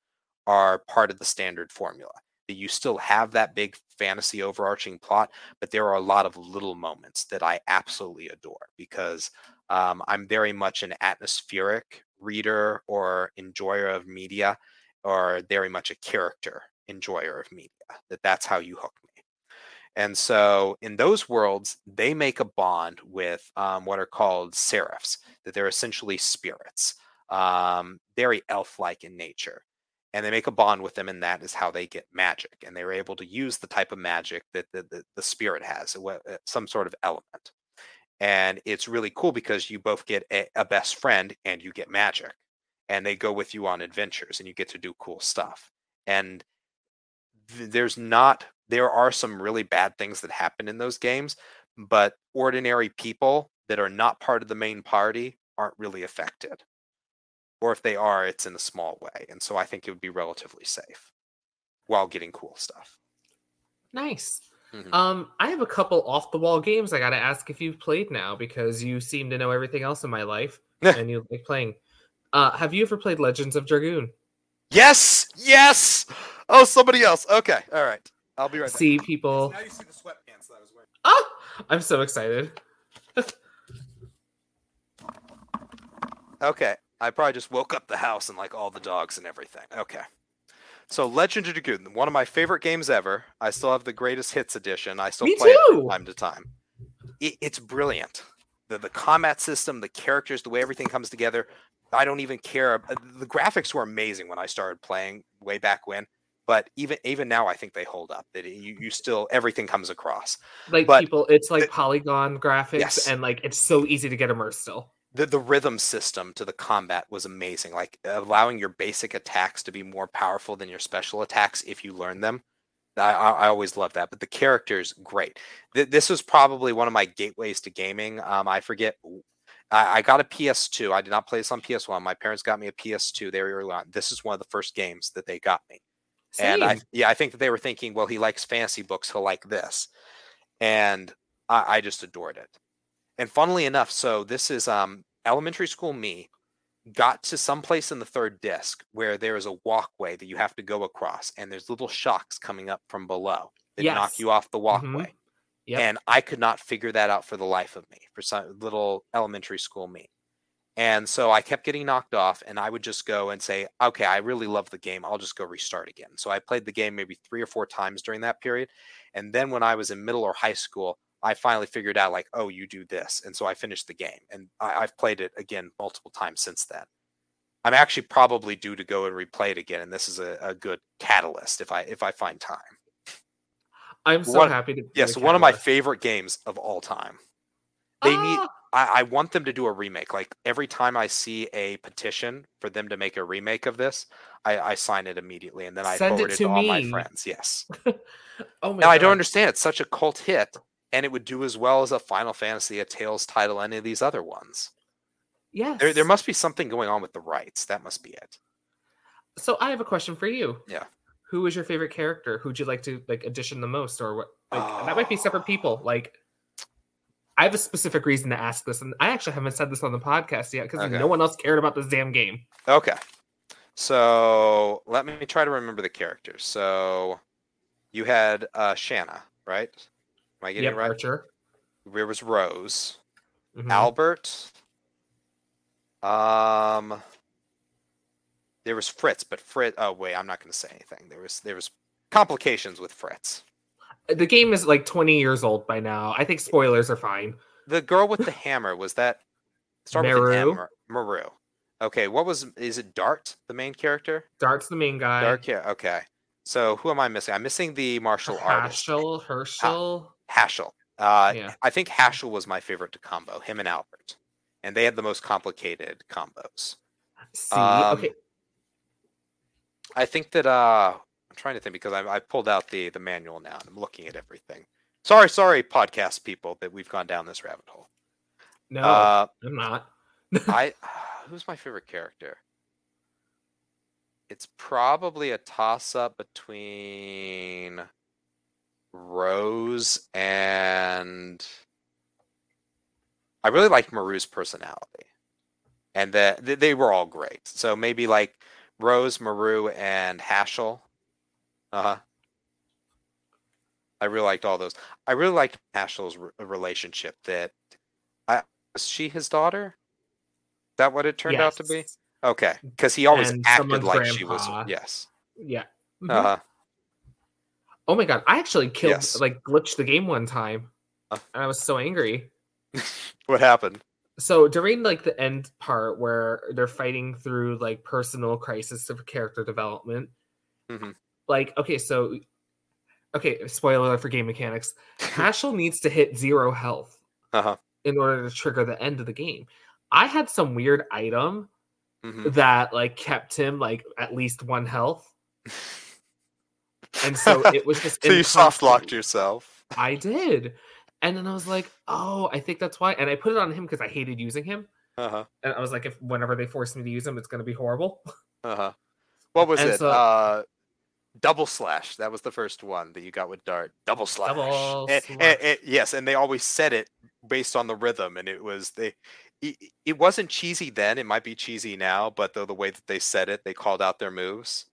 Speaker 2: are part of the standard formula. That you still have that big fantasy overarching plot, but there are a lot of little moments that I absolutely adore because um, I'm very much an atmospheric reader or enjoyer of media, or very much a character enjoyer of media. That that's how you hook me. And so in those worlds, they make a bond with um, what are called seraphs, that they're essentially spirits, um, very elf like in nature. And they make a bond with them, and that is how they get magic. And they're able to use the type of magic that the, the, the spirit has, uh, some sort of element. And it's really cool because you both get a, a best friend and you get magic. And they go with you on adventures, and you get to do cool stuff. And th- there's not there are some really bad things that happen in those games, but ordinary people that are not part of the main party aren't really affected. Or if they are, it's in a small way. And so I think it would be relatively safe while getting cool stuff.
Speaker 1: Nice.
Speaker 2: Mhm.
Speaker 1: Um, I have a couple off the wall games I gotta ask if you've played now because you seem to know everything else in my life and you like playing. Uh, have you ever played Legends of Dragoon?
Speaker 2: Yes! Yes! Oh, somebody else. Okay. All right. I'll be right back.
Speaker 1: See people.
Speaker 2: Now you see the sweatpants that I was wearing.
Speaker 1: Oh, I'm so excited.
Speaker 2: Okay. I probably just woke up the house and like all the dogs and everything. Okay. So Legend of Dragoon, one of my favorite games ever. I still have the greatest hits edition. I still
Speaker 1: Me
Speaker 2: play it
Speaker 1: too.
Speaker 2: from time to time. It, it's brilliant. The the combat system, the characters, the way everything comes together. I don't even care. The graphics were amazing when I started playing way back when, but even even now I think they hold up. That you, you still everything comes across.
Speaker 1: Like
Speaker 2: But
Speaker 1: people, it's like
Speaker 2: the-
Speaker 1: polygon graphics
Speaker 2: Yes.
Speaker 1: and like it's so easy to get immersed still.
Speaker 2: the the rhythm system to the combat was amazing like allowing your basic attacks to be more powerful than your special attacks if you learn them i, I I always love that but the characters great Th- this was probably one of my gateways to gaming um, i forget I got a ps2 i did not play this on ps1 my parents got me a ps2 very early on this is one of the first games that they got me and I yeah, I think that they were thinking, well, he likes fantasy books, he'll like this, and I, I just adored it. And funnily enough, so this is um elementary school me got to some place in the third disc where there is a walkway that you have to go across, and there's little shocks coming up from below that knock you off the walkway.
Speaker 1: Yep.
Speaker 2: And I could not figure that out for the life of me, for some little elementary school me. And so I kept getting knocked off, and I would just go and say, okay, I really love the game. I'll just go restart again. So I played the game maybe three or four times during that period. And then when I was in middle or high school, I finally figured out, like, oh, you do this. And so I finished the game. And I, I've played it again multiple times since then. I'm actually probably due to go and replay it again. And this is a, a good catalyst if I if I find time.
Speaker 1: I'm so
Speaker 2: one-
Speaker 1: happy to.
Speaker 2: Yes,
Speaker 1: the
Speaker 2: one of my favorite games of all time. They need
Speaker 1: Ah,
Speaker 2: I, I want them to do a remake. Like every time I see a petition for them to make a remake of this, I, I sign it immediately and then I
Speaker 1: Send
Speaker 2: forward it
Speaker 1: to
Speaker 2: to all my friends. Yes.
Speaker 1: Oh my
Speaker 2: Now I don't understand. It's such a cult hit, and it would do as well as a Final Fantasy, a Tales title, any of these other ones.
Speaker 1: Yes.
Speaker 2: There, there must be something going on with the rights. That must be it.
Speaker 1: So I have a question for you.
Speaker 2: Yeah.
Speaker 1: Who is your favorite character? Who'd you like to like audition the most, or what? Like that might be separate ah. people. Like, I have a specific reason to ask this, and I actually haven't said this on the podcast yet because
Speaker 2: Okay.
Speaker 1: no one else cared about this damn game.
Speaker 2: Okay. So let me try to remember the characters. So you had uh, Shana, right? Am I getting
Speaker 1: Yep,
Speaker 2: it right?
Speaker 1: Archer.
Speaker 2: There was Rose.
Speaker 1: Mhm.
Speaker 2: Albert. Um, there was Fritz, but Fritz. Oh wait, I'm not going to say anything. There was there was complications with Fritz.
Speaker 1: The game is like 20 years old by now. I think spoilers are fine.
Speaker 2: The girl with the hammer was that? Start with Meru. Okay, what was? Is it Dart the main character?
Speaker 1: Dart's the main guy.
Speaker 2: Dart. Yeah. Okay. So who am I missing? I'm missing the martial artist.
Speaker 1: Herschel. Herschel.
Speaker 2: Haschel. Uh,
Speaker 1: Yeah.
Speaker 2: I think Haschel was my favorite to combo. Him and Albert, and they had the most complicated combos.
Speaker 1: See,
Speaker 2: Um,
Speaker 1: okay.
Speaker 2: I think that uh I'm trying to think because I, I pulled out the the manual now and I'm looking at everything. Sorry, sorry, podcast people, that we've gone down this rabbit hole.
Speaker 1: No,
Speaker 2: Uh,
Speaker 1: I'm not.
Speaker 2: I who's my favorite character? It's probably a toss up between Rose and I really like Meru's personality, and that they were all great. So maybe like Rose, Maru, and Haschel. Uh huh. I really liked all those. I really liked Haschel's re- relationship. That I was she his daughter. Is that what it turned out to be? Okay, because he always
Speaker 1: And
Speaker 2: acted like she was. Yes.
Speaker 1: Yeah. Mhm.
Speaker 2: Uh huh.
Speaker 1: Oh my god, I actually killed
Speaker 2: Yes.
Speaker 1: like glitched the game one time.
Speaker 2: Uh.
Speaker 1: And I was so angry.
Speaker 2: What happened?
Speaker 1: So during like the end part where they're fighting through like personal crisis of character development,
Speaker 2: Mhm.
Speaker 1: Like okay, so okay, spoiler alert for game mechanics. Haschel needs to hit zero health
Speaker 2: Uh huh.
Speaker 1: in order to trigger the end of the game. I had some weird item
Speaker 2: hmm
Speaker 1: that like kept him like at least one health. And so it was just
Speaker 2: so you soft locked yourself.
Speaker 1: I did. And then I was like, oh, I think that's why. And I put it on him because I hated using him.
Speaker 2: Uh huh.
Speaker 1: And I was like, if whenever they force me to use him, it's gonna be horrible.
Speaker 2: Uh huh. What was
Speaker 1: And
Speaker 2: it?
Speaker 1: so-
Speaker 2: uh, double slash. That was the first one that you got with Dart. Double slash.
Speaker 1: Double
Speaker 2: And-
Speaker 1: slash.
Speaker 2: and- and- yes, and they always said it based on the rhythm, and it was they. It, it wasn't cheesy then. It might be cheesy now, but the, the way that they said it, they called out their moves.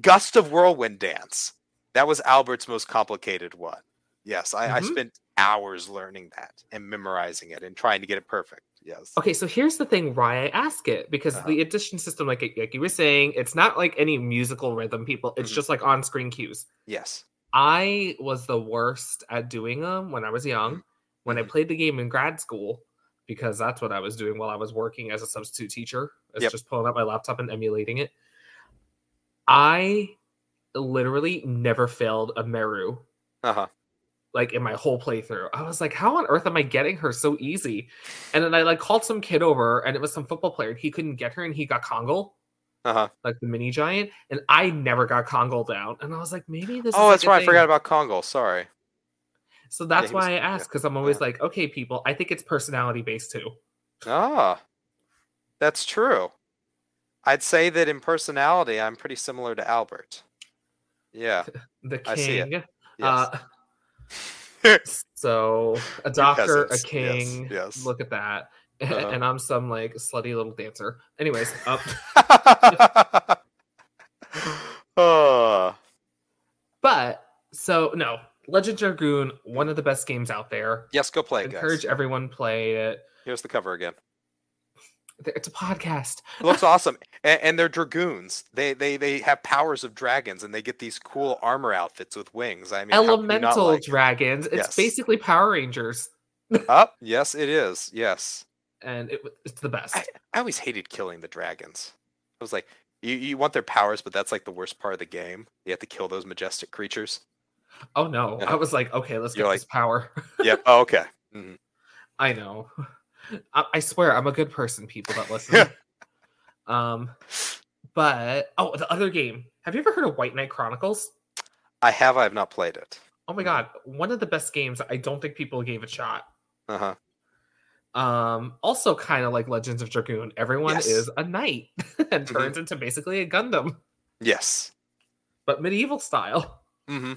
Speaker 2: Gust of Whirlwind Dance. That was Albert's most complicated one. Yes, I, I
Speaker 1: Mhm.
Speaker 2: spent hours learning that and memorizing it and trying to get it perfect. Yes.
Speaker 1: Okay, so here's the thing why I ask it because
Speaker 2: Uh-huh.
Speaker 1: the addition system, like like you were saying, it's not like any musical rhythm. People, it's
Speaker 2: Mhm.
Speaker 1: just like on screen cues.
Speaker 2: Yes.
Speaker 1: I was the worst at doing them when I was young. When I
Speaker 2: Mhm.
Speaker 1: played the game in grad school, because that's what I was doing while I was working as a substitute teacher. It's
Speaker 2: Yep.
Speaker 1: just pulling up my laptop and emulating it. I literally never failed a Meru
Speaker 2: Uh huh.
Speaker 1: Like in my whole playthrough. I was like, how on earth am I getting her so easy? And then I like called some kid over and it was some football player and he couldn't get her and he got Kongol,
Speaker 2: Uh huh.
Speaker 1: like the mini giant, and I never got Kongol down. And I was like, maybe this
Speaker 2: Oh, that's right. I forgot about Congo. Sorry.
Speaker 1: So that's
Speaker 2: was-
Speaker 1: why I
Speaker 2: yeah,
Speaker 1: asked because I'm always
Speaker 2: yeah.
Speaker 1: like, okay, people, I think it's personality based too.
Speaker 2: Ah, that's true. I'd say that in personality, I'm pretty similar to Albert. Yeah.
Speaker 1: The
Speaker 2: I see it.
Speaker 1: king.
Speaker 2: Yes.
Speaker 1: Uh, so a doctor, a
Speaker 2: peasants, yes,
Speaker 1: king.
Speaker 2: yes.
Speaker 1: Look at that.
Speaker 2: Uh-huh.
Speaker 1: And I'm some like slutty little dancer. Anyways, up.
Speaker 2: oh,
Speaker 1: But so no, Legend Dragoon, one of the best games out there.
Speaker 2: yes, go play, it,
Speaker 1: Encourage
Speaker 2: guys.
Speaker 1: everyone play it.
Speaker 2: Here's the cover again.
Speaker 1: It's a podcast.
Speaker 2: It looks awesome, and, and they're dragoons. They they they have powers of dragons, and they get these cool armor outfits with wings. I mean, how can you not
Speaker 1: Elemental
Speaker 2: like it?
Speaker 1: dragons. It's
Speaker 2: Yes.
Speaker 1: basically Power Rangers,
Speaker 2: Oh, yes, it is. Yes.
Speaker 1: and it, it's the best.
Speaker 2: I, I always hated killing the dragons. I was like, you, you want their powers, but that's like the worst part of the game. You have to kill those majestic creatures.
Speaker 1: oh no,
Speaker 2: Yeah.
Speaker 1: I was like, okay, let's
Speaker 2: You're
Speaker 1: get
Speaker 2: like-
Speaker 1: this power.
Speaker 2: yep. Oh, okay. Mhm.
Speaker 1: I know. I, I swear, I'm a good person. People that listen. um, but oh, the other game. Have you ever heard of White Knight Chronicles?
Speaker 2: I have. I have not played it.
Speaker 1: Oh my god, one of the best games. I don't think people gave a shot.
Speaker 2: Uh huh.
Speaker 1: Um, also kind of like Legends of Dragoon. Everyone
Speaker 2: Yes.
Speaker 1: is a knight and
Speaker 2: Mhm.
Speaker 1: turns into basically a Gundam,
Speaker 2: Yes.
Speaker 1: but medieval style.
Speaker 2: Mm-hmm.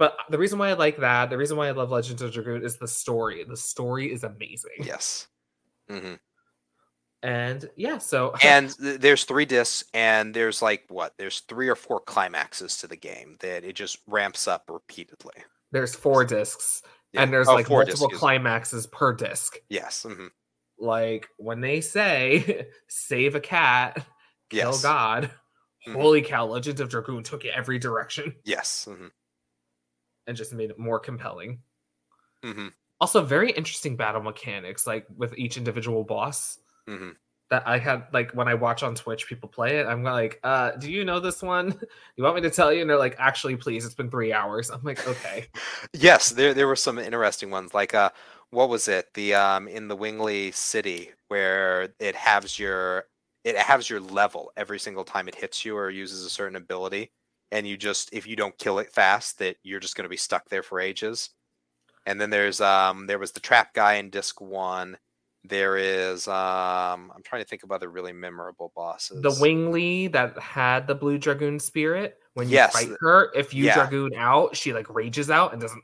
Speaker 1: But the reason why I like that, the reason why I love Legends of Dragoon is the story. The story is amazing.
Speaker 2: Yes. Mm-hmm.
Speaker 1: And yeah, so
Speaker 2: And there's three discs, and there's like what? There's three or four climaxes to the game that it just ramps up repeatedly.
Speaker 1: there's four discs
Speaker 2: Yeah.
Speaker 1: and there's
Speaker 2: Oh,
Speaker 1: like
Speaker 2: discs,
Speaker 1: multiple
Speaker 2: excuse
Speaker 1: climaxes per disc.
Speaker 2: Yes. hmm
Speaker 1: Like when they say save a cat, kill
Speaker 2: Yes.
Speaker 1: God.
Speaker 2: Mhm.
Speaker 1: Holy cow, Legends of Dragoon took it every direction
Speaker 2: Yes. hmm
Speaker 1: and just made it more compelling.
Speaker 2: hmm
Speaker 1: Also, very interesting battle mechanics, like with each individual boss.
Speaker 2: hmm
Speaker 1: That I had like when I watch on Twitch people play it, I'm like, uh, do you know this one? You want me to tell you? And they're like, actually, please, it's been three hours. I'm like, okay.
Speaker 2: Yes, there there were some interesting ones. Like uh, what was it? The um in the Wingly City where it halves your it halves your level every single time it hits you or uses a certain ability, and you just if you don't kill it fast, that you're just going to be stuck there for ages. And then there's um there was the trap guy in disc one. There is um I'm trying to think of other really memorable bosses.
Speaker 1: The Wingly that had the blue dragoon spirit, when you
Speaker 2: Yes,
Speaker 1: fight her, if you
Speaker 2: yeah.
Speaker 1: dragoon out, she like rages out and doesn't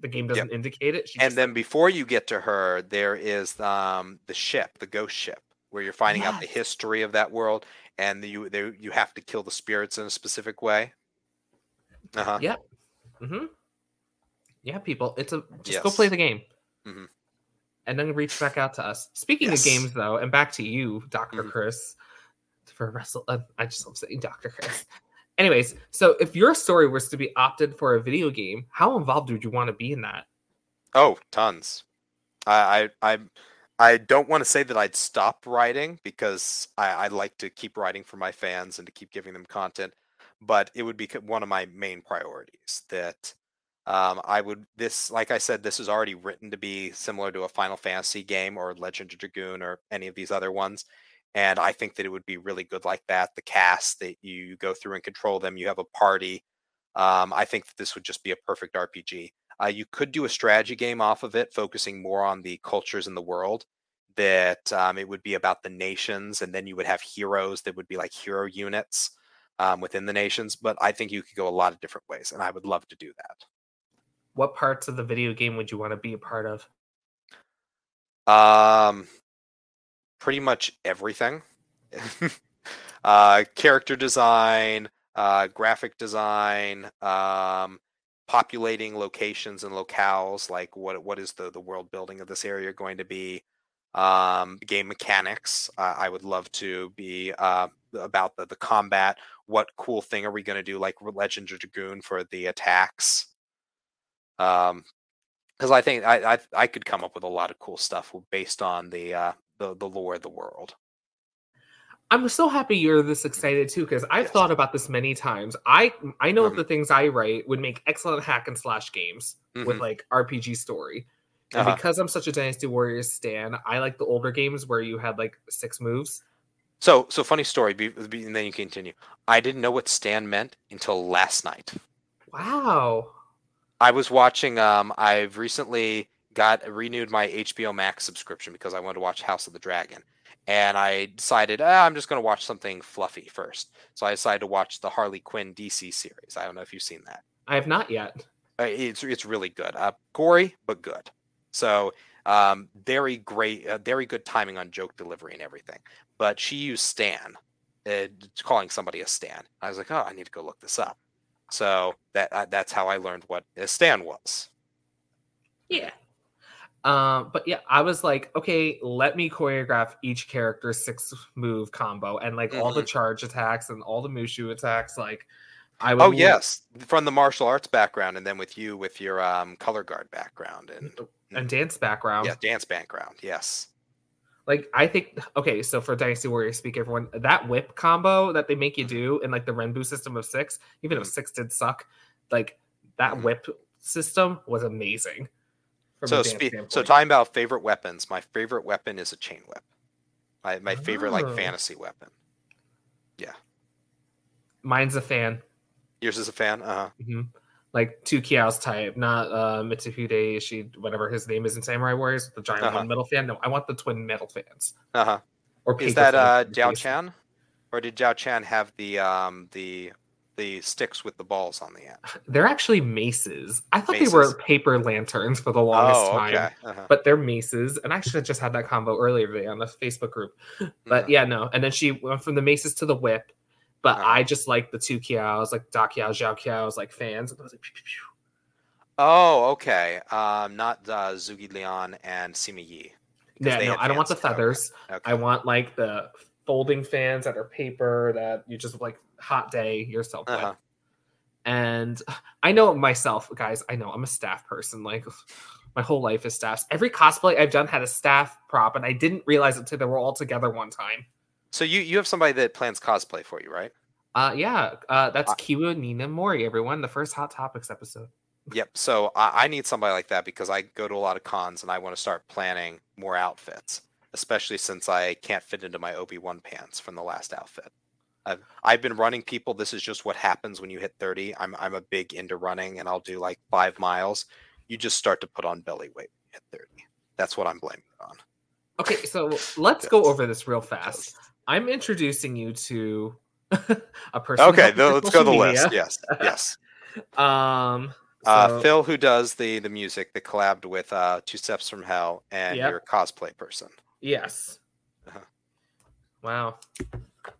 Speaker 1: the game doesn't indicate it. She
Speaker 2: and then before you get to her, there is um, the ship, the ghost ship, where you're finding out the history of that world, and you they, you have to kill the spirits in a specific way. Uh huh.
Speaker 1: Yeah. Mm-hmm. Yeah, people, it's a just go play the game.
Speaker 2: Mhm.
Speaker 1: And then reach back out to us. Speaking
Speaker 2: Yes.
Speaker 1: of games, though, and back to you, doctor
Speaker 2: Mhm.
Speaker 1: Chris, for wrestle. Uh, I just love saying Doctor Chris. Anyways, so if your story was to be opted for a video game, how involved would you want to be in that?
Speaker 2: Oh, tons. I I I, I don't want to say that I'd stop writing because I, I like to keep writing for my fans and to keep giving them content, but it would be one of my main priorities. That um, I would this like I said, this is already written to be similar to a Final Fantasy game or Legend of Dragoon or any of these other ones. And I think that it would be really good like that. The cast that you go through and control them, you have a party. Um, I think that this would just be a perfect RPG. Uh, you could do a strategy game off of it, focusing more on the cultures in the world. That um, it would be about the nations, and then you would have heroes that would be like hero units um, within the nations. But I think you could go a lot of different ways, and I would love to do that.
Speaker 1: What parts of the video game would you want to be a part of?
Speaker 2: Um, pretty much everything. uh, character design, uh, graphic design, um, populating locations and locales, like what what is the the world building of this area going to be? Um, game mechanics. Uh, I would love to be uh, about the the combat. What cool thing are we going to do, like Legend of Dragoon for the attacks? Um, because I think I, I I could come up with a lot of cool stuff based on the uh, the the lore of the world.
Speaker 1: I'm so happy you're this excited too because I've yes. thought about this many times. I I know mm-hmm. the things I write would make excellent hack and slash games mm-hmm. with like RPG story. And uh-huh. because I'm such a Dynasty Warriors stan, I like the older games where you had like six moves.
Speaker 2: So so funny story, and then you continue. I didn't know what stan meant until last night.
Speaker 1: Wow.
Speaker 2: I was watching. Um, I've recently got renewed my HBO Max subscription because I wanted to watch House of the Dragon and I decided ah, I'm just going to watch something fluffy first. So I decided to watch the Harley Quinn DC series. I don't know if you've seen that.
Speaker 1: I have not yet.
Speaker 2: Uh, it's it's really good. Uh, gory but good. So um, very great, uh, very good timing on joke delivery and everything. But she used Stan, uh, calling somebody a Stan. I was like, oh, I need to go look this up. So that uh, that's how I learned what a Stan was.
Speaker 1: Yeah, um, but yeah, I was like, okay, let me choreograph each character's six move combo and like mm-hmm. all the mm-hmm. charge attacks and all the Musou attacks. Like,
Speaker 2: I would. Oh yes, from the martial arts background, and then with you with your um color guard background and
Speaker 1: and dance background.
Speaker 2: Yeah, dance background. Yes.
Speaker 1: Like I think okay, so for Dynasty Warriors speak, everyone that whip combo that they make you mm-hmm. do in like the Renbu system of six, even mm-hmm. if six did suck, like that mm-hmm. whip system was amazing
Speaker 2: so spe- so talking about favorite weapons, my favorite weapon is a chain whip. My my favorite oh. like fantasy weapon. Yeah.
Speaker 1: Mine's a fan.
Speaker 2: Yours is a fan. Uh huh.
Speaker 1: Mm-hmm. Like two Qiao's type, not uh Mitsuhide She whatever his name is in Samurai Warriors, the giant uh-huh. one metal fan. No, I want the twin metal fans.
Speaker 2: Uh huh. Or is that uh Diao Chan? Or did Diao Chan have the um the the sticks with the balls on the end.
Speaker 1: They're actually maces. I thought maces. they were paper lanterns for the longest oh, okay. time, uh-huh. but they're maces. And I should have just had that combo earlier today on the Facebook group. But mm-hmm. yeah, no. And then she went from the maces to the whip. But. I just like the two Qiaos, like Da Qiao, Zhao Qiaos, like fans. And I was like, pew, pew, pew.
Speaker 2: Oh, okay. Um, not uh, Zhuge Liang and Sima Yi.
Speaker 1: Yeah, no, I don't want the feathers. Okay. Okay. I want like the folding fans that are paper that you just like hot day yourself uh-huh. with. And I know myself, guys. I know I'm a staff person. Like my whole life is staffs. Every cosplay I've done had a staff prop, and I didn't realize it until they were all together one time.
Speaker 2: So you you have somebody that plans cosplay for you, right?
Speaker 1: Uh, yeah. Uh, that's Kiwa Nina Mori. Everyone, the first Hot Topics episode.
Speaker 2: Yep. So I, I need somebody like that because I go to a lot of cons and I want to start planning more outfits, especially since I can't fit into my Obi Wan pants from the last outfit. I've, I've been running people. This is just what happens when you hit 30. I'm, I'm a big into running and I'll do like five miles. You just start to put on belly weight at 30. That's what I'm blaming it on.
Speaker 1: Okay, so let's go over this real fast. I'm introducing you to a person.
Speaker 2: Okay, let's go the list. Yes, yes.
Speaker 1: um,
Speaker 2: uh, so... uh, Phil, who does the the music, that collabed with uh, Two Steps from Hell, and yep. your cosplay person.
Speaker 1: Yes. Uh-huh. Wow.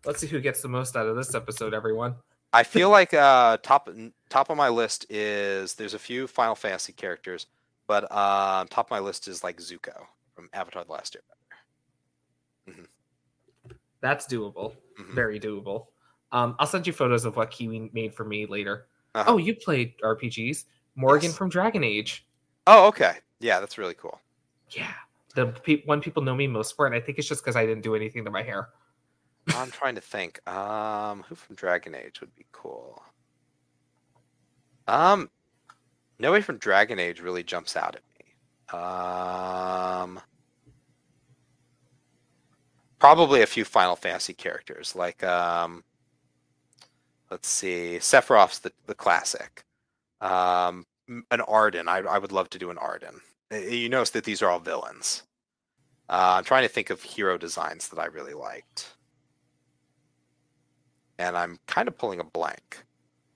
Speaker 1: Let's see who gets the most out of this episode, everyone.
Speaker 2: I feel like uh, top top of my list is there's a few Final Fantasy characters, but uh, top of my list is like Zuko from Avatar: The Last Airbender.
Speaker 1: That's doable, mm-hmm. very doable. Um, I'll send you photos of what Kiwi made for me later. Uh-huh. Oh, you played RPGs, Morrigan yes. from Dragon Age.
Speaker 2: Oh, okay, yeah, that's really cool.
Speaker 1: Yeah, the pe- one people know me most for, and I think it's just because I didn't do anything to my hair.
Speaker 2: I'm trying to think. Um, who from Dragon Age would be cool? Um, nobody from Dragon Age really jumps out at me. Um, probably a few Final Fantasy characters, like um, let's see, Sephiroth's the the classic. Um, an Ardyn. I, I would love to do an Ardyn. You notice that these are all villains. Uh, I'm trying to think of hero designs that I really liked, and I'm kind of pulling a blank.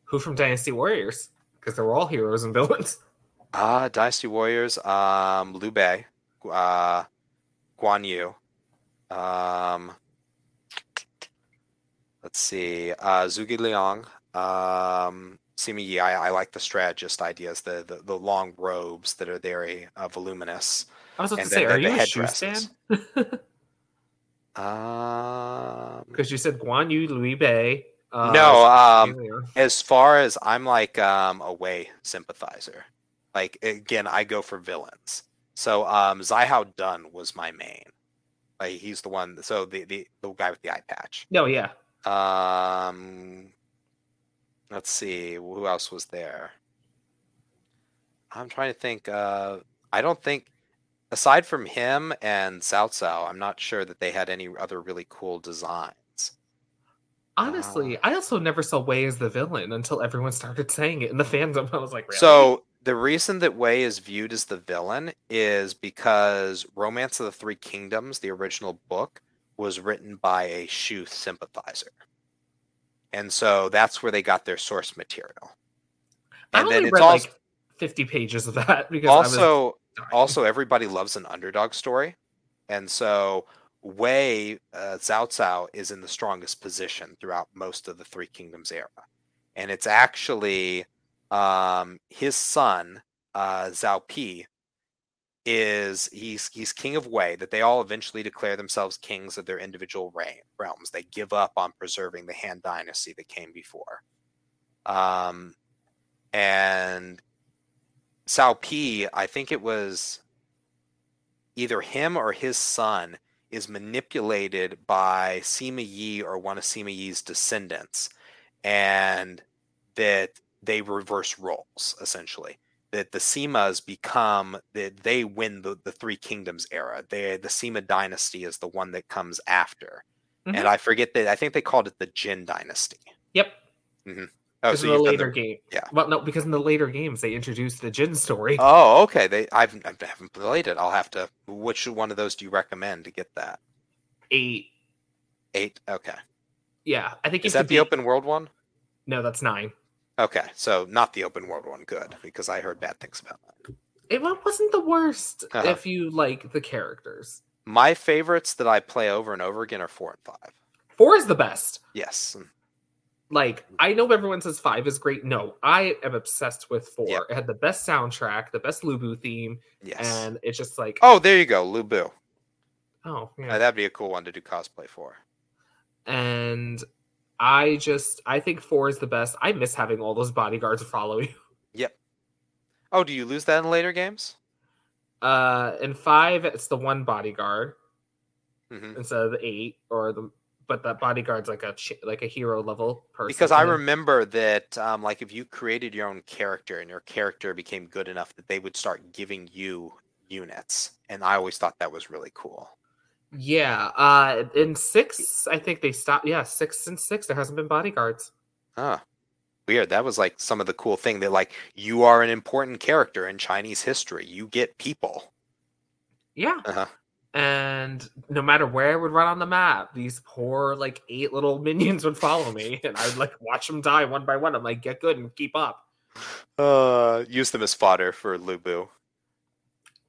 Speaker 1: Who from Dynasty Warriors? Because they were all heroes and villains.
Speaker 2: Uh, Dynasty Warriors, um, Liu Bei, uh, Guan Yu. Um, let's see, uh, Zhuge Liang, um, Sima Yi. I, I like the strategist ideas, the, the the long robes that are very uh, voluminous.
Speaker 1: I was about
Speaker 2: And
Speaker 1: to say,
Speaker 2: then
Speaker 1: are
Speaker 2: the
Speaker 1: you a Shu
Speaker 2: headdresses.
Speaker 1: stand?
Speaker 2: Um,
Speaker 1: Because you said Guan Yu, Liu Bei. Uh,
Speaker 2: no, um, as far as I'm like um a Wei sympathizer. Like again, I go for villains. So um Xiahou Dun was my main. Like he's the one so the the, the guy with the eye patch.
Speaker 1: no, yeah.
Speaker 2: Um let's see, who else was there? I'm trying to think uh I don't think aside from him and Cao Cao, I'm not sure that they had any other really cool designs.
Speaker 1: Honestly, I also never saw Wei as the villain until everyone started saying it in the fandom. I was like, really?
Speaker 2: So the reason that Wei is viewed as the villain is because Romance of the Three Kingdoms, the original book, was written by a Shu sympathizer. And so that's where they got their source material.
Speaker 1: I
Speaker 2: And
Speaker 1: only
Speaker 2: then it's
Speaker 1: read
Speaker 2: also
Speaker 1: like 50 pages of that because I
Speaker 2: also also everybody loves an underdog story. And so Wei uh, Cao Cao is in the strongest position throughout most of the Three Kingdoms era. And it's actually um, his son, uh, Cao Pi, is he's he's king of Wei. That they all eventually declare themselves kings of their individual reign, realms. They give up on preserving the Han Dynasty that came before. Um, and Cao Pi, I think it was either him or his son is manipulated by Sima Yi or one of Sima Yi's descendants, and that they reverse roles essentially. That the Simas become that they win the, the Three Kingdoms era. They the Sima dynasty is the one that comes after,
Speaker 1: Mhm.
Speaker 2: and I forget that I think they called it the Jin dynasty.
Speaker 1: Yep.
Speaker 2: Oh,
Speaker 1: Because
Speaker 2: so
Speaker 1: in the later
Speaker 2: the-
Speaker 1: game.
Speaker 2: yeah.
Speaker 1: Well, no, because in the later games they introduced the Jin story.
Speaker 2: Oh, okay. They I've I haven't played it. I'll have to. Which one of those do you recommend to get that?
Speaker 1: Eight.
Speaker 2: Eight. Okay.
Speaker 1: Yeah, I think
Speaker 2: Is that the
Speaker 1: beat-
Speaker 2: open world one?
Speaker 1: No, that's nine.
Speaker 2: Okay, so not the open world one. Good, because I heard bad things about that.
Speaker 1: It wasn't the worst
Speaker 2: Uh-huh.
Speaker 1: if you like the characters.
Speaker 2: My favorites that I play over and over again are four and five.
Speaker 1: Four is the best.
Speaker 2: Yes.
Speaker 1: Like I know everyone says five is great. No, I am obsessed with four.
Speaker 2: Yep.
Speaker 1: It had the best soundtrack, the best Lubu theme,
Speaker 2: Yes.
Speaker 1: and it's just like
Speaker 2: oh, there you go, Lubu.
Speaker 1: oh yeah.
Speaker 2: that'd be a cool one to do cosplay for.
Speaker 1: and I just I think four is the best. I miss having all those bodyguards follow you. Yep.
Speaker 2: Oh, do you lose that in later games?
Speaker 1: Uh, in five, it's the one bodyguard
Speaker 2: hmm
Speaker 1: instead of the eight or the. But that bodyguard's like a like a hero level person.
Speaker 2: Because I remember that, um, like, if you created your own character and your character became good enough that they would start giving you units, and I always thought that was really cool.
Speaker 1: Yeah, uh, in six, I think they stopped. Yeah, six and six, there hasn't been bodyguards.
Speaker 2: Huh. Weird. That was like some of the cool thing that like you are an important character in Chinese history. You get people.
Speaker 1: Yeah,
Speaker 2: Uh-huh.
Speaker 1: and no matter where I would run on the map, these poor like eight little minions would follow me, and I'd like watch them die one by one. I'm like, get good and keep up.
Speaker 2: Uh, use them as fodder for Lubu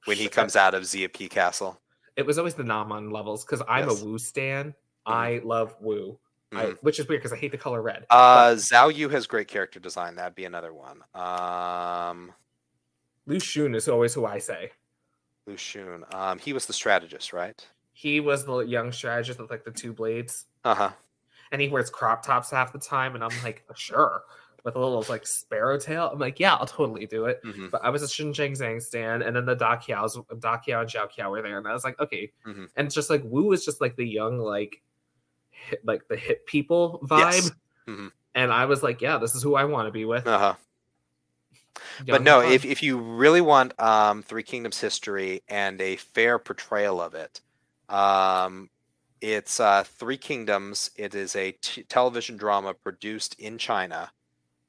Speaker 2: when he comes out of Xiapi Castle.
Speaker 1: It was always the Namon levels because I'm
Speaker 2: Yes.
Speaker 1: a Wu stan. I love Wu, I,
Speaker 2: Mhm.
Speaker 1: which is weird because I hate the color red.
Speaker 2: Uh, Zhou Yu has great character design. That'd be another one. Um,
Speaker 1: Lu Xun is always who I say.
Speaker 2: Lu Xun. Um, he was the strategist, right?
Speaker 1: He was the young strategist with like the two blades,
Speaker 2: Uh huh.
Speaker 1: and he wears crop tops half the time. And I'm like, sure, with a little like sparrow tail. I'm like, yeah, I'll totally do it.
Speaker 2: hmm
Speaker 1: But I was a Sun Shang Xiang stan, and then the Da Qiao's Da Qiao and Zhao Qiao were there, and I was like, okay.
Speaker 2: Mhm.
Speaker 1: And it's just like Wu is just like the young, like, hip, like the hip people vibe.
Speaker 2: Yes. Mhm.
Speaker 1: And I was like, yeah, this is who I want to be with.
Speaker 2: Uh huh.
Speaker 1: Young
Speaker 2: But no, if if you really want um, Three Kingdoms history and a fair portrayal of it, um, it's uh, Three Kingdoms. It is a t- television drama produced in China.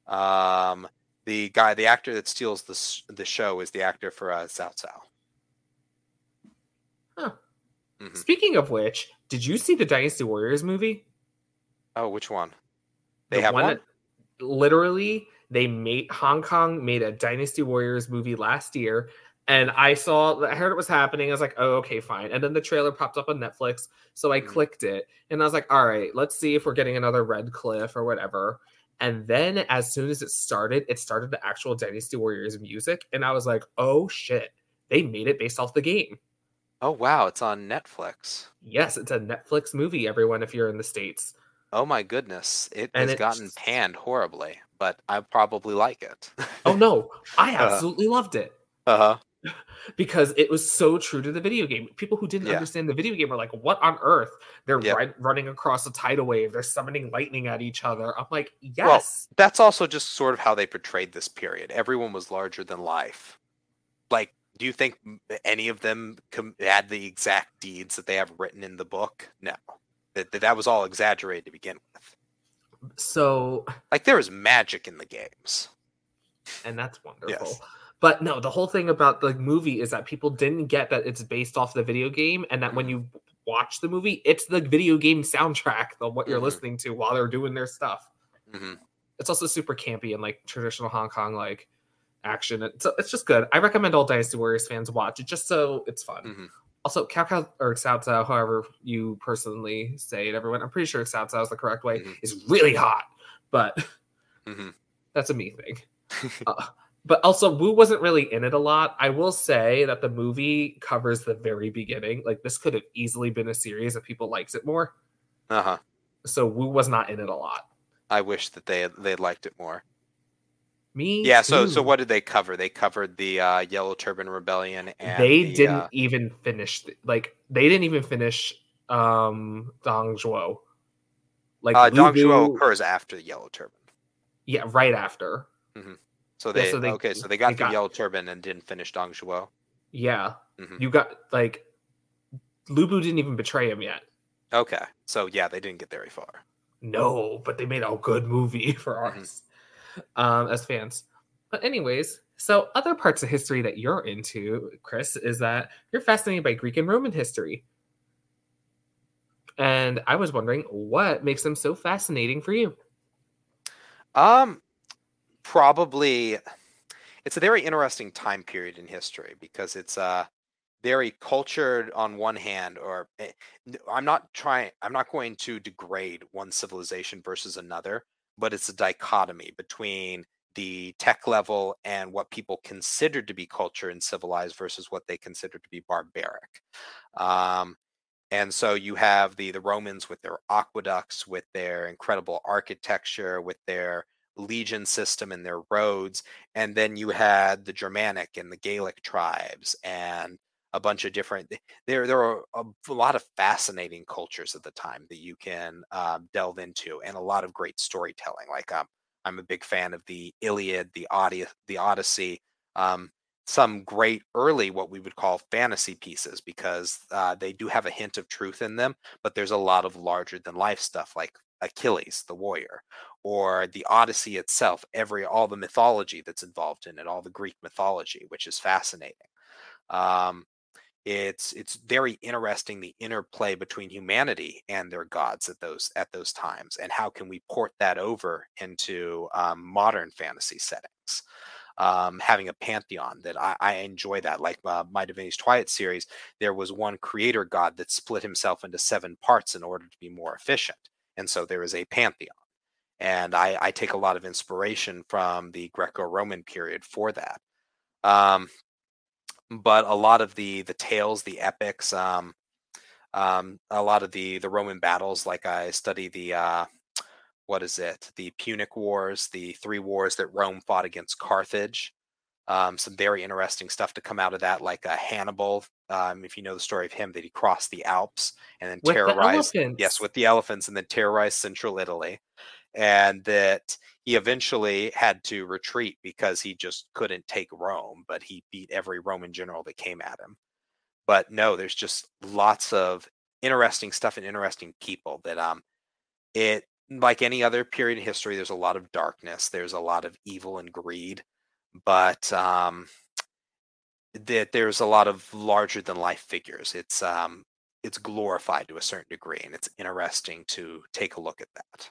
Speaker 2: Um, The guy, the actor that steals the the show, is the actor for uh, Cao Cao.
Speaker 1: Huh.
Speaker 2: Mhm.
Speaker 1: Speaking of which, did you see the Dynasty Warriors movie?
Speaker 2: Oh, which one? They
Speaker 1: The
Speaker 2: have one.
Speaker 1: that- literally, they made Hong Kong made a Dynasty Warriors movie last year, and I saw, I heard it was happening. I was like, oh, okay, fine. And then the trailer popped up on Netflix, so I
Speaker 2: Mhm.
Speaker 1: clicked it, and I was like, all right, let's see if we're getting another Red Cliff or whatever. And then as soon as it started, it started the actual Dynasty Warriors music, and I was like, oh shit, they made it based off the game.
Speaker 2: Oh wow, it's on Netflix.
Speaker 1: Yes, it's a Netflix movie, everyone, if you're in the States.
Speaker 2: Oh my goodness, it
Speaker 1: And
Speaker 2: has gotten
Speaker 1: it's-
Speaker 2: panned horribly, but I probably like it.
Speaker 1: Oh no, I
Speaker 2: Uh.
Speaker 1: absolutely loved it.
Speaker 2: uh huh.
Speaker 1: because it was so true to the video game. People who didn't
Speaker 2: Yeah.
Speaker 1: understand the video game were like, "What on earth?" They're
Speaker 2: Yep.
Speaker 1: ri- running across a tidal wave. They're summoning lightning at each other. I'm like, "Yes,
Speaker 2: That's also just sort of how they portrayed this period. Everyone was larger than life. Like, do you think any of them com- had the exact deeds that they have written in the book? No, that that, that was all exaggerated to begin with.
Speaker 1: so
Speaker 2: Like, there is magic in the games.
Speaker 1: and that's wonderful."
Speaker 2: Yes.
Speaker 1: But no, the whole thing about the movie is that people didn't get that it's based off the video game, and that
Speaker 2: Mm-hmm.
Speaker 1: when you watch the movie, it's the video game soundtrack of what you're
Speaker 2: Mhm.
Speaker 1: listening to while they're doing their stuff.
Speaker 2: hmm
Speaker 1: it's also super campy and like traditional Hong Kong like action. It's it's just good. I recommend all Dynasty Warriors fans watch it just so it's fun.
Speaker 2: Mhm.
Speaker 1: Also, Cao Cao or Cao Cao, however you personally say it, everyone. I'm pretty sure Cao Cao is the correct way.
Speaker 2: Mhm.
Speaker 1: Is really hot, but
Speaker 2: hmm
Speaker 1: that's a me thing. uh, but also, Wu wasn't really in it a lot. I will say that the movie covers the very beginning. Like this could have easily been a series if people liked it more.
Speaker 2: Uh huh.
Speaker 1: So Wu was not in it a lot.
Speaker 2: I wish that they had, they liked it more.
Speaker 1: Me,
Speaker 2: Yeah. So so what did they cover? They covered the uh, Yellow Turban Rebellion and
Speaker 1: they
Speaker 2: the,
Speaker 1: didn't
Speaker 2: uh,
Speaker 1: even finish th- like they didn't even finish um Dong Zhuo. Like
Speaker 2: uh, Dong Zhuo occurs after the Yellow Turban.
Speaker 1: yeah, right after.
Speaker 2: So
Speaker 1: Yeah,
Speaker 2: they,
Speaker 1: so they-
Speaker 2: okay, so they got
Speaker 1: they
Speaker 2: the
Speaker 1: got-
Speaker 2: Yellow Turban and didn't finish Dong Zhuo.
Speaker 1: Yeah,
Speaker 2: Mhm.
Speaker 1: you got like Lubu didn't even betray him yet.
Speaker 2: Okay, so yeah, they didn't get very far.
Speaker 1: No, but they made a good movie for
Speaker 2: Mhm.
Speaker 1: us um, as fans. But anyways, so other parts of history that you're into, Chris, is that you're fascinated by Greek and Roman history. And I was wondering what makes them so fascinating for you.
Speaker 2: Um, probably, it's a very interesting time period in history because it's uh very cultured on one hand, or eh, I'm not trying, I'm not going to degrade one civilization versus another, but it's a dichotomy between the tech level and what people considered to be culture and civilized versus what they considered to be barbaric. Um, and so you have the the Romans with their aqueducts, with their incredible architecture, with their legion system and their roads, and then you had the Germanic and the Gaelic tribes and a bunch of different. There there are a, lot of fascinating cultures at the time that you can um, delve into, and a lot of great storytelling. Like um, I'm a big fan of the Iliad, the Odyssey, the Odyssey. Um, some great early what we would call fantasy pieces because uh, they do have a hint of truth in them but there's a lot of larger than life stuff like achilles the warrior or the odyssey itself every all the mythology that's involved in it all the greek mythology which is fascinating um, it's it's very interesting the interplay between humanity and their gods at those at those times and how can we port that over into um, modern fantasy settings um, having a pantheon that I, I enjoy that. Like uh, my Divinity's Twilight series, there was one creator god that split himself into seven parts in order to be more efficient. And so there is a pantheon. And I, I take a lot of inspiration from the Greco-Roman period for that. Um, but a lot of the the tales, the epics, um, um, a lot of the the Roman battles, like I study the uh, what is it? The Punic Wars, the three wars that Rome fought against Carthage. Um, some very interesting stuff to come out of that, like uh, Hannibal. Um, if you know the story of him, that he crossed the Alps and then
Speaker 1: With the
Speaker 2: terrorized. Yes, with the elephants, and then terrorized central Italy, and that he eventually had to retreat because he just couldn't take Rome. But he beat every Roman general that came at him. But no, there's just lots of interesting stuff and interesting people that um, it like any other period in history, there's a lot of darkness. There's a lot of evil and greed, but um, that there's a lot of larger than life figures. It's um, it's glorified to a certain degree, and it's interesting to take a look at that.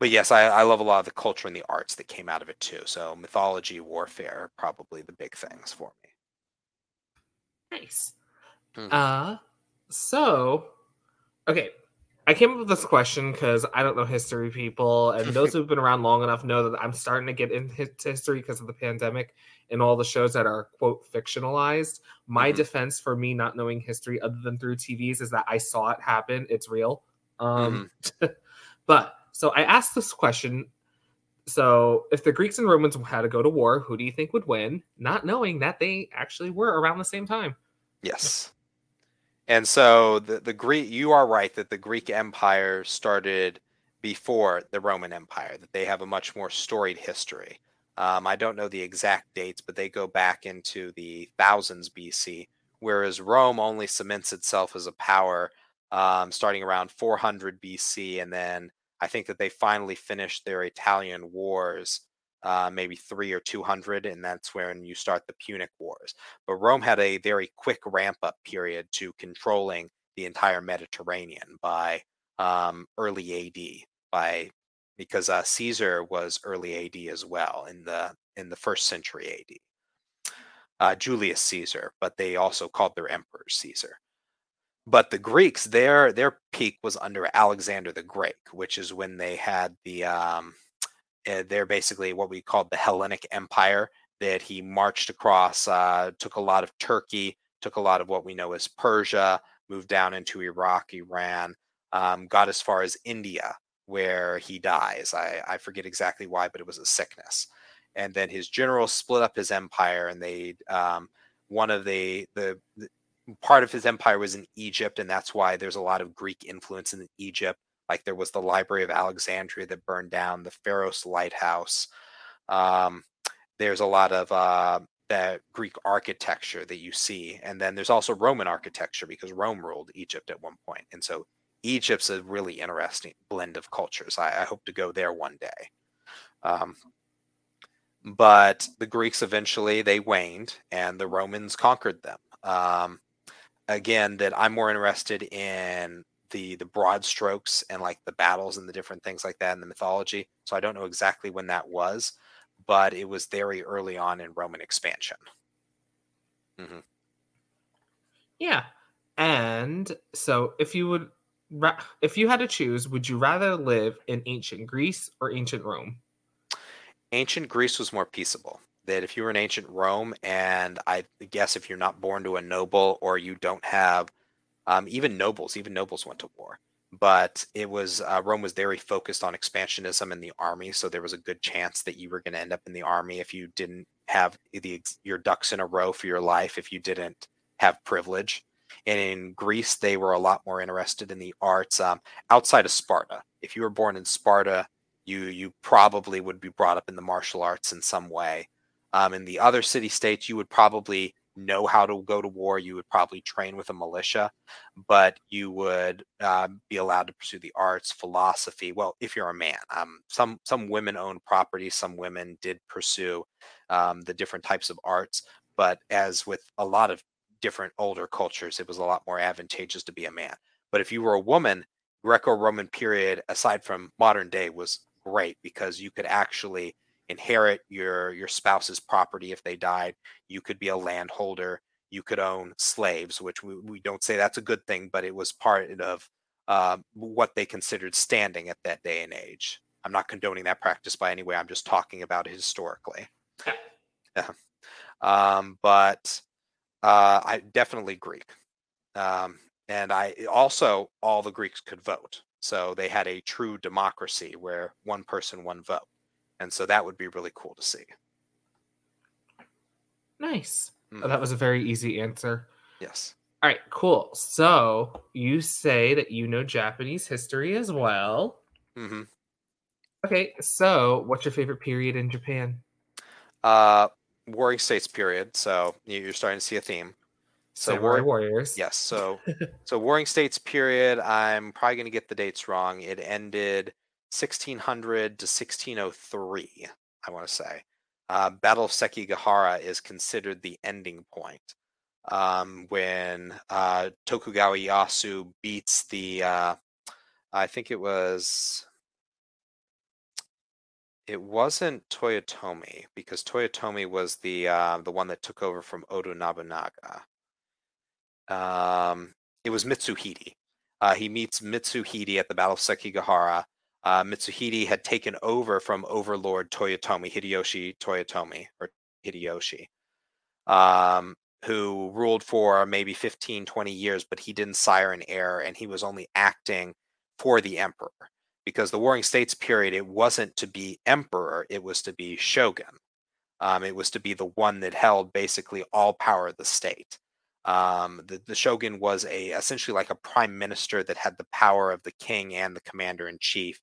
Speaker 2: But yes, I, I love a lot of the culture and the arts that came out of it too. So mythology, warfare, are probably the big things for
Speaker 1: me. Nice. Mm-hmm. Uh, so okay, I came up with this question because I don't know history people, and those who've been around long enough know that I'm starting to get into history because of the pandemic and all the shows that are quote fictionalized. My mm-hmm. defense for me not knowing history other than through TVs is that I saw it happen. It's real. Um, mm-hmm. but so I asked this question. So if the Greeks and Romans had to go to war, who do you think would win? Not knowing that they actually were around the same time.
Speaker 2: Yes. And so the, the Greek, you are right that the Greek Empire started before the Roman Empire, that they have a much more storied history. Um, I don't know the exact dates, but they go back into the thousands BC, whereas Rome only cements itself as a power um, starting around 400 BC. And then I think that they finally finished their Italian wars uh, maybe three or 200, and that's when you start the Punic Wars. But Rome had a very quick ramp up period to controlling the entire Mediterranean by um, early AD, by because uh, Caesar was early AD as well in the in the first century AD. Uh, Julius Caesar, but they also called their emperor Caesar. But the Greeks, their their peak was under Alexander the Great, which is when they had the um, uh, they're basically what we called the Hellenic Empire. That he marched across, uh, took a lot of Turkey, took a lot of what we know as Persia, moved down into Iraq, Iran, um, got as far as India, where he dies. I, I forget exactly why, but it was a sickness. And then his generals split up his empire, and they um, one of the, the the part of his empire was in Egypt, and that's why there's a lot of Greek influence in Egypt. Like there was the Library of Alexandria that burned down, the Pharos Lighthouse. Um, there's a lot of uh, that Greek architecture that you see, and then there's also Roman architecture because Rome ruled Egypt at one point, and so Egypt's a really interesting blend of cultures. I, I hope to go there one day. Um, but the Greeks eventually they waned, and the Romans conquered them. Um, again, that I'm more interested in the the broad strokes and like the battles and the different things like that in the mythology. So I don't know exactly when that was, but it was very early on in Roman expansion.
Speaker 1: Mm-hmm. Yeah, and so if you would, if you had to choose, would you rather live in ancient Greece or ancient Rome?
Speaker 2: Ancient Greece was more peaceable. That if you were in ancient Rome, and I guess if you're not born to a noble or you don't have um, even nobles, even nobles went to war. But it was uh, Rome was very focused on expansionism in the army, so there was a good chance that you were going to end up in the army if you didn't have the your ducks in a row for your life, if you didn't have privilege. And in Greece, they were a lot more interested in the arts um, outside of Sparta. If you were born in Sparta, you you probably would be brought up in the martial arts in some way. Um, in the other city states, you would probably know how to go to war, you would probably train with a militia, but you would uh, be allowed to pursue the arts, philosophy. Well, if you're a man, um, some some women own property, some women did pursue um, the different types of arts, but as with a lot of different older cultures, it was a lot more advantageous to be a man. But if you were a woman, Greco-Roman period, aside from modern day, was great because you could actually inherit your your spouse's property if they died. You could be a landholder. You could own slaves, which we, we don't say that's a good thing, but it was part of uh, what they considered standing at that day and age. I'm not condoning that practice by any way. I'm just talking about it historically. Yeah. Um, but uh, I definitely Greek. Um, and I also all the Greeks could vote. So they had a true democracy where one person, one vote. And so that would be really cool to see.
Speaker 1: Nice. Mm. Oh, that was a very easy answer.
Speaker 2: Yes.
Speaker 1: All right, cool. So you say that you know Japanese history as well. Mm-hmm. Okay, so what's your favorite period in Japan?
Speaker 2: Uh, Warring States period. So you're starting to see a theme. So
Speaker 1: Samurai
Speaker 2: war-
Speaker 1: warriors.
Speaker 2: yes, so so Warring States period. I'm probably going to get the dates wrong. It ended 1600 to 1603. I want to say. Uh, Battle of Sekigahara is considered the ending point um, when uh, Tokugawa Ieyasu beats the. Uh, I think it was. It wasn't Toyotomi because Toyotomi was the uh, the one that took over from Oda Nobunaga. Um, it was Mitsuhide. Uh, he meets Mitsuhide at the Battle of Sekigahara. Uh, Mitsuhide had taken over from Overlord Toyotomi, Hideyoshi Toyotomi, or Hideyoshi, um, who ruled for maybe 15, 20 years, but he didn't sire an heir and he was only acting for the emperor. Because the Warring States period, it wasn't to be emperor, it was to be shogun. Um, it was to be the one that held basically all power of the state. Um, the, the shogun was a essentially like a prime minister that had the power of the king and the commander in chief.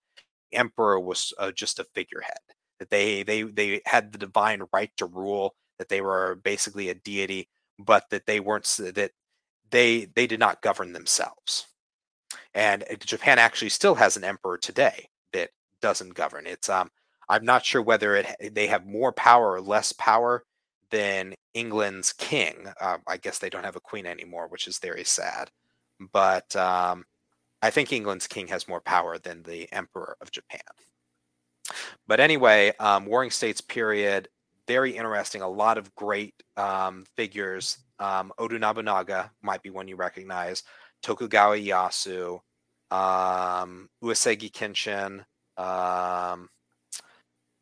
Speaker 2: Emperor was uh, just a figurehead. That they they they had the divine right to rule. That they were basically a deity, but that they weren't that they they did not govern themselves. And uh, Japan actually still has an emperor today that doesn't govern. It's um I'm not sure whether it they have more power or less power than England's king. Uh, I guess they don't have a queen anymore, which is very sad. But um, I think England's king has more power than the emperor of Japan. But anyway, um, Warring States period, very interesting. A lot of great um, figures. Um, Oda Nobunaga might be one you recognize. Tokugawa Ieyasu, um, Kenshin. Um,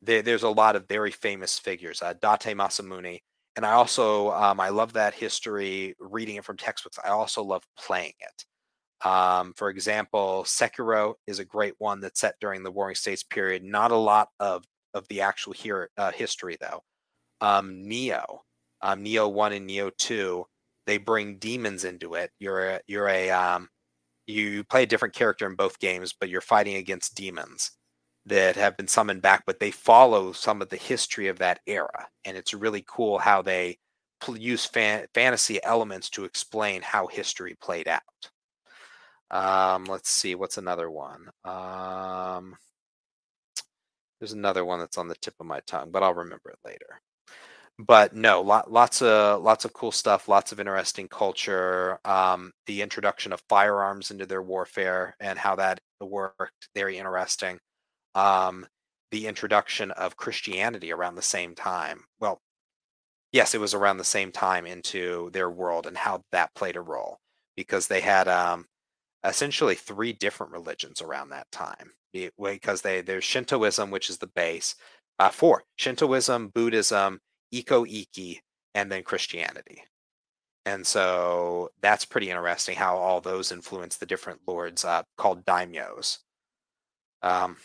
Speaker 2: there, there's a lot of very famous figures. Uh, Date Masamune, and I also um, I love that history, reading it from textbooks. I also love playing it. Um, for example, Sekiro is a great one that's set during the Warring States period. Not a lot of of the actual here uh, history though. Um, Nioh, um, Nioh one and Nioh two, they bring demons into it. You're a, you're a um, you play a different character in both games, but you're fighting against demons that have been summoned back, but they follow some of the history of that era. And it's really cool how they use fan- fantasy elements to explain how history played out. Um, let's see, what's another one? Um, there's another one that's on the tip of my tongue, but I'll remember it later. But no, lot, lots of lots of cool stuff, lots of interesting culture. Um, the introduction of firearms into their warfare and how that worked, very interesting um, the introduction of Christianity around the same time. Well, yes, it was around the same time into their world and how that played a role because they had um, essentially three different religions around that time. Because they there's Shintoism, which is the base, uh, four Shintoism, Buddhism, Ikko-ikki, and then Christianity. And so that's pretty interesting how all those influence the different lords uh, called daimyos. Um,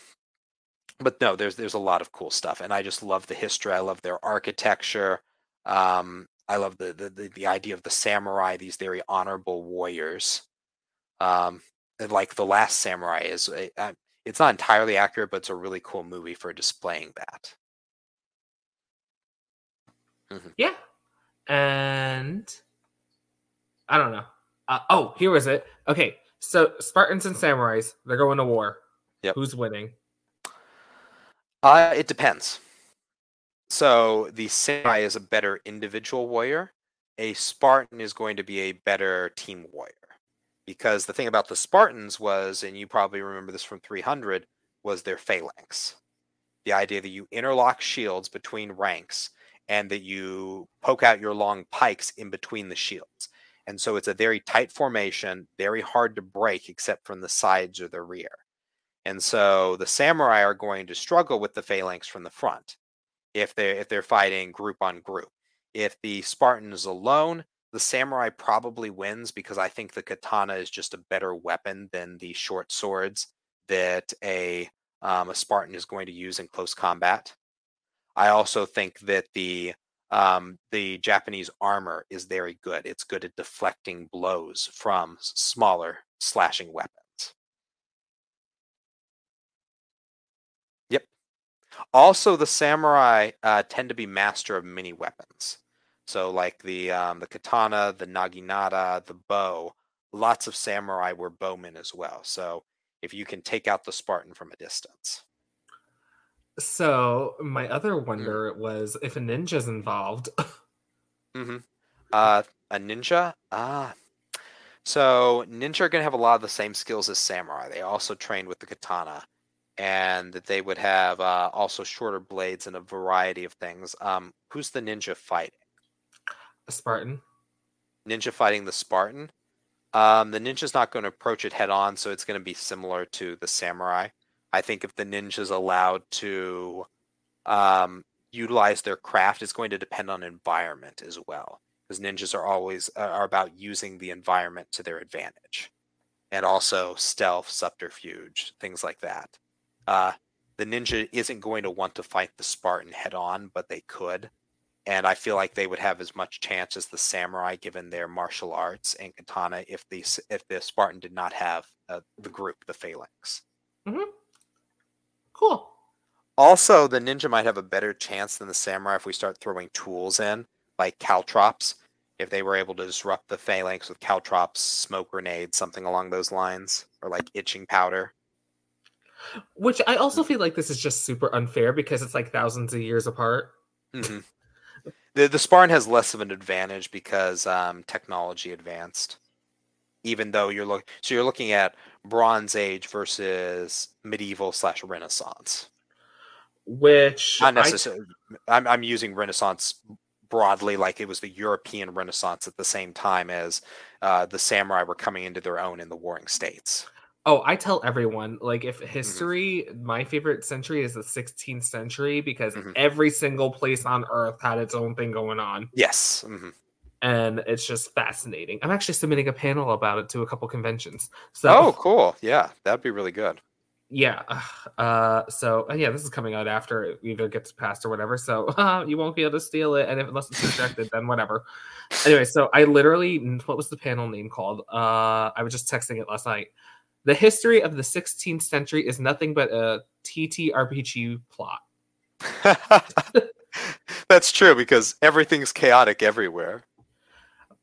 Speaker 2: but no, there's there's a lot of cool stuff, and I just love the history. I love their architecture. Um, I love the, the the idea of the samurai, these very honorable warriors. Um, like the Last Samurai is, it's not entirely accurate, but it's a really cool movie for displaying that.
Speaker 1: Mm-hmm. Yeah, and I don't know. Uh, oh, here was it. Okay, so Spartans and samurais, they're going to war.
Speaker 2: Yep.
Speaker 1: Who's winning?
Speaker 2: Uh, it depends. So the samurai is a better individual warrior. A Spartan is going to be a better team warrior. Because the thing about the Spartans was, and you probably remember this from 300, was their phalanx. The idea that you interlock shields between ranks and that you poke out your long pikes in between the shields. And so it's a very tight formation, very hard to break except from the sides or the rear. And so the samurai are going to struggle with the phalanx from the front if they're if they're fighting group on group. If the Spartan is alone, the samurai probably wins because I think the katana is just a better weapon than the short swords that a um, a Spartan is going to use in close combat. I also think that the um, the Japanese armor is very good. It's good at deflecting blows from smaller slashing weapons. Yep. Also, the samurai uh, tend to be master of many weapons. So like the um, the katana, the naginata, the bow. Lots of samurai were bowmen as well. So if you can take out the Spartan from a distance.
Speaker 1: So my other wonder was if a ninja's involved.
Speaker 2: hmm Uh, a ninja. Ah. So ninja are gonna have a lot of the same skills as samurai. They also trained with the katana, and that they would have uh, also shorter blades and a variety of things. Um, who's the ninja fighting?
Speaker 1: A Spartan.
Speaker 2: Ninja fighting the Spartan. Um, the ninja's not going to approach it head on, so it's going to be similar to the samurai. I think if the ninja's allowed to um, utilize their craft, it's going to depend on environment as well, because ninjas are always uh, are about using the environment to their advantage, and also stealth, subterfuge, things like that. Uh, the ninja isn't going to want to fight the Spartan head on, but they could and I feel like they would have as much chance as the samurai given their martial arts and katana if the if the Spartan did not have uh, the group, the phalanx.
Speaker 1: Cool.
Speaker 2: Also, the ninja might have a better chance than the samurai if we start throwing tools in, like caltrops. If they were able to disrupt the phalanx with caltrops, smoke grenades, something along those lines, or like itching powder.
Speaker 1: Which I also feel like this is just super unfair because it's like thousands of years apart.
Speaker 2: hmm The the Spartan has less of an advantage because um, technology advanced. Even though you're look, so you're looking at Bronze Age versus medieval slash Renaissance.
Speaker 1: Which
Speaker 2: Not necessarily. I'm I'm using Renaissance broadly, like it was the European Renaissance at the same time as uh, the samurai were coming into their own in the warring states.
Speaker 1: Oh, I tell everyone like
Speaker 2: Mm-hmm.
Speaker 1: if history, my favorite century is the 16th century because
Speaker 2: Mhm.
Speaker 1: every single place on earth had its own thing going on,
Speaker 2: Yes. hmm
Speaker 1: and it's just fascinating. I'm actually submitting a panel about it to a couple conventions. So,
Speaker 2: Oh, cool. Yeah, that'd be really good.
Speaker 1: yeah, uh, so uh, yeah, this is coming out after it either gets passed or whatever. So uh, you won't be able to steal it, and if unless it's rejected, then whatever. Anyway, so I literally, what was the panel name called? Uh, I was just texting it last night. The history of the 16th century is nothing but a TTRPG plot.
Speaker 2: That's true because everything's chaotic everywhere.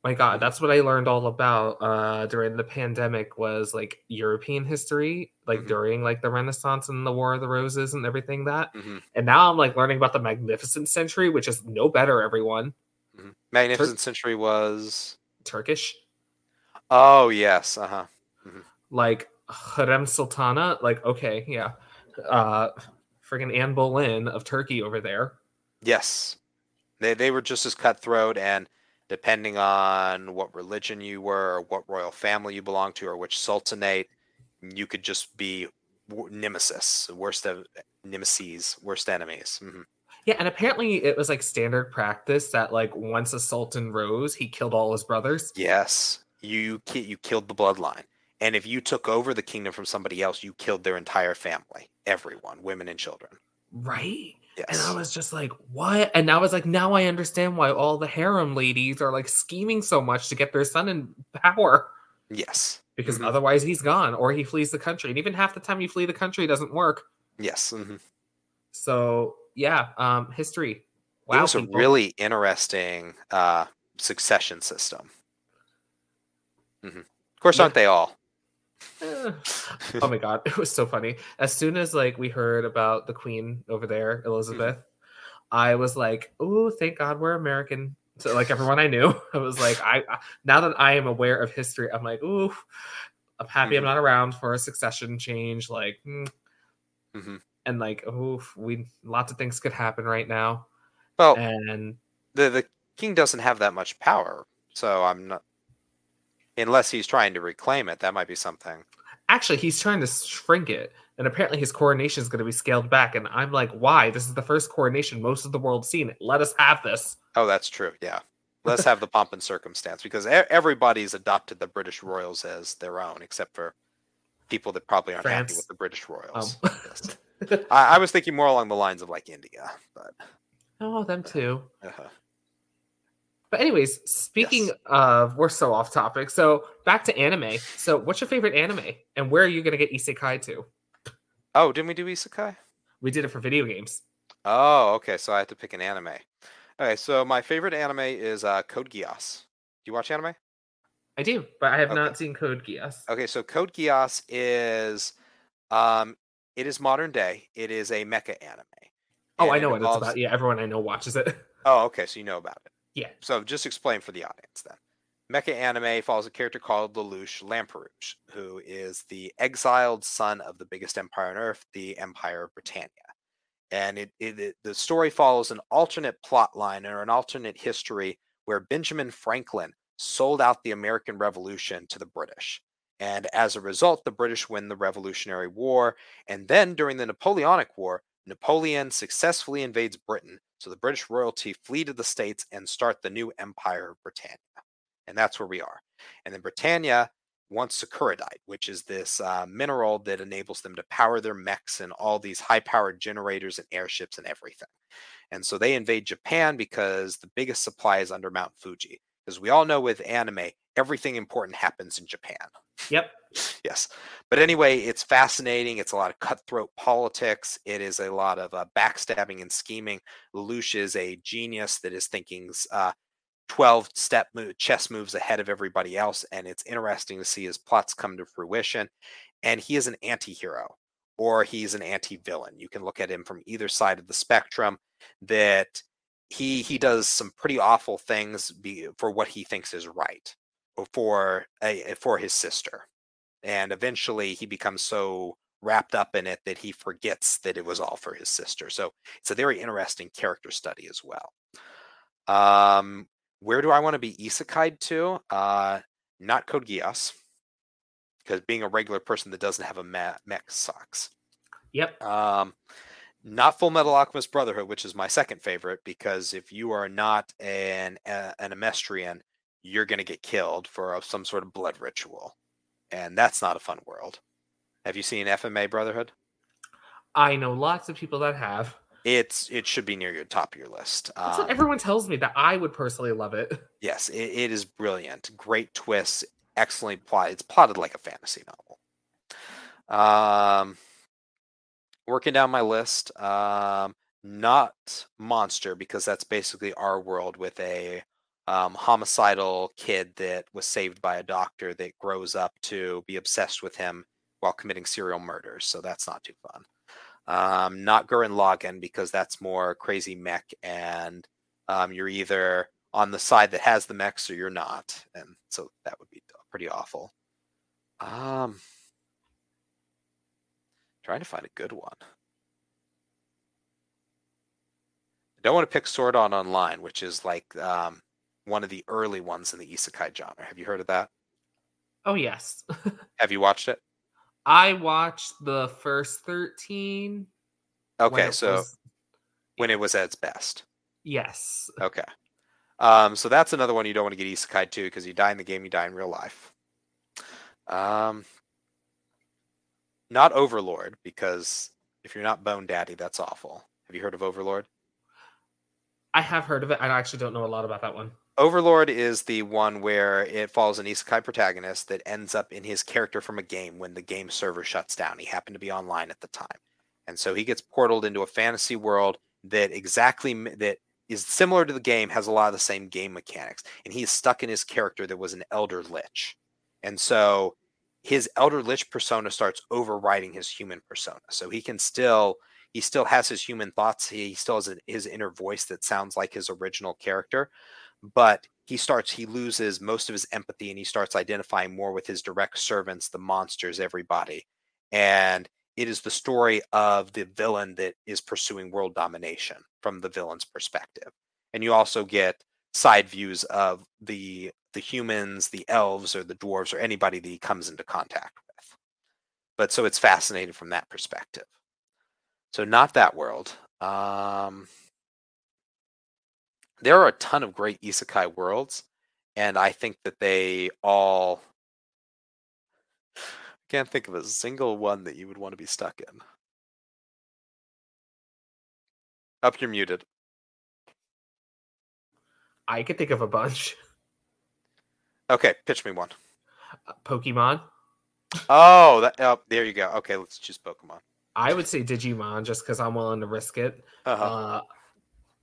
Speaker 1: My God, that's what I learned all about uh, during the pandemic. Was like European history, like
Speaker 2: Mhm.
Speaker 1: during like the Renaissance and the War of the Roses and everything that.
Speaker 2: hmm
Speaker 1: And now I'm like learning about the Magnificent Century, which is no better. Everyone
Speaker 2: hmm Magnificent Century was.
Speaker 1: Turkish,
Speaker 2: Oh yes. Uh huh.
Speaker 1: like Harem Sultana. Like okay, yeah, uh, friggin' Anne Boleyn of Turkey over there.
Speaker 2: Yes. They they were just as cutthroat and depending on what religion you were or what royal family you belonged to or which sultanate, you could just be nemesis, worst of nemesis, worst enemies. hmm
Speaker 1: Yeah, and apparently it was like standard practice that like once a sultan rose, he killed all his brothers.
Speaker 2: Yes. You you killed the bloodline. And if you took over the kingdom from somebody else, you killed their entire family, everyone, women and children.
Speaker 1: Right?
Speaker 2: Yes.
Speaker 1: And I was just like, what? And I was like, now I understand why all the harem ladies are like scheming so much to get their son in power.
Speaker 2: yes.
Speaker 1: Because
Speaker 2: Mhm.
Speaker 1: otherwise he's gone or he flees the country. And even half the time you flee the country it doesn't work.
Speaker 2: Yes. hmm
Speaker 1: So yeah, um, history.
Speaker 2: it
Speaker 1: Wow.
Speaker 2: was a really interesting uh, succession system. hmm Of course,
Speaker 1: Yeah.
Speaker 2: aren't they all?
Speaker 1: Eh. oh my god, it was so funny. As soon as like we heard about the queen over there, Elizabeth, I was like, "Oh, thank God we're American." So like everyone I knew, I was like, I I- now that I am aware of history, I'm like, "Ooh, I'm happy I'm
Speaker 2: Mhm.
Speaker 1: not around for a succession change." Like, mm.
Speaker 2: hmm
Speaker 1: and like, "Oh, we lots of things could happen right now."
Speaker 2: Well,
Speaker 1: And
Speaker 2: the the king doesn't have that much power, so I'm not. Unless he's trying to reclaim it, that might be something.
Speaker 1: actually, he's trying to shrink it. And apparently, his coronation is going to be scaled back. And I'm like, "Why? This is the first coronation most of the world's seen. Let us have this."
Speaker 2: Oh, that's true. Yeah, let's have the pomp and circumstance because everybody's adopted the British royals as their own, except for people that probably aren't happy with the British royals.
Speaker 1: Um,
Speaker 2: I, I was thinking more along the lines of like India, but
Speaker 1: oh, them too.
Speaker 2: uh,
Speaker 1: But anyways, speaking
Speaker 2: Yes.
Speaker 1: of, we're so off topic. So back to anime. So what's your favorite anime, and where are you going to get isekai to?
Speaker 2: oh, didn't we do isekai?
Speaker 1: We did it for video games.
Speaker 2: Oh, okay. So I have to pick an anime. Okay, so my favorite anime is uh, Code Geass. Do you watch anime?
Speaker 1: I do, but I have
Speaker 2: Okay.
Speaker 1: not seen Code Geass.
Speaker 2: Okay, so Code Geass is, um, it is modern day. It is a mecha anime.
Speaker 1: Oh, I know what it's about. Yeah, everyone I know watches it.
Speaker 2: Oh, okay, so you know about it.
Speaker 1: Yeah.
Speaker 2: So just explain for the audience then. Mecha anime follows a character called Lelouch Lamperouge, who is the exiled son of the biggest empire on Earth, the Empire of Britannia. And it, it, it- the story follows an alternate plot line or an alternate history where Benjamin Franklin sold out the American Revolution to the British. And as a result, the British win the Revolutionary War. And then during the Napoleonic War, Napoleon successfully invades Britain. So the British royalty flee to the States and start the new Empire of Britannia. And that's where we are. And then Britannia wants sakuradite, which is this uh, mineral that enables them to power their mechs and all these high powered generators and airships and everything. And so they invade Japan because the biggest supply is under Mount Fuji. Because we all know with anime, everything important happens in Japan.
Speaker 1: Yep.
Speaker 2: Yes. But anyway, it's fascinating. It's a lot of cutthroat politics. It is a lot of uh, backstabbing and scheming. Lelouch is a genius that is thinking uh, 12 step move, chess moves ahead of everybody else. And it's interesting to see his plots come to fruition. And he is an anti hero or he's an anti villain. You can look at him from either side of the spectrum that he he does some pretty awful things be, for what he thinks is right for a, for his sister and eventually he becomes so wrapped up in it that he forgets that it was all for his sister so it's a very interesting character study as well. Um where do i want to be isekai to? Uh not code geass because being a regular person that doesn't have a me- mech sucks.
Speaker 1: Yep.
Speaker 2: um, not Full Metal Alchemist Brotherhood, which is my second favorite, because if you are not an a, an Amestrian, you're going to get killed for a- some sort of blood ritual, and that's not a fun world. Have you seen FMA Brotherhood?
Speaker 1: I know lots of people that have.
Speaker 2: It's it should be near your top of your list.
Speaker 1: That's
Speaker 2: Um,
Speaker 1: what everyone tells me that I would personally love it.
Speaker 2: yes, it, it is brilliant. Great twists, excellent plot. It's plotted like a fantasy novel. Um, working down my list, um, not monster because that's basically our world with a um, homicidal kid that was saved by a doctor that grows up to be obsessed with him while committing serial murders. So that's not too fun. Um, not Gurren Lagann because that's more crazy mech and um, you're either on the side that has the mechs or you're not, and so that would be pretty awful. Um, trying to find a good one. I don't want to pick Sword Art Online, which is like um, one of the early ones in the isekai genre. Have you heard of that?
Speaker 1: Oh yes.
Speaker 2: Have you watched it?
Speaker 1: I watched the first 13.
Speaker 2: Okay,
Speaker 1: it
Speaker 2: so
Speaker 1: was-
Speaker 2: when it was at its best.
Speaker 1: yes.
Speaker 2: Okay. Um, so that's another one you don't want to get isekai to because you die in the game, you die in real life. Um, not Overlord because if you're not Bone Daddy, that's awful. Have you heard of Overlord?
Speaker 1: I have heard of it. I actually don't know a lot about that one.
Speaker 2: Overlord is the one where it follows an isekai protagonist that ends up in his character from a game when the game server shuts down. He happened to be online at the time, and so he gets portaled into a fantasy world that exactly that is similar to the game, has a lot of the same game mechanics, and he's stuck in his character that was an Elder Lich, and so his Elder Lich persona starts overriding his human persona. So he can still he still has his human thoughts. He still has his inner voice that sounds like his original character, but he starts he loses most of his empathy and he starts identifying more with his direct servants the monsters everybody and it is the story of the villain that is pursuing world domination from the villain's perspective and you also get side views of the the humans the elves or the dwarves or anybody that he comes into contact with. But so it's fascinating from that perspective. So not that world. Um there are a ton of great isekai worlds and i think that they all can't think of a single one that you would want to be stuck in. Up you're muted
Speaker 1: I could think of a bunch.
Speaker 2: okay pitch me one.
Speaker 1: Uh, Pokemon.
Speaker 2: Oh, that, oh there you go okay let's choose pokemon
Speaker 1: I would say Digimon just because I'm willing to risk it.
Speaker 2: uh-huh.
Speaker 1: Uh,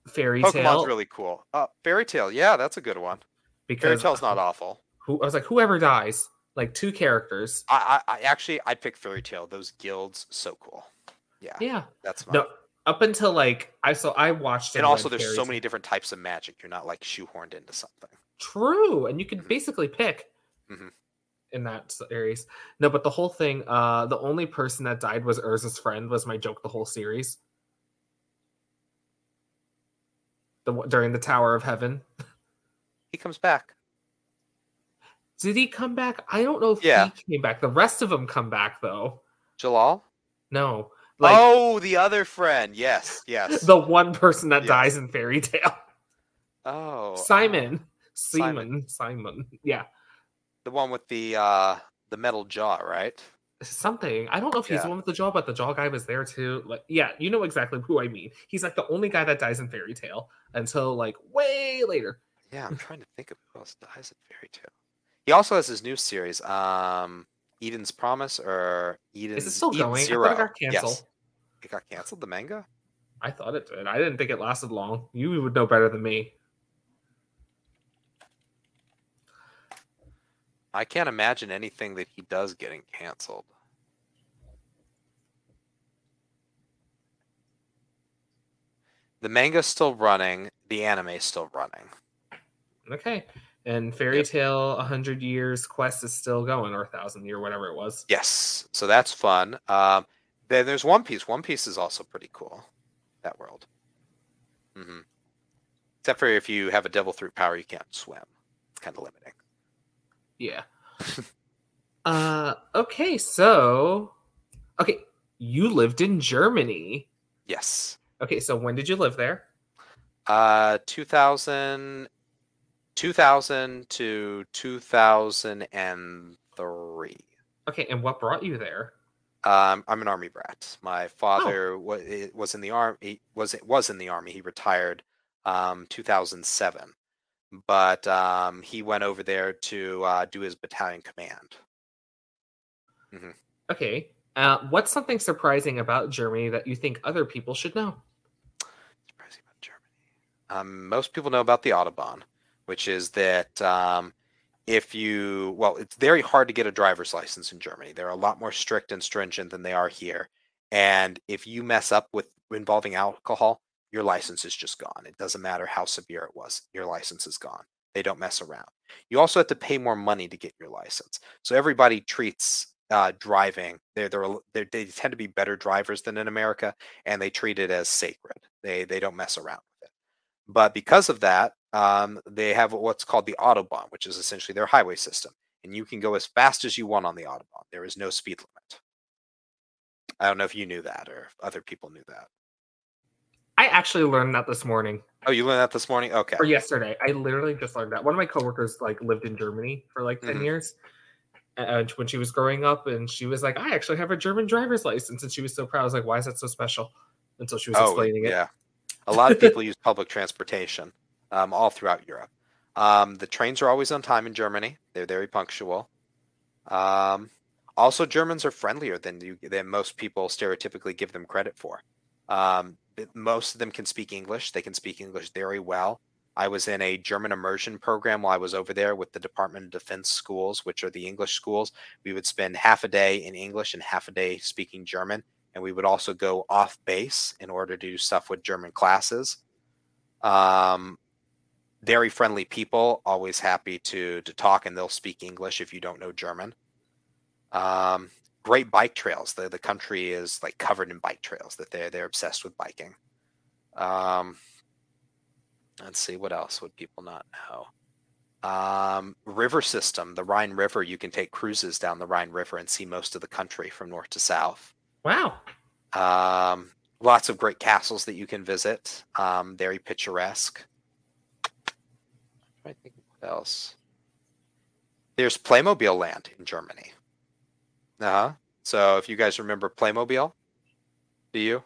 Speaker 1: Fairy
Speaker 2: Pokemon's
Speaker 1: Tale
Speaker 2: really cool. Uh, Fairy Tail, yeah, that's a good one.
Speaker 1: Because
Speaker 2: Fairy Tail's not awful.
Speaker 1: who I was like whoever dies, like two characters.
Speaker 2: I, I, I actually, I'd pick Fairy Tail. Those guilds, so cool. Yeah,
Speaker 1: Yeah.
Speaker 2: that's.
Speaker 1: No, up until like I so I watched
Speaker 2: it.
Speaker 1: and
Speaker 2: also, there's so many different types of magic. You're not like shoehorned into something.
Speaker 1: True, and you can
Speaker 2: Mhm.
Speaker 1: basically pick
Speaker 2: Mhm.
Speaker 1: in that series. No, but the whole thing, uh, the only person that died was Erza's friend. Was my joke the whole series. The during the Tower of Heaven.
Speaker 2: He comes back.
Speaker 1: Did he come back? I don't know if
Speaker 2: Yeah.
Speaker 1: he came back. The rest of them come back though.
Speaker 2: Jellal.
Speaker 1: No, like
Speaker 2: oh, the other friend. Yes, yes.
Speaker 1: the one person that
Speaker 2: Yes.
Speaker 1: dies in Fairy Tail.
Speaker 2: oh, uh,
Speaker 1: Simon.
Speaker 2: Simon.
Speaker 1: Simon. Simon. Yeah.
Speaker 2: the one with the uh the metal jaw, right?
Speaker 1: something. I don't know if he's
Speaker 2: Yeah.
Speaker 1: the one with the jaw, but the jaw guy was there too. Like, yeah, you know exactly who I mean. He's like the only guy that dies in Fairy Tail until like way later.
Speaker 2: Yeah, I'm trying to think of who else dies in Fairy Tail. He also has his new series, um, Eden's Promise or Eden's
Speaker 1: Is it still
Speaker 2: Eden
Speaker 1: going?
Speaker 2: Zero.
Speaker 1: I it got canceled.
Speaker 2: Yes. It got canceled. The manga.
Speaker 1: I thought it did. I didn't think it lasted long. You would know better than me.
Speaker 2: I can't imagine anything that he does getting canceled. The manga's still running. The anime's still running.
Speaker 1: Okay. And Fairy
Speaker 2: Yep.
Speaker 1: Tail 100 Years Quest is still going, or 1,000 year, whatever it was.
Speaker 2: Yes, so that's fun. Um, then there's One Piece. One Piece is also pretty cool. That world. mm-hmm. Except for if you have a devil fruit power, you can't swim. It's kind of limiting.
Speaker 1: Yeah. uh, okay, so. Okay, you lived in Germany.
Speaker 2: Yes.
Speaker 1: Okay, so when did you live there?
Speaker 2: Uh, 2000, 2000 to 2003.
Speaker 1: Okay, and what brought you there?
Speaker 2: Um, I'm an army brat. My father was was in the army. Was was in the army. He retired um, 2007, but um, he went over there to uh, do his battalion command.
Speaker 1: Okay. Uh, what's something surprising about Germany that you think other people should know?
Speaker 2: Surprising about Germany. Um, most people know about the Autobahn, which is that um, if you, well, it's very hard to get a driver's license in Germany. They're a lot more strict and stringent than they are here. And if you mess up with involving alcohol, your license is just gone. It doesn't matter how severe it was, your license is gone. They don't mess around. You also have to pay more money to get your license. So everybody treats uh, driving, they're, they're, they're, they tend to be better drivers than in America, and they treat it as sacred. They, they don't mess around with it. But because of that, um, they have what's called the Autobahn, which is essentially their highway system. And you can go as fast as you want on the Autobahn. There is no speed limit. I don't know if you knew that or if other people knew that.
Speaker 1: I actually learned that this morning
Speaker 2: Oh, you learned that this morning? Okay.
Speaker 1: or yesterday. I literally just learned that. One of my coworkers like lived in Germany for like 10
Speaker 2: Mhm.
Speaker 1: years. And when she was growing up, and she was like, I actually have a German driver's license. And she was so proud. I was like, why is that so special? Until she was
Speaker 2: Oh,
Speaker 1: explaining it.
Speaker 2: yeah. A lot of people use public transportation um, all throughout Europe. Um, the trains are always on time in Germany. They're very punctual. Um, also, Germans are friendlier than you than most people stereotypically give them credit for. Um, most of them can speak English. They can speak English very well. I was in a German immersion program while I was over there with the Department of Defense schools, which are the English schools. We would spend half a day in English and half a day speaking German and we would also go off base in order to do stuff with German classes. Um, very friendly people, always happy to to talk, and they'll speak English if you don't know German. Um, great bike trails. The the country is like covered in bike trails. That they're they're obsessed with biking. Um, let's see what else would people not know. Um, river system, the Rhine River. You can take cruises down the Rhine River and see most of the country from north to south.
Speaker 1: Wow.
Speaker 2: Um, lots of great castles that you can visit. Um, very picturesque. I think what else? There's Playmobil Land in Germany. Uh huh. So if you guys remember Playmobil, do you?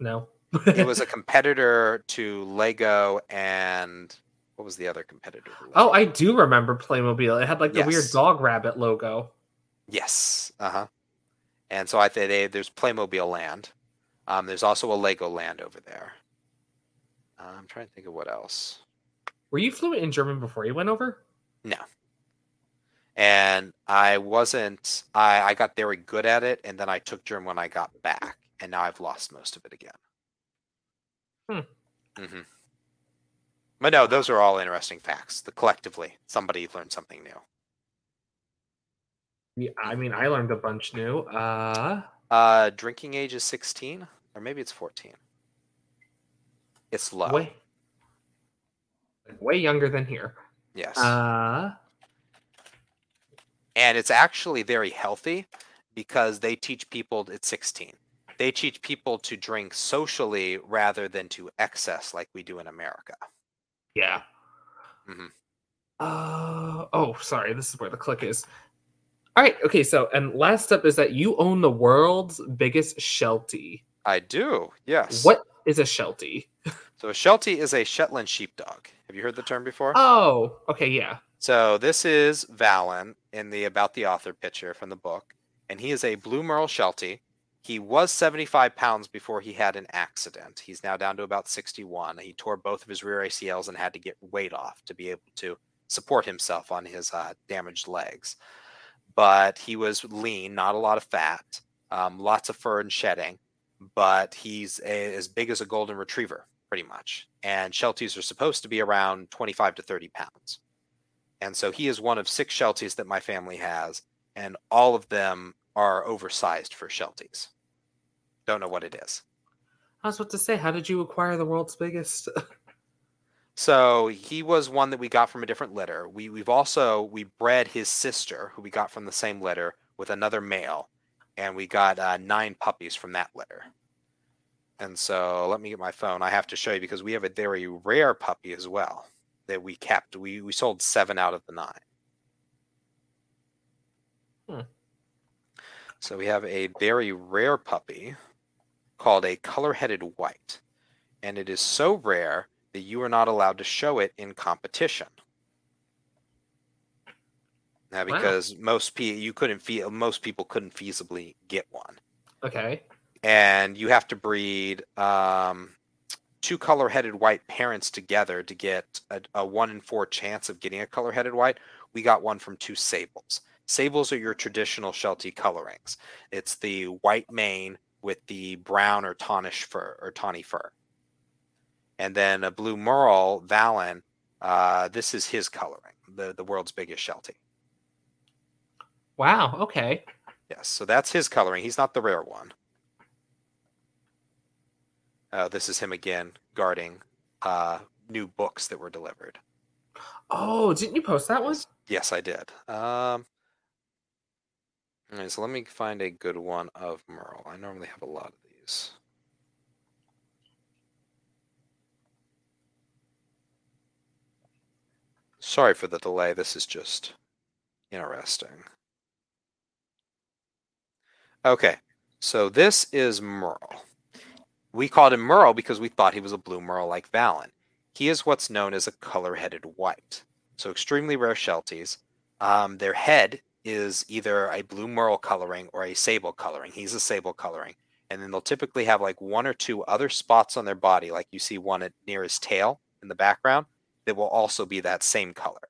Speaker 1: No.
Speaker 2: It was a competitor to Lego and what was the other competitor?
Speaker 1: oh, I do remember Playmobil. It had like the weird dog rabbit logo.
Speaker 2: Yes. Uh huh. And so I think they, there's Playmobil Land. Um, there's also a Lego Land over there. I'm trying to think of what else.
Speaker 1: Were you fluent in German before you went over?
Speaker 2: No. And I wasn't. I I got very good at it, and then I took German when I got back, and now I've lost most of it again.
Speaker 1: Hmm.
Speaker 2: hmm But no, those are all interesting facts. The collectively, somebody learned something new.
Speaker 1: Yeah, I mean, I learned a bunch new. Uh,
Speaker 2: Uh, drinking age is 16, or maybe it's 14. It's low.
Speaker 1: way, way younger than here.
Speaker 2: Yes.
Speaker 1: Uh,
Speaker 2: and it's actually very healthy because they teach people at 16 they teach people to drink socially rather than to excess like we do in america
Speaker 1: yeah.
Speaker 2: Mhm.
Speaker 1: Uh, oh, sorry. This is where the click is. All right. Okay. So, and last up is that you own the world's biggest sheltie.
Speaker 2: i do yes
Speaker 1: What is a sheltie?
Speaker 2: so a sheltie is a shetland sheepdog have you heard the term before
Speaker 1: Oh, okay. Yeah.
Speaker 2: so this is valen in the about the author picture from the book and he is a blue merle sheltie he was 75 pounds before he had an accident. He's now down to about 61. He tore both of his rear ACLs and had to get weight off to be able to support himself on his uh, damaged legs. But he was lean, not a lot of fat, um, lots of fur and shedding. But he's a, as big as a golden retriever, pretty much. And Shelties are supposed to be around 25 to 30 pounds. And so he is one of six Shelties that my family has, and all of them are oversized for Shelties. Don't know what it is.
Speaker 1: I was about to say, how did you acquire the world's biggest?
Speaker 2: So he was one that we got from a different litter. We we've also we bred his sister, who we got from the same litter, with another male, and we got uh, nine puppies from that litter. And so let me get my phone. I have to show you because we have a very rare puppy as well that we kept. We we sold seven out of the nine.
Speaker 1: Hmm.
Speaker 2: So we have a very rare puppy called a color-headed white, and it is so rare that you are not allowed to show it in competition. Now,
Speaker 1: Wow.
Speaker 2: because most pe- you couldn't feel most people couldn't feasibly get one,
Speaker 1: okay.
Speaker 2: And you have to breed um, two color-headed white parents together to get a, a one in four chance of getting a color-headed white. We got one from two sables. Sables are your traditional Sheltie colorings. It's the white mane with the brown or tawnish fur or tawny fur. And then a blue merle, Valen, uh, this is his coloring, the, the world's biggest Sheltie.
Speaker 1: Wow. Okay.
Speaker 2: Yes, so that's his coloring. He's not the rare one. Uh, this is him again guarding uh, new books that were delivered.
Speaker 1: Oh, didn't you post that one?
Speaker 2: Yes, I did. Um, all right, so let me find a good one of Merle. I normally have a lot of these. Sorry for the delay. This is just interesting. Okay, so this is Merle. We called him Merle because we thought he was a blue Merle like Valen. He is what's known as a color headed white. So, extremely rare Shelties. Um, their head is either a blue merle coloring or a sable coloring. He's a sable coloring. And then they'll typically have like one or two other spots on their body, like you see one at, near his tail in the background, that will also be that same color.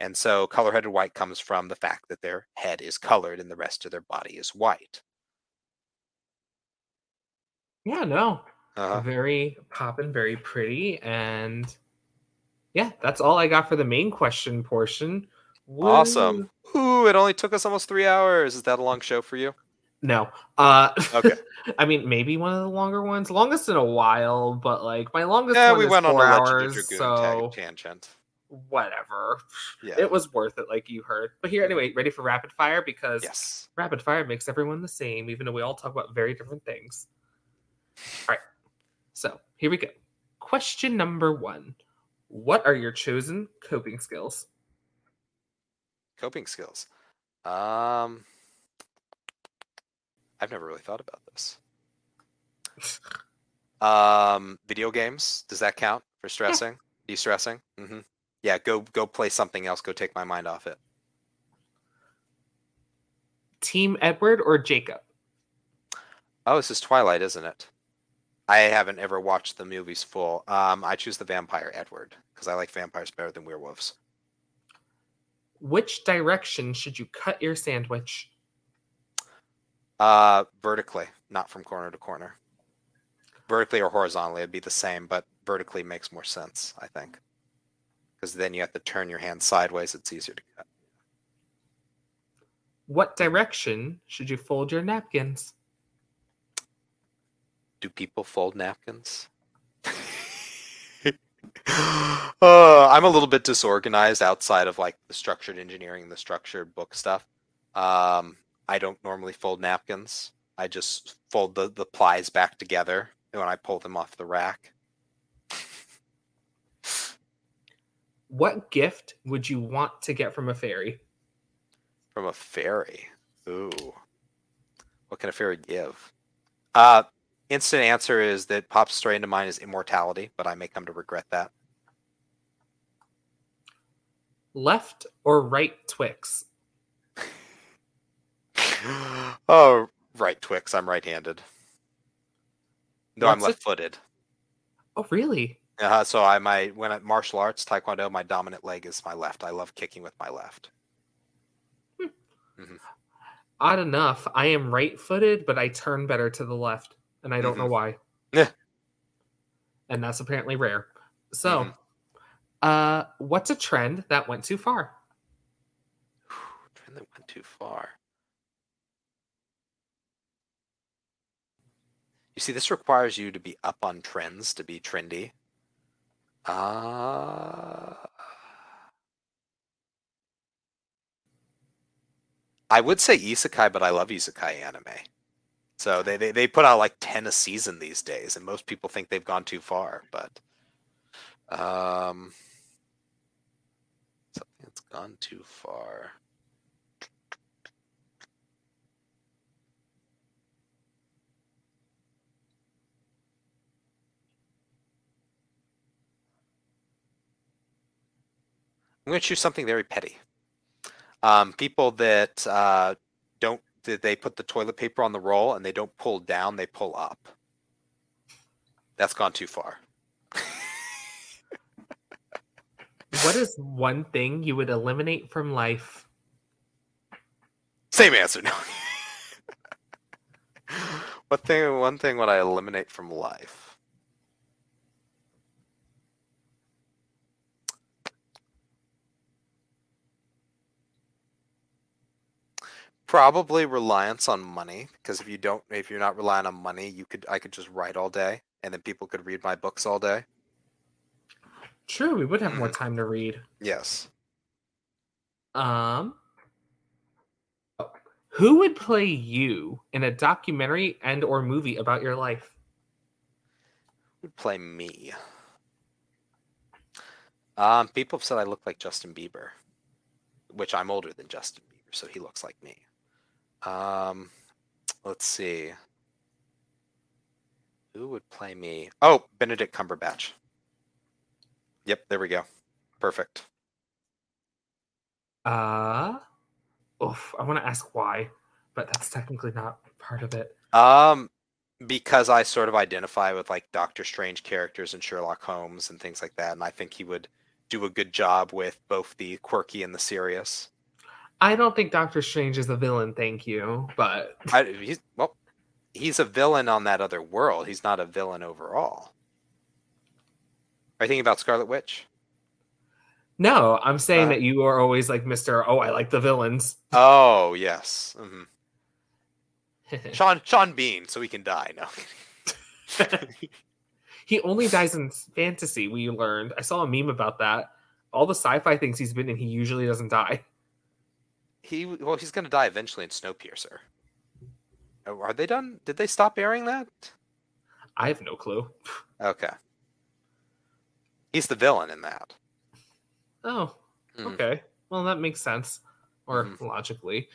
Speaker 2: And so color headed white comes from the fact that their head is colored and the rest of their body is white.
Speaker 1: Yeah. No.
Speaker 2: Uh-huh.
Speaker 1: Very poppin', very pretty, and yeah, that's all I got for the main question portion.
Speaker 2: Awesome.
Speaker 1: Woo.
Speaker 2: Ooh, it only took us almost three hours. Is that a long show for you?
Speaker 1: No. Uh
Speaker 2: Okay.
Speaker 1: I mean maybe one of the longer ones. Longest in a while, but like my longest
Speaker 2: Yeah,
Speaker 1: one
Speaker 2: we went on a
Speaker 1: four hours, so
Speaker 2: tangent.
Speaker 1: whatever.
Speaker 2: Yeah.
Speaker 1: It was worth it, like you heard. But here anyway, ready for rapid fire because
Speaker 2: yes.
Speaker 1: rapid fire makes everyone the same, even though we all talk about very different things. All right. So here we go. Question number one. What are your chosen coping skills?
Speaker 2: Coping skills. Um, I've never really thought about this. Um, video games. Does that count for stressing? De-stressing? Mm-hmm. Yeah. Go go play something else. Go take my mind off it.
Speaker 1: Team Edward or Jacob?
Speaker 2: Oh, this is Twilight, isn't it? I haven't ever watched the movies full. Um, I choose the vampire Edward because I like vampires better than werewolves.
Speaker 1: Which direction should you cut your sandwich?
Speaker 2: Uh, vertically, not from corner to corner. Vertically or horizontally, it'd be the same, but vertically makes more sense, I think, because then you have to turn your hand sideways. It's easier to cut.
Speaker 1: What direction should you fold your napkins?
Speaker 2: Do people fold napkins? uh, I'm a little bit disorganized outside of like the structured engineering, the structured book stuff. Um, I don't normally fold napkins. I just fold the, the plies back together when I pull them off the rack.
Speaker 1: What gift would you want to get from a fairy?
Speaker 2: From a fairy. Ooh. What can a fairy give? Uh instant answer is that pops straight into mind is immortality, but I may come to regret that.
Speaker 1: Left or right Twix?
Speaker 2: oh, right Twix. I'm right-handed. No, I'm left-footed.
Speaker 1: Oh, really?
Speaker 2: Uh, so I my when I martial arts taekwondo, my dominant leg is my left. I love kicking with my left.
Speaker 1: Odd enough, I am right footed, but I turn better to the left, and I don't know why.
Speaker 2: Yeah.
Speaker 1: And that's apparently rare. So,
Speaker 2: Mhm.
Speaker 1: uh, what's a trend that went too far?
Speaker 2: Trend that went too far. You see, this requires you to be up on trends to be trendy. Uh, I would say isekai, but I love isekai anime. So they, they, they put out like 10 a season these days, and most people think they've gone too far. But um, something that's gone too far. I'm going to choose something very petty. Um, people that uh, that they put the toilet paper on the roll and they don't pull down, they pull up. That's gone too far.
Speaker 1: What is one thing you would eliminate from life?
Speaker 2: Same answer. No. what thing? One thing would I eliminate from life? Probably reliance on money, because if you don't, if you're not relying on money, you could, I could just write all day, and then people could read my books all day.
Speaker 1: True, we would have more time to read.
Speaker 2: Yes.
Speaker 1: Um, who would play you in a documentary and or movie about your life?
Speaker 2: would play me? Um, people have said I look like Justin Bieber, which I'm older than Justin Bieber, so he looks like me. Um, let's see. Who would play me? Oh, Benedict Cumberbatch. Yep, there we go. Perfect.
Speaker 1: Uh, oof, I want to ask why, but that's technically not part of it.
Speaker 2: Um, because I sort of identify with like Doctor Strange characters and Sherlock Holmes and things like that, and I think he would do a good job with both the quirky and the serious.
Speaker 1: I don't think Doctor Strange is a villain, thank you, but
Speaker 2: I, he's well, he's a villain on that other world. He's not a villain overall. Are you thinking about Scarlet Witch?
Speaker 1: no, I'm saying
Speaker 2: Uh,
Speaker 1: that you are always like Mister. Oh, I like the villains.
Speaker 2: Oh yes, hmm Sean Sean Bean, so he can die. No,
Speaker 1: he only dies in fantasy. We learned. I saw a meme about that. All the sci-fi things he's been in, he usually doesn't die.
Speaker 2: He well he's gonna die eventually in Snowpiercer. Oh, Are they done? Did they stop airing that?
Speaker 1: I have no clue.
Speaker 2: Okay. He's the villain in that.
Speaker 1: Oh,
Speaker 2: Mhm.
Speaker 1: okay. Well, that makes sense, or
Speaker 2: Mhm.
Speaker 1: logically.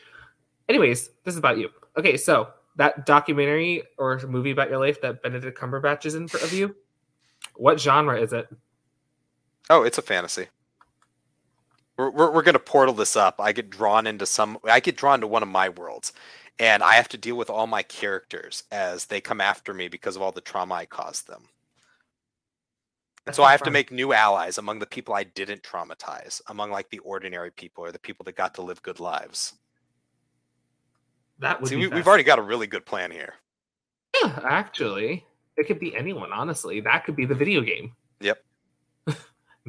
Speaker 1: Anyways, this is about you. Okay, so that documentary or movie about your life that Benedict Cumberbatch is in for of you. What genre is it?
Speaker 2: Oh, it's a fantasy. We're, we're, we're gonna portal this up. I get drawn into some. I get drawn to one of my worlds, and I have to deal with all my characters as they come after me because of all the trauma I caused them. And
Speaker 1: That's
Speaker 2: so I have to make new allies among the people I didn't traumatize, among like the ordinary people or the people that got to live good lives.
Speaker 1: that would
Speaker 2: See,
Speaker 1: be
Speaker 2: we, we've already got a really good plan here.
Speaker 1: Yeah, actually, it could be anyone. Honestly, that could be the video game.
Speaker 2: Yep.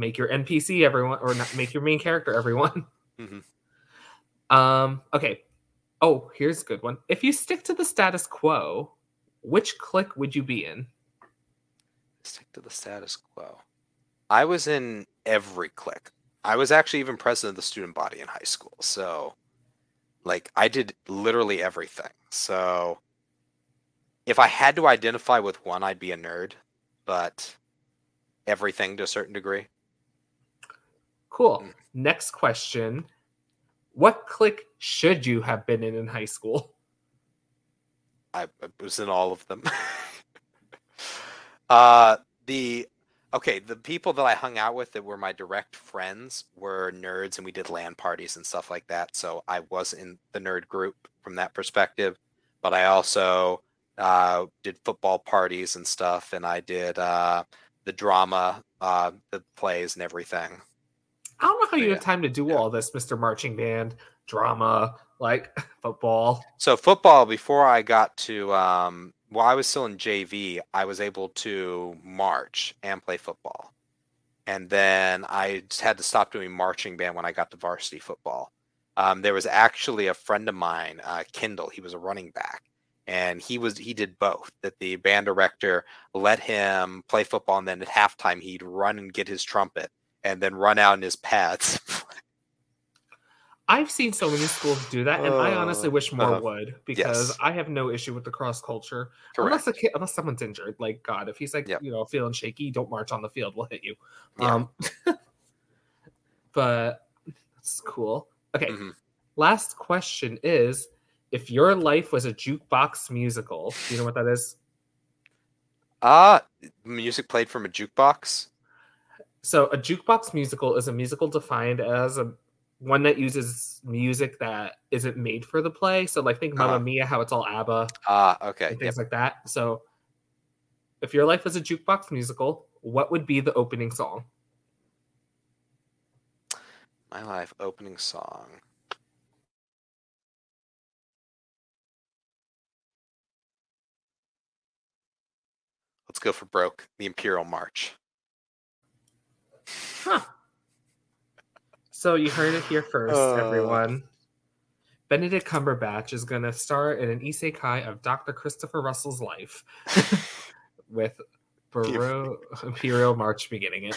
Speaker 1: Make your NPC everyone, or not make your main character everyone.
Speaker 2: Mhm.
Speaker 1: Um. Okay. Oh, here's a good one. If you stick to the status quo, which clique would you be in?
Speaker 2: Stick to the status quo. I was in every clique. I was actually even president of the student body in high school. So, like, I did literally everything. So, if I had to identify with one, I'd be a nerd, but everything to a certain degree.
Speaker 1: Cool.
Speaker 2: Mm.
Speaker 1: Next question. What clique should you have been in in high school?
Speaker 2: I, I was in all of them. uh, the okay, the people that I hung out with that were my direct friends were nerds, and we did land parties and stuff like that. So I was in the nerd group from that perspective. But I also uh, did football parties and stuff, and I did uh, the drama, uh, the plays, and everything.
Speaker 1: I don't know how you
Speaker 2: Yeah.
Speaker 1: have time to do
Speaker 2: Yeah.
Speaker 1: all this, Mr. Marching Band, drama, like football.
Speaker 2: So football, before I got to, um, while I was still in JV, I was able to march and play football, and then I had to stop doing marching band when I got to varsity football. Um, there was actually a friend of mine, uh, Kindle. He was a running back, and he was he did both. That the band director let him play football, and then at halftime he'd run and get his trumpet, and then run out in his pads.
Speaker 1: I've seen so many schools do that, and I honestly
Speaker 2: Uh,
Speaker 1: wish more
Speaker 2: uh,
Speaker 1: would because
Speaker 2: yes.
Speaker 1: I have no issue with the cross culture.
Speaker 2: Correct.
Speaker 1: Unless a kid, unless someone's injured, like God, if he's like
Speaker 2: Yep.
Speaker 1: you know feeling shaky, don't march on the field. We'll hit you.
Speaker 2: Yeah.
Speaker 1: Um, but that's cool. Okay,
Speaker 2: Mhm.
Speaker 1: last question is: If your life was a jukebox musical, do you know what that is?
Speaker 2: Uh music played from a jukebox.
Speaker 1: So a jukebox musical is a musical defined as a one that uses music that isn't made for the play. So like think Mamma
Speaker 2: Uh-huh.
Speaker 1: Mia, how it's all ABBA
Speaker 2: Ah, okay.
Speaker 1: and
Speaker 2: Yep.
Speaker 1: things like that. So if your life was a jukebox musical, what would be the opening song?
Speaker 2: My Life opening song. Let's go for broke. The Imperial March.
Speaker 1: Huh. So you heard it here first,
Speaker 2: Uh.
Speaker 1: everyone. Benedict Cumberbatch is going to star in an isekai of Dr. Christopher Russell's life with Baro- Imperial March beginning it.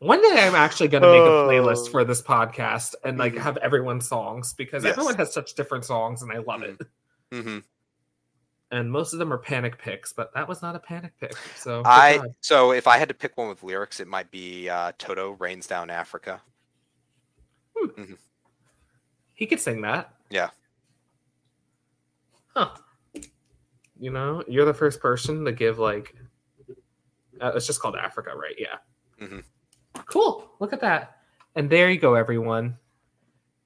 Speaker 1: One day I'm actually going to make a playlist
Speaker 2: Oh.
Speaker 1: for this podcast and like
Speaker 2: Mhm.
Speaker 1: have everyone's songs because
Speaker 2: Yes.
Speaker 1: everyone has such different songs and I love it.
Speaker 2: hmm
Speaker 1: And most of them are panic picks, but that was not a panic pick. So
Speaker 2: I
Speaker 1: job.
Speaker 2: so if I had to pick one with lyrics, it might be uh, Toto rains down Africa.
Speaker 1: he could sing that.
Speaker 2: Yeah.
Speaker 1: Huh. You know, you're the first person to give like uh, it's just called Africa, right? Yeah.
Speaker 2: Mhm.
Speaker 1: Cool. Look at that. And there you go, everyone.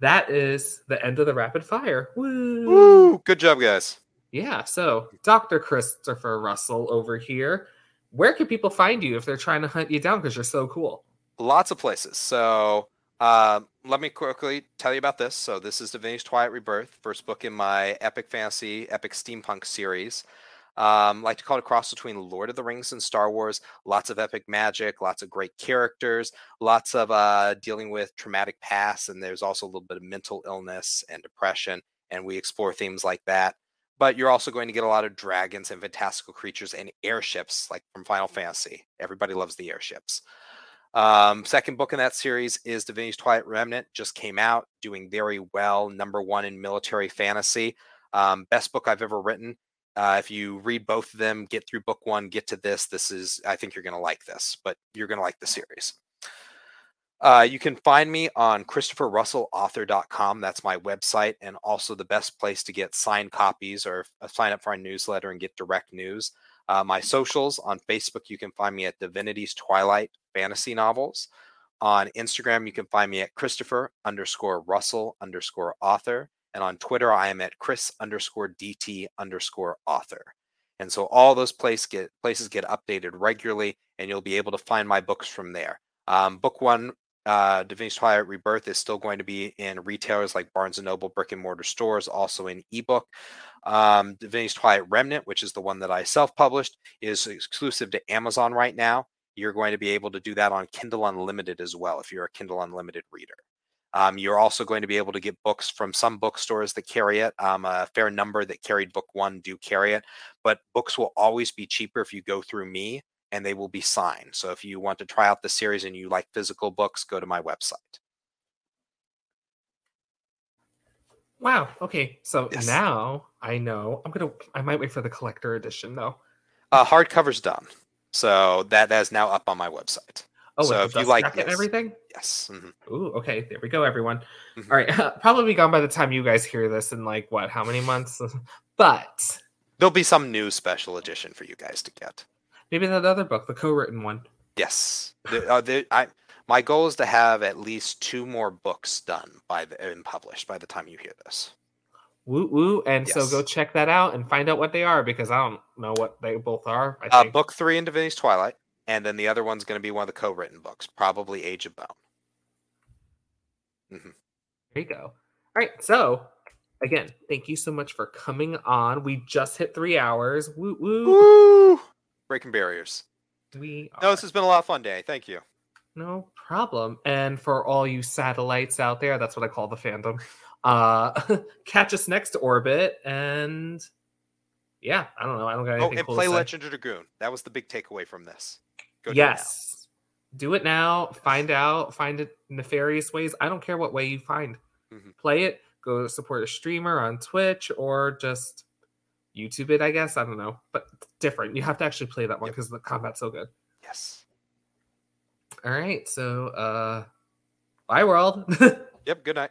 Speaker 1: That is the end of the rapid fire. Woo!
Speaker 2: Woo! Good job, guys.
Speaker 1: Yeah. So, Dr. Christopher Russell over here. Where can people find you if they're trying to hunt you down because you're so cool?
Speaker 2: Lots of places. So um, let me quickly tell you about this. So this is Divinity's Twilight Rebirth, first book in my epic fantasy, epic steampunk series. Um, like to call it a cross between Lord of the Rings and Star Wars. Lots of epic magic, lots of great characters, lots of uh, dealing with traumatic past, and there's also a little bit of mental illness and depression, and we explore themes like that. But you're also going to get a lot of dragons and fantastical creatures and airships, like from Final Fantasy. Everybody loves the airships. Um, second book in that series is Divinity's Twilight Remnant. Just came out, doing very well. Number one in military fantasy. Um, best book I've ever written. Uh, if you read both of them, get through book one, get to this. This is, I think you're going to like this, but you're going to like the series. Uh, you can find me on ChristopherRussellAuthor.com. That's my website, and also the best place to get signed copies or uh, sign up for our newsletter and get direct news. Uh, my socials on Facebook, you can find me at Divinity's Twilight Fantasy Novels. On Instagram, you can find me at Christopher underscore Russell underscore author. And on Twitter, I am at Chris underscore DT underscore author. And so all those place get, places get updated regularly, and you'll be able to find my books from there. Um, book one, uh, Divinity's Twilight Rebirth, is still going to be in retailers like Barnes and Noble, brick and mortar stores, also in ebook. Um, Divinity's Twilight Remnant, which is the one that I self published, is exclusive to Amazon right now. You're going to be able to do that on Kindle Unlimited as well if you're a Kindle Unlimited reader. Um, you're also going to be able to get books from some bookstores that carry it. Um, a fair number that carried book one do carry it, but books will always be cheaper if you go through me and they will be signed. So if you want to try out the series and you like physical books, go to my website.
Speaker 1: Wow. Okay. So
Speaker 2: Yes.
Speaker 1: now I know. I'm gonna. I might wait for the collector edition though.
Speaker 2: Uh, hardcover's done. So that, that is now up on my website.
Speaker 1: Oh,
Speaker 2: So if you like
Speaker 1: everything.
Speaker 2: Yes. mhm.
Speaker 1: Ooh. Okay. There we go, everyone.
Speaker 2: Mhm.
Speaker 1: All right. Probably gone by the time you guys hear this in like what? How many months? but
Speaker 2: There'll be some new special edition for you guys to get.
Speaker 1: Maybe that other book, the co-written one.
Speaker 2: Yes. The, uh, the, I, my goal is to have at least two more books done by the and published by the time you hear this.
Speaker 1: Woo woo. And so go check that out and find out what they are because I don't know what they both are. I
Speaker 2: Uh, book three in Divinity's Twilight, and then the other one's going to be one of the co-written books, probably Age of Bone.
Speaker 1: There you go. All right. So again, thank you so much for coming on. We just hit three hours. Woo woo.
Speaker 2: Breaking barriers.
Speaker 1: We
Speaker 2: No, this has been a lot of fun, Danny. Thank you.
Speaker 1: No problem. And for all you satellites out there, that's what I call the fandom. Uh catch us next orbit and yeah, I don't know. I don't got anything.
Speaker 2: Oh, and
Speaker 1: cool
Speaker 2: play
Speaker 1: to say.
Speaker 2: Legend of Dragoon. That was the big takeaway from this. Go do it
Speaker 1: yes. Do it now. Find out. Find it nefarious ways. I don't care what way you find.
Speaker 2: Mhm.
Speaker 1: Play it. Go support a streamer on Twitch or just YouTube it, I guess. I don't know. But different. You have to actually play that one
Speaker 2: Yep.
Speaker 1: because the combat's so good.
Speaker 2: Yes.
Speaker 1: All right. So uh bye world.
Speaker 2: Yep. Good night.